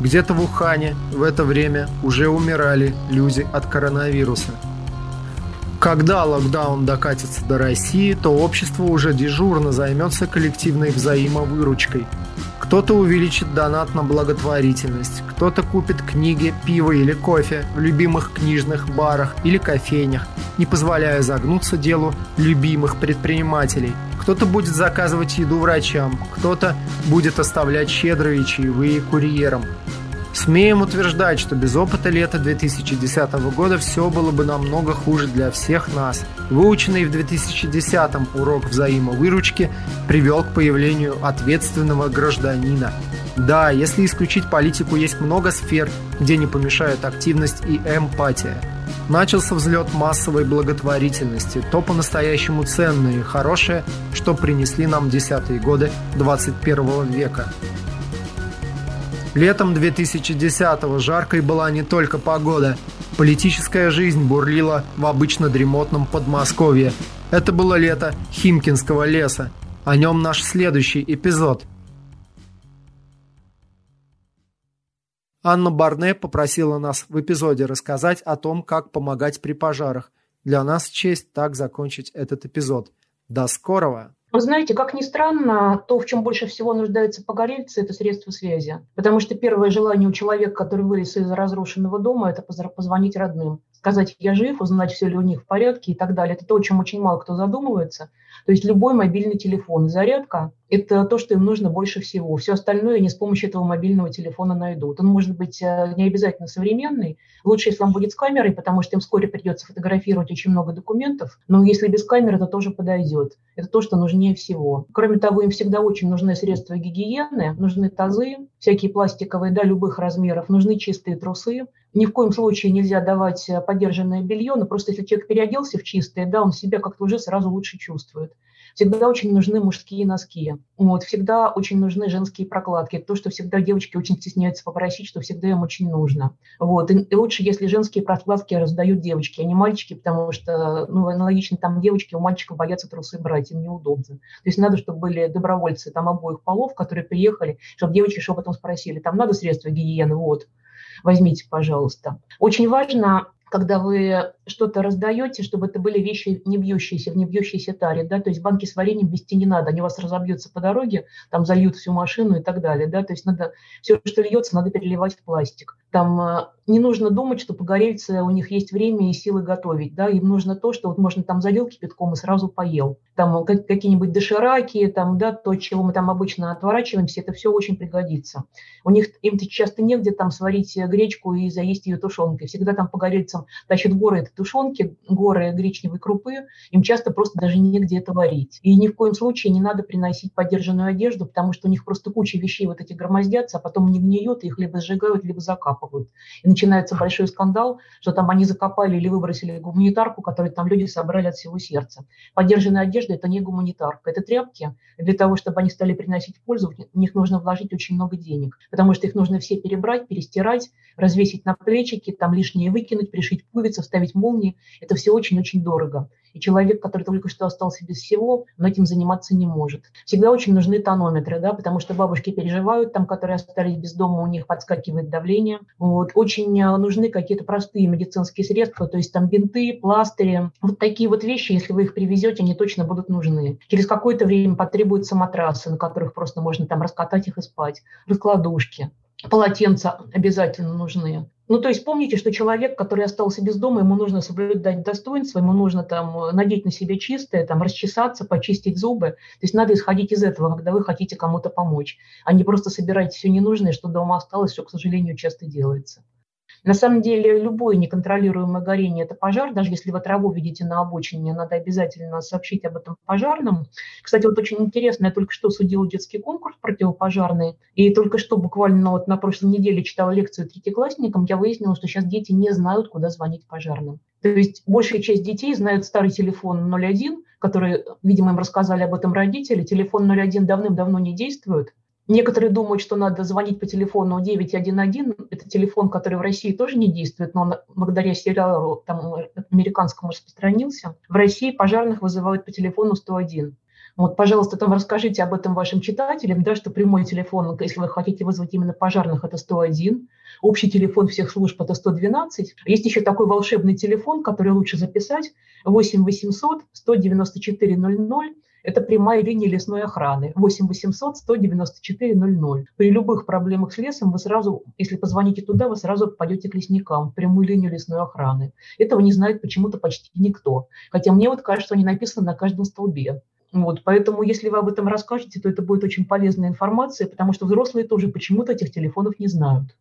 Где-то в Ухане в это время уже умирали люди от коронавируса. Когда локдаун докатится до России, то общество уже дежурно займется коллективной взаимовыручкой. Кто-то увеличит донат на благотворительность, кто-то купит книги, пиво или кофе в любимых книжных барах или кофейнях, не позволяя загнуться делу любимых предпринимателей – кто-то будет заказывать еду врачам, кто-то будет оставлять щедрые чаевые курьерам. Смеем утверждать, что без опыта лета 2010 года все было бы намного хуже для всех нас. Выученный в 2010 урок взаимовыручки привел к появлению ответственного гражданина. Да, если исключить политику, есть много сфер, где не помешают активность и эмпатия – начался взлет массовой благотворительности, то по-настоящему ценное и хорошее, что принесли нам десятые годы 21 века. Летом 2010-го жаркой была не только погода. Политическая жизнь бурлила в обычно дремотном Подмосковье. Это было лето Химкинского леса. О нем наш следующий эпизод – Анна Барне попросила нас в эпизоде рассказать о том, как помогать при пожарах. Для нас честь так закончить этот эпизод. До скорого! Вы знаете, как ни странно, то, в чем больше всего нуждаются погорельцы, это средства связи. Потому что первое желание у человека, который вылез из разрушенного дома, это позвонить родным. Сказать, я жив, узнать, все ли у них в порядке и так далее. Это то, о чем очень мало кто задумывается. То есть любой мобильный телефон, зарядка – это то, что им нужно больше всего. Все остальное они с помощью этого мобильного телефона найдут. Он может быть э, не обязательно современный. Лучше, если он будет с камерой, потому что им вскоре придется фотографировать очень много документов. Но если без камеры, то тоже подойдет. Это то, что нужнее всего. Кроме того, им всегда очень нужны средства гигиены, нужны тазы, всякие пластиковые, да, любых размеров, нужны чистые трусы. Ни в коем случае нельзя давать э, подержанное белье, но просто если человек переоделся в чистое, да, он себя как-то уже сразу лучше чувствует. Всегда очень нужны мужские носки. Вот, всегда очень нужны женские прокладки. То, что всегда девочки очень стесняются попросить, что всегда им очень нужно. Вот. И, лучше, если женские прокладки раздают девочки, а не мальчики, потому что, ну, аналогично там девочки, у мальчиков боятся трусы брать, им неудобно. То есть надо, чтобы были добровольцы там обоих полов, которые приехали, чтобы девочки шепотом спросили, там надо средства гигиены, вот, возьмите, пожалуйста. Очень важно когда вы что-то раздаете, чтобы это были вещи не бьющиеся, в не бьющейся таре, да, то есть банки с вареньем вести не надо, они у вас разобьются по дороге, там зальют всю машину и так далее, да, то есть надо, все, что льется, надо переливать в пластик. Там э, не нужно думать, что погорельцы, у них есть время и силы готовить, да, им нужно то, что вот можно там залил кипятком и сразу поел. Там какие-нибудь дошираки, там, да, то, чего мы там обычно отворачиваемся, это все очень пригодится. У них, им-то часто негде там сварить гречку и заесть ее тушенкой. Всегда там погорельцам тащат горы этой тушенки, горы гречневой крупы, им часто просто даже негде это варить. И ни в коем случае не надо приносить подержанную одежду, потому что у них просто куча вещей вот эти громоздятся, а потом не гниет, и их либо сжигают, либо закапывают. И начинается большой скандал, что там они закопали или выбросили гуманитарку, которую там люди собрали от всего сердца. Подержанная одежда – это не гуманитарка, это тряпки. Для того, чтобы они стали приносить пользу, в них нужно вложить очень много денег, потому что их нужно все перебрать, перестирать, развесить на плечики, там лишнее выкинуть, пришить пуговицы, вставить молнии. Это все очень-очень дорого. И человек, который только что остался без всего, он этим заниматься не может. Всегда очень нужны тонометры, да, потому что бабушки переживают, там, которые остались без дома, у них подскакивает давление. Вот. Очень э, нужны какие-то простые медицинские средства, то есть там бинты, пластыри. Вот такие вот вещи, если вы их привезете, они точно будут нужны. Через какое-то время потребуются матрасы, на которых просто можно там раскатать их и спать, раскладушки полотенца обязательно нужны. Ну, то есть помните, что человек, который остался без дома, ему нужно соблюдать достоинство, ему нужно там э, надеть на себя чистое, там расчесаться, почистить зубы. То есть надо исходить из этого, когда вы хотите кому-то помочь, а не просто собирать все ненужное, что дома осталось, что, к сожалению, часто делается. На самом деле любое неконтролируемое горение – это пожар. Даже если вы траву видите на обочине, надо обязательно сообщить об этом пожарным. Кстати, вот очень интересно, я только что судила детский конкурс противопожарный, и только что буквально вот на прошлой неделе читала лекцию третьеклассникам, я выяснила, что сейчас дети не знают, куда звонить пожарным. То есть большая часть детей знают старый телефон 01, который, видимо, им рассказали об этом родители. Телефон 01 давным-давно не действует. Некоторые думают, что надо звонить по телефону 911. Это телефон, который в России тоже не действует, но он благодаря сериалу там, американскому распространился. В России пожарных вызывают по телефону 101. Вот, пожалуйста, там расскажите об этом вашим читателям, да, что прямой телефон, если вы хотите вызвать именно пожарных, это 101. Общий телефон всех служб – это 112. Есть еще такой волшебный телефон, который лучше записать – 8 800 194 00 это прямая линия лесной охраны 8 800 194 00. При любых проблемах с лесом вы сразу, если позвоните туда, вы сразу попадете к лесникам, в прямую линию лесной охраны. Этого не знает почему-то почти никто. Хотя мне вот кажется, они написаны на каждом столбе. Вот, поэтому, если вы об этом расскажете, то это будет очень полезная информация, потому что взрослые тоже почему-то этих телефонов не знают.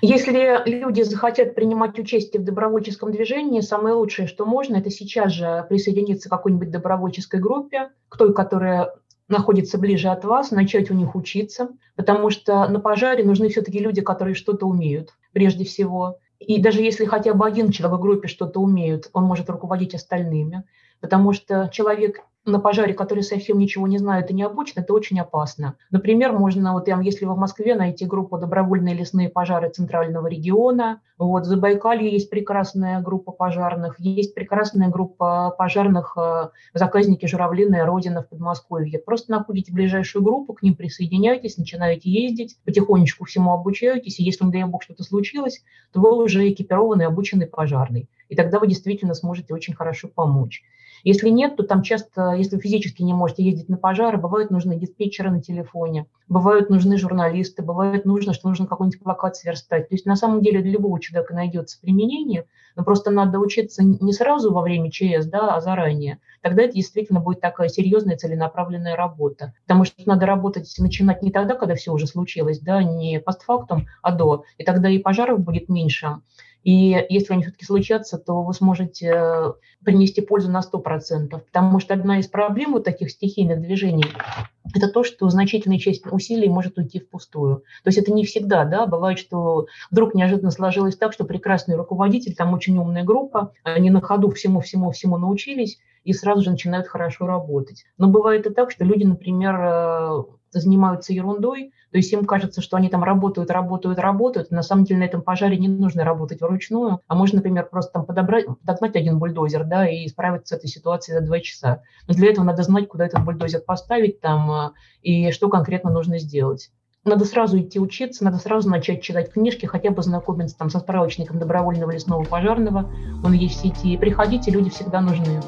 Если люди захотят принимать участие в добровольческом движении, самое лучшее, что можно, это сейчас же присоединиться к какой-нибудь добровольческой группе, к той, которая находится ближе от вас, начать у них учиться, потому что на пожаре нужны все-таки люди, которые что-то умеют, прежде всего. И даже если хотя бы один человек в группе что-то умеет, он может руководить остальными, потому что человек на пожаре, которые совсем ничего не знают и не обучены, это очень опасно. Например, можно, вот если вы в Москве, найти группу «Добровольные лесные пожары Центрального региона». Вот в Забайкалье есть прекрасная группа пожарных, есть прекрасная группа пожарных э, заказники «Журавлиная Родина» в Подмосковье. Просто находите ближайшую группу, к ним присоединяйтесь, начинаете ездить, потихонечку всему обучаетесь, и если, не дай бог, что-то случилось, то вы уже экипированный, обученный пожарный. И тогда вы действительно сможете очень хорошо помочь. Если нет, то там часто, если физически не можете ездить на пожары, бывают нужны диспетчеры на телефоне, бывают нужны журналисты, бывает нужно, что нужно какой-нибудь плакат сверстать. То есть на самом деле для любого человека найдется применение, но просто надо учиться не сразу во время ЧС, да, а заранее. Тогда это действительно будет такая серьезная целенаправленная работа. Потому что надо работать, начинать не тогда, когда все уже случилось, да, не постфактум, а до. И тогда и пожаров будет меньше, и если они все-таки случатся, то вы сможете э, принести пользу на 100%. Потому что одна из проблем вот таких стихийных движений – это то, что значительная часть усилий может уйти впустую. То есть это не всегда, да, бывает, что вдруг неожиданно сложилось так, что прекрасный руководитель, там очень умная группа, они на ходу всему-всему-всему научились, и сразу же начинают хорошо работать. Но бывает и так, что люди, например, э, занимаются ерундой, то есть им кажется, что они там работают, работают, работают. На самом деле на этом пожаре не нужно работать вручную, а можно, например, просто там подобрать, подогнать один бульдозер, да, и справиться с этой ситуацией за два часа. Но для этого надо знать, куда этот бульдозер поставить там э, и что конкретно нужно сделать. Надо сразу идти учиться, надо сразу начать читать книжки, хотя бы знакомиться там со справочником добровольного лесного пожарного. Он есть в сети. Приходите, люди всегда нужны.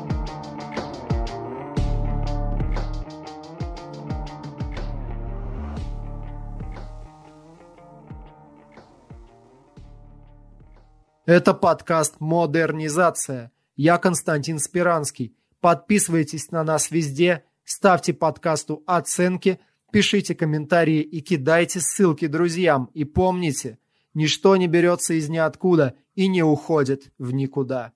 Это подкаст «Модернизация». Я Константин Спиранский. Подписывайтесь на нас везде, ставьте подкасту оценки, пишите комментарии и кидайте ссылки друзьям. И помните, ничто не берется из ниоткуда и не уходит в никуда.